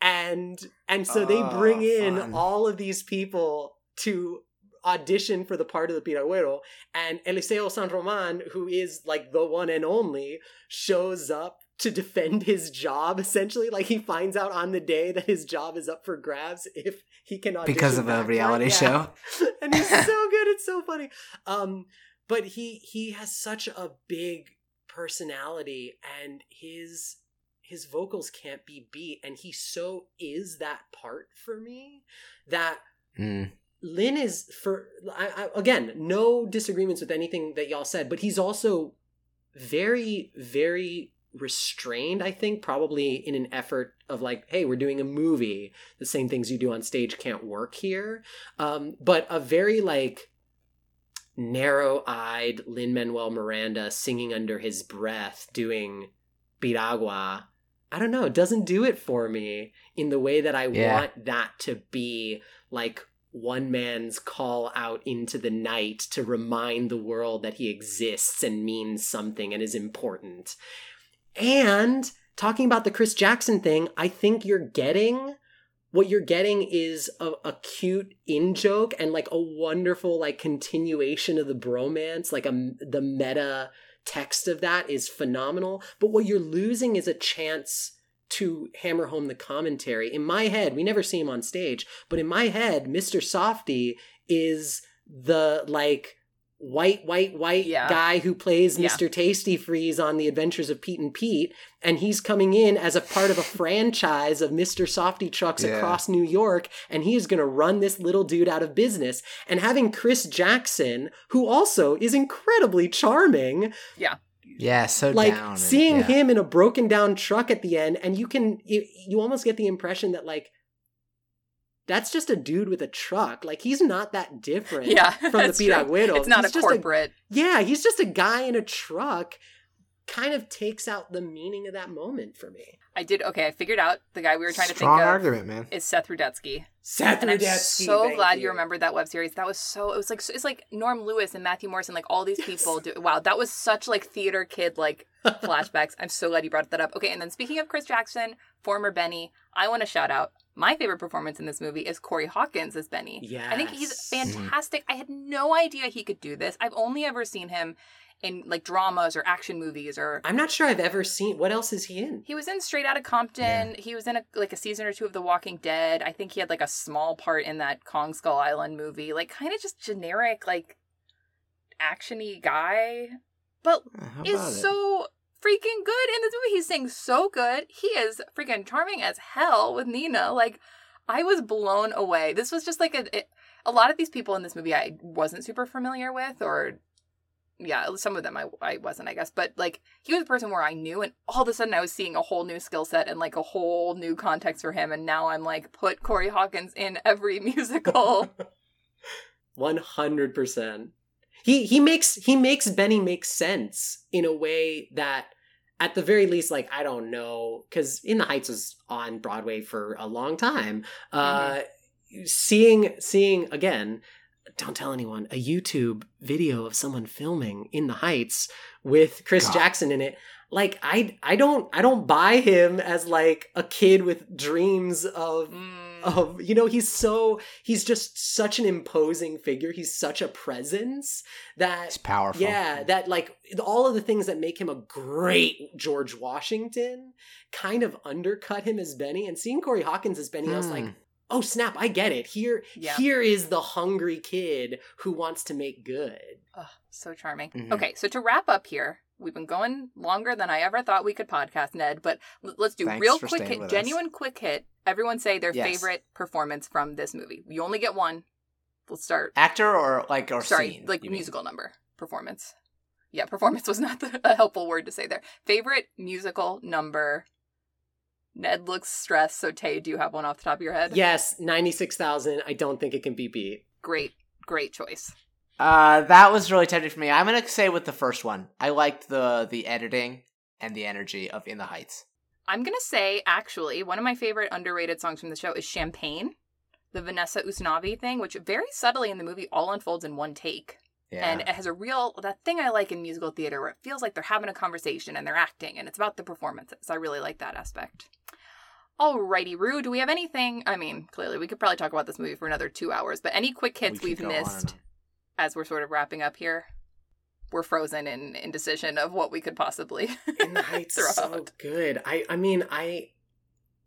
And and so they Oh, bring in fun. all of these people to audition for the part of the Piragüero and Eliseo San Roman, who is like the one and only, shows up to defend his job essentially. Like he finds out on the day that his job is up for grabs if he can audition because of a reality show. and he's so good, it's so funny. Um, but he he has such a big personality and his his vocals can't be beat and he so is that part for me that Mm. Lin is for I, I, again no disagreements with anything that y'all said, but he's also very very restrained. I think probably in an effort of like, hey, we're doing a movie. The same things you do on stage can't work here. Um, but a very like narrow-eyed Lin Manuel Miranda singing under his breath, doing Piragua. I don't know. It doesn't do it for me in the way that I Yeah. want that to be like one man's call out into the night to remind the world that he exists and means something and is important. And talking about the Chris Jackson thing, I think you're getting what you're getting is a, a cute in joke and like a wonderful like continuation of the bromance like a the meta text of that is phenomenal but what you're losing is a chance to hammer home the commentary in my head we never see him on stage but in my head mr softy is the like white white white Yeah. guy who plays Yeah. mr tasty freeze on the adventures of pete and pete and he's coming in as a part of a franchise of Mr. Softy trucks Yeah. across New York, and he is going to run this little dude out of business. And having Chris Jackson, who also is incredibly charming, Yeah, so like down. and- seeing yeah. him in a broken down truck at the end, and you can you, you almost get the impression that like that's just a dude with a truck. Like he's not that different Yeah, from the that's true. Piragüero. It's not He's a just corporate. yeah, he's just a guy in a truck. Kind of takes out the meaning of that moment for me. I did okay. I figured out the guy we were trying to Strong think of argument, man. is Seth Rudetsky. Seth And I'm Rudetsky, so thank glad you. remembered that web series. That was so. It was like it's like Norm Lewis and Matthew Morrison, like all these people. Do, wow, that was such like theater kid like flashbacks. I'm so glad you brought that up. Okay, and then speaking of Chris Jackson, former Benny, I want to shout out my favorite performance in this movie is Corey Hawkins as Benny. Yeah, I think he's fantastic. I had no idea he could do this. I've only ever seen him in like dramas or action movies or I'm not sure I've ever seen. What else is he in? he was in Straight Outta Compton. He was in a like a season or two of The Walking Dead. I think he had like a small part in that Kong Skull Island movie. Like kind of just generic like actiony guy, but uh, is it? so freaking good in this movie. He's saying so good. He is freaking charming as hell with Nina. Like I was blown away. This was just like a it, a lot of these people in this movie I wasn't super familiar with or yeah, some of them I, I wasn't, I guess. But like he was a person where I knew and all of a sudden I was seeing a whole new skill set and like a whole new context for him and now I'm like put Corey Hawkins in every musical. One hundred percent. He he makes he makes Benny make sense in a way that at the very least, like I don't know, because In the Heights was on Broadway for a long time. Uh, seeing seeing again, don't tell anyone a YouTube video of someone filming In the Heights with Chris God. Jackson in it. Like I I don't I don't buy him as like a kid with dreams of Mm. of you know he's so he's just such an imposing figure he's such a presence that It's powerful. yeah that like all of the things that make him a great george washington kind of undercut him as benny and seeing corey hawkins as benny i was like Hmm. Oh snap i get it here Yeah. here is the hungry kid who wants to make good Oh, so charming. Mhm. Okay, so to wrap up here, we've been going longer than I ever thought we could podcast, Ned, but let's do Thanks real quick hit, with us. genuine quick hit. Everyone say their Yes. favorite performance from this movie. You only get one. Let's start. Actor or like or Sorry, scene? like you mean? musical number. Performance. Yeah, performance was not the, a helpful word to say there. Favorite musical number. Ned looks stressed, so Tay, do you have one off the top of your head? yes 96000 i don't think it can be beat Great, great choice. Uh, that was really tempting for me. I'm gonna say with the first one. I liked the the editing and the energy of In the Heights. I'm gonna say actually one of my favorite underrated songs from the show is Champagne, the Vanessa Usnavi thing, which very subtly in the movie all unfolds in one take, Yeah. and it has a real that thing I like in musical theater where it feels like they're having a conversation and they're acting, and it's about the performances. I really like that aspect. Alrighty, Rue, do we have anything? I mean, clearly we could probably talk about this movie for another two hours, but any quick hits could we've go on and missed as we're sort of wrapping up here? We're frozen in indecision of what we could possibly in the heights throw so out. good i i mean i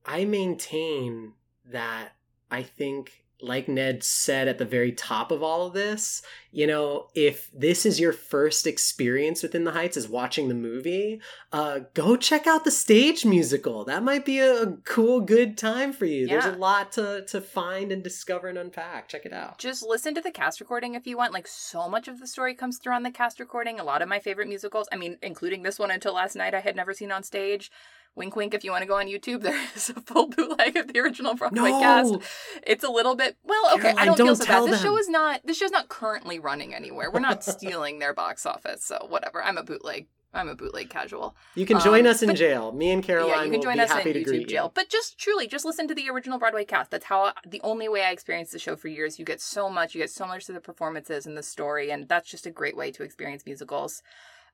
i maintain that i think like ned said at the very top of all of this you know if this is your first experience within the heights is watching the movie uh go check out the stage musical that might be a, a cool good time for you there's a lot to to find and discover and unpack check it out just listen to the cast recording if you want. Like so much of the story comes through on the cast recording. A lot of my favorite musicals, I mean, including this one until last night, I had never seen on stage. Wink, wink. If you want to go on YouTube, there is a full bootleg of the original Broadway cast. no It's a little bit well, okay. I don't, feel don't so tell bad. This show is not. This show's not currently running anywhere. We're not stealing their box office, so whatever. I'm a bootleg. I'm a bootleg casual. you can join um, us in but- jail me and caroline yeah, you can will join be us in happy to greet YouTube you. jail. But just truly, just listen to the original Broadway cast. That's how the only way I experienced the show for years. You get so much. You get so much of the performances and the story, and that's just a great way to experience musicals.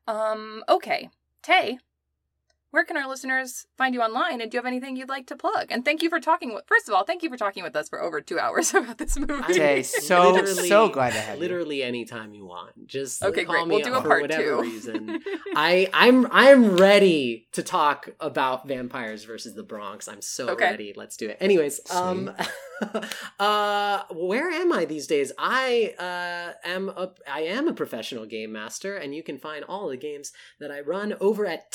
Um, okay, Tay, where can our listeners find you online? And do you have anything you'd like to plug? And thank you for talking. With, first of all, thank you for talking with us for over two hours about this movie. Tay, so so glad to have you. literally anytime you want. Just okay, call great. me We'll do up a for part whatever two. reason. I I'm I'm ready to talk about vampires versus the Bronx. I'm so Okay. ready. Let's do it. Anyways, um uh where am I these days? I uh am a I am a professional game master and you can find all the games that I run over at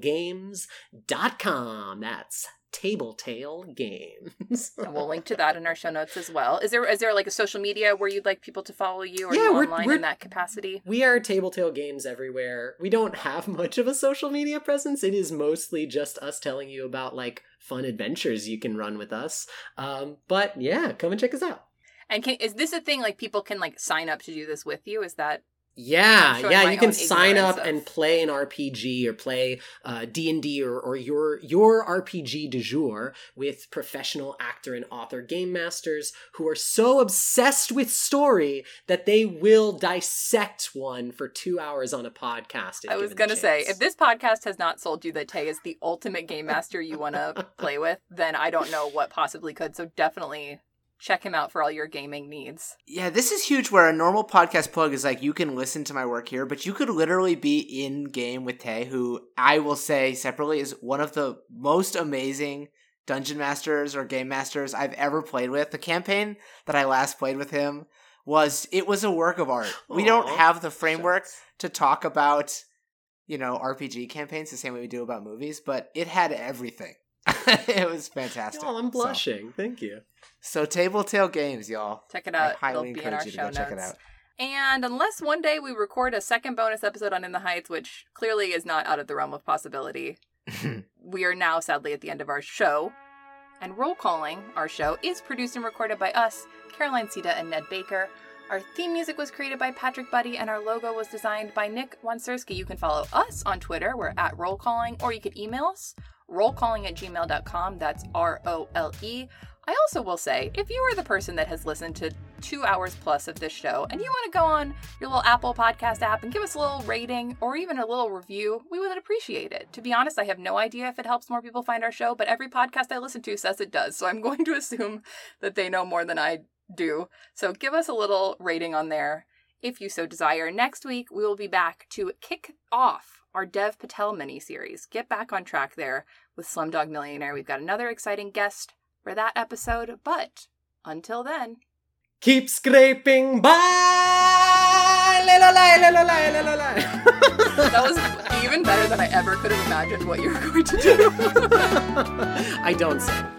tabletailgames.com. That's Tabletail Games. and we'll link to that in our show notes as well. Is there is there like a social media where you'd like people to follow you or Yeah, you we're- online we're- in that capacity? We are Tabletail Games everywhere. We don't have much of a social media presence. It is mostly just us telling you about like fun adventures you can run with us. Um, but yeah, come and check us out. And can, is this a thing like people can like sign up to do this with you? Is that Yeah, I'm yeah, you can sign up of- and play an RPG or play uh, D&D or, or your your RPG du jour with professional actor and author game masters who are so obsessed with story that they will dissect one for 2 hours on a podcast. I was gonna say, if this podcast has not sold you that Tay is the ultimate game master you want to play with, then I don't know what possibly could. So definitely check him out for all your gaming needs. Yeah, this is huge where a normal podcast plug is like you can listen to my work here, but you could literally be in game with Tay, who I will say separately is one of the most amazing dungeon masters or game masters I've ever played with. The campaign that I last played with him was it was a work of art. We don't have the framework Shucks. to talk about, you know, RPG campaigns the same way we do about movies, but it had everything. it was fantastic. Oh, I'm So- blushing. Thank you. So, Tabletail Games, y'all. Check it I out. It'll highly our encourage you to show go notes. check it out. And unless one day we record a second bonus episode on In the Heights, which clearly is not out of the realm of possibility, we are now sadly at the end of our show. And Role Calling our show is produced and recorded by us, Caroline Siede and Ned Baker. Our theme music was created by Patrick Buddy, and our logo was designed by Nick Wansurski. You can follow us on Twitter. We're at rolecalling, or you can email us rolecalling at gmail.com. That's R O L E. I also will say, if you are the person that has listened to two hours plus of this show and you want to go on your little Apple Podcast app and give us a little rating or even a little review, we would appreciate it. To be honest, I have no idea if it helps more people find our show, but every podcast I listen to says it does. So I'm going to assume that they know more than I do. So give us a little rating on there if you so desire. Next week, we will be back to kick off our Dev Patel mini series. Get back on track there with Slumdog Millionaire. We've got another exciting guest for that episode, but until then, Keep scraping by. that was even better than I ever could have imagined what you were going to do. I don't say.